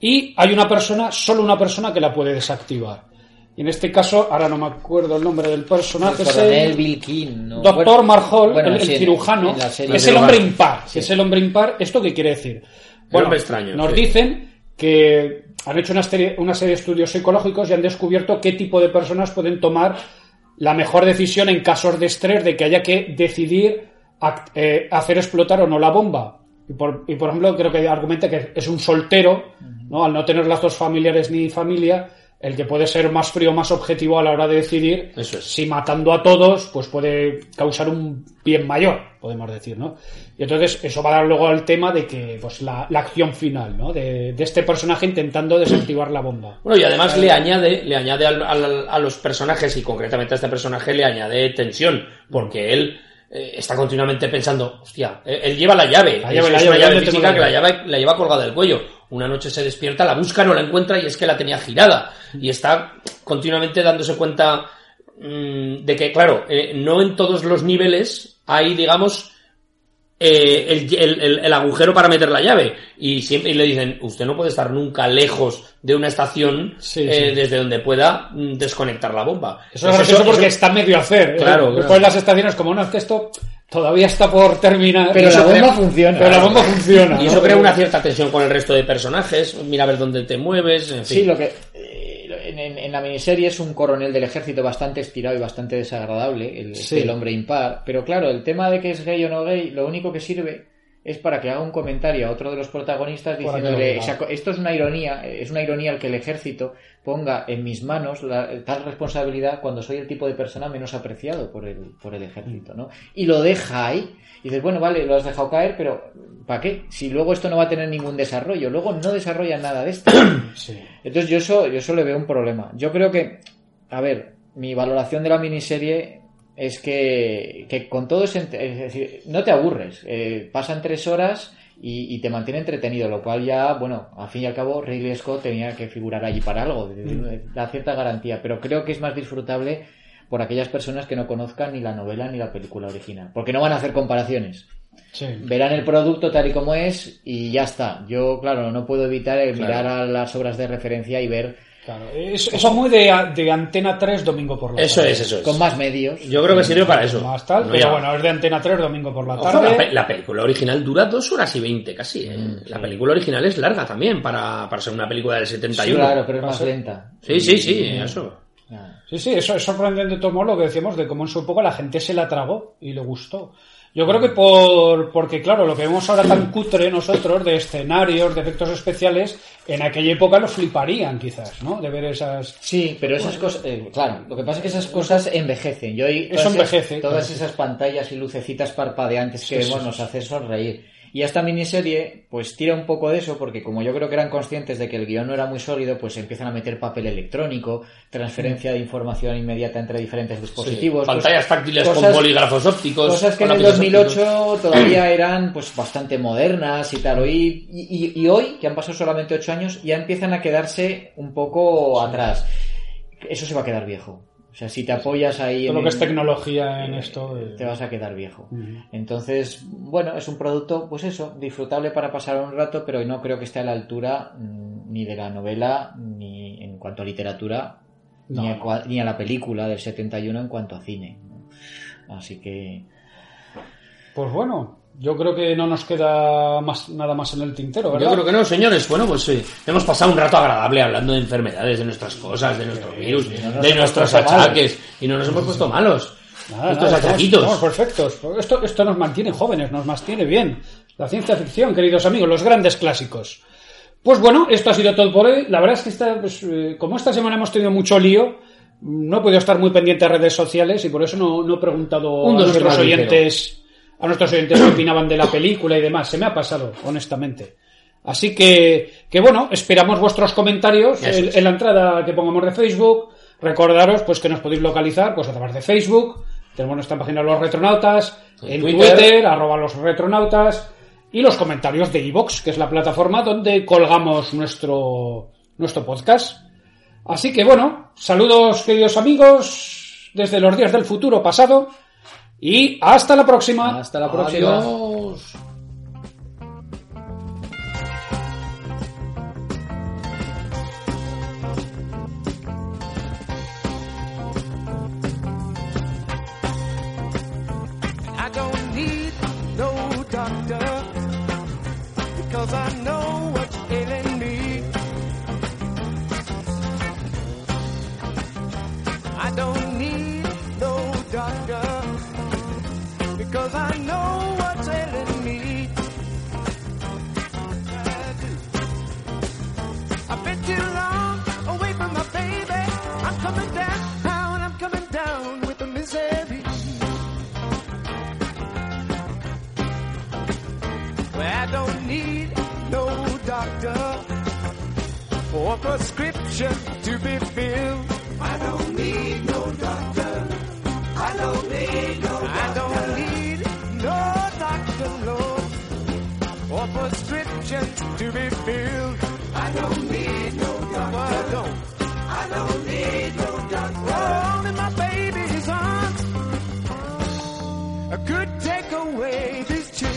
y hay una persona, solo una persona que la puede desactivar. Y en este caso, ahora no me acuerdo el nombre del personaje, el es coronel Bill King ¿no? Doctor Bueno, Marhol, bueno, el, sí, cirujano, serie. es El hombre impar. que es el hombre impar, ¿esto qué quiere decir? hombre extraño, Nos sí. dicen que han hecho una serie, una serie de estudios psicológicos y han descubierto qué tipo de personas pueden tomar la mejor decisión en casos de estrés, de que haya que decidir eh, hacer explotar o no la bomba. Y por, y por ejemplo, creo que argumenta que es un soltero, ¿no? al no tener lazos familiares ni familia, el que puede ser más frío, más objetivo a la hora de decidir Eso es. si matando a todos, pues puede causar un bien mayor, podemos decir, ¿no? Y entonces eso va a dar luego al tema de que, pues la, la acción final, ¿no? De, de este personaje intentando desactivar la bomba. Bueno, y además le añade, le añade al- al- a los personajes, y concretamente a este personaje, le añade tensión, porque él eh, está continuamente pensando, hostia, él, él lleva la llave, La es, llave, la es llave, una llave ¿dónde tengo física que la llave? llave la lleva colgada del cuello. Una noche se despierta, la busca, no la encuentra y es que la tenía girada. Y está continuamente dándose cuenta mm, de que, claro, eh, no en todos los niveles hay, digamos, eh, el, el- el- el agujero para meter la llave. Y siempre y le dicen, usted no puede estar nunca lejos de una estación Sí, eh, sí. desde donde pueda mm, desconectar la bomba. Eso es gracioso porque está medio a hacer. ¿eh? Claro, Después claro. las estaciones, como no, es que esto todavía está por terminar. pero la bomba crea- funciona Pero la bomba funciona. Y ¿no? eso crea una cierta tensión con el resto de personajes. Mira a ver dónde te mueves. En fin. Sí, lo que en, en- en la miniserie es un coronel del ejército bastante estirado y bastante desagradable, el, Sí. el hombre impar. Pero claro, el tema de que es gay o no gay, lo único que sirve es para que haga un comentario a otro de los protagonistas diciéndole, esto es una ironía, es una ironía el que el ejército ponga en mis manos la- tal responsabilidad cuando soy el tipo de persona menos apreciado por el, por el ejército, ¿no? Y lo deja ahí. Y dices, bueno, vale, lo has dejado caer, pero ¿para qué? Si luego esto no va a tener ningún desarrollo, luego no desarrolla nada de esto. Sí. Entonces yo eso, yo eso le veo un problema. Yo creo que, a ver, mi valoración de la miniserie es que, que con todo ese... ent- Es decir, no te aburres. eh, pasan tres horas y, y te mantiene entretenido, lo cual ya, bueno, al fin y al cabo Ridley Scott tenía que figurar allí para algo, de- da cierta garantía, pero creo que es más disfrutable por aquellas personas que no conozcan ni la novela ni la película original, porque no van a hacer comparaciones Sí. verán el producto tal y como es y ya está. Yo, claro, no puedo evitar el Claro. mirar a las obras de referencia y ver Claro. Es- Eso es muy de, de Antena 3 domingo por la Eso tarde. es, eso es. con más medios. Yo creo que sirve para eso. Más tal, No, pero ya. bueno, es de Antena 3 domingo por la Ojo, tarde. la, pe- la película original dura dos horas y veinte casi. ¿eh? Mm, La película original es larga también para, para ser una película del Sí, 71. claro, pero es más lenta. Sí, sí, sí, Y- eso. Sí, sí, eso es sorprendente modos lo que decíamos de cómo en su época la gente se la tragó y le gustó. Yo creo que por porque claro, lo que vemos ahora tan cutre nosotros de escenarios, de efectos especiales, en aquella época los fliparían quizás, ¿no? De ver esas Sí, pero esas cosas, eh, claro, lo que pasa es que esas cosas envejecen. Yo hoy, Eso todas esas- envejece, Todas claro. esas pantallas y lucecitas parpadeantes que Sí, vemos sí, nos sí. hace sonreír. Y esta miniserie, pues tira un poco de eso, porque como yo creo que eran conscientes de que el guion no era muy sólido, pues empiezan a meter papel electrónico, transferencia de información inmediata entre diferentes dispositivos. Pantallas táctiles con bolígrafos ópticos. Cosas que en el lápices ópticos. 2008 todavía eran pues bastante modernas y tal. Hoy, y, y- y hoy, que han pasado solamente 8 años, ya empiezan a quedarse un poco atrás. Eso se va a quedar viejo. O sea, si te apoyas ahí todo lo en- que es tecnología en esto. eh, te vas a quedar viejo. Entonces, bueno, es un producto, pues eso, disfrutable para pasar un rato, pero no creo que esté a la altura mm, ni de la novela, ni en cuanto a literatura, ni, a, cua- ni a la película del 71 en cuanto a cine. Así que, Pues bueno, yo creo que no nos queda más, nada más en el tintero, ¿verdad? Yo creo que no, señores. Bueno, pues sí. Hemos pasado un rato agradable hablando de enfermedades, de nuestras cosas, de nuestros virus, no de nuestros malos. achaques. Y no nos hemos puesto malos. Nada, Estos nada, achaquitos. estamos perfectos. Esto, esto nos mantiene jóvenes, nos mantiene bien. La ciencia ficción, queridos amigos, los grandes clásicos. Pues bueno, esto ha sido todo por hoy. La verdad es que esta, pues, eh, como esta semana hemos tenido mucho lío, no he podido estar muy pendiente de redes sociales y por eso no, no he preguntado Un a nuestros ligero. A nuestros oyentes qué opinaban de la película y demás. Se me ha pasado, honestamente. Así que, que bueno, esperamos vuestros comentarios en, la entrada que pongamos de Facebook. Recordaros pues que nos podéis localizar pues a través de Facebook. Tenemos nuestra página Los Retronautas, en Twitter. Twitter, arroba los retronautas, y los comentarios de iVox, que es la plataforma donde colgamos nuestro, nuestro podcast. Así que bueno, saludos queridos amigos desde los días del futuro pasado y hasta la próxima. Hasta la próxima. Adiós. Prescription to be filled. I don't need no doctor. I don't need no doctor. I don't need no doctor, Lord, for prescription to be filled. I don't need no doctor. I don't. I don't need no doctor. Oh, only my baby's arms could take away these chills.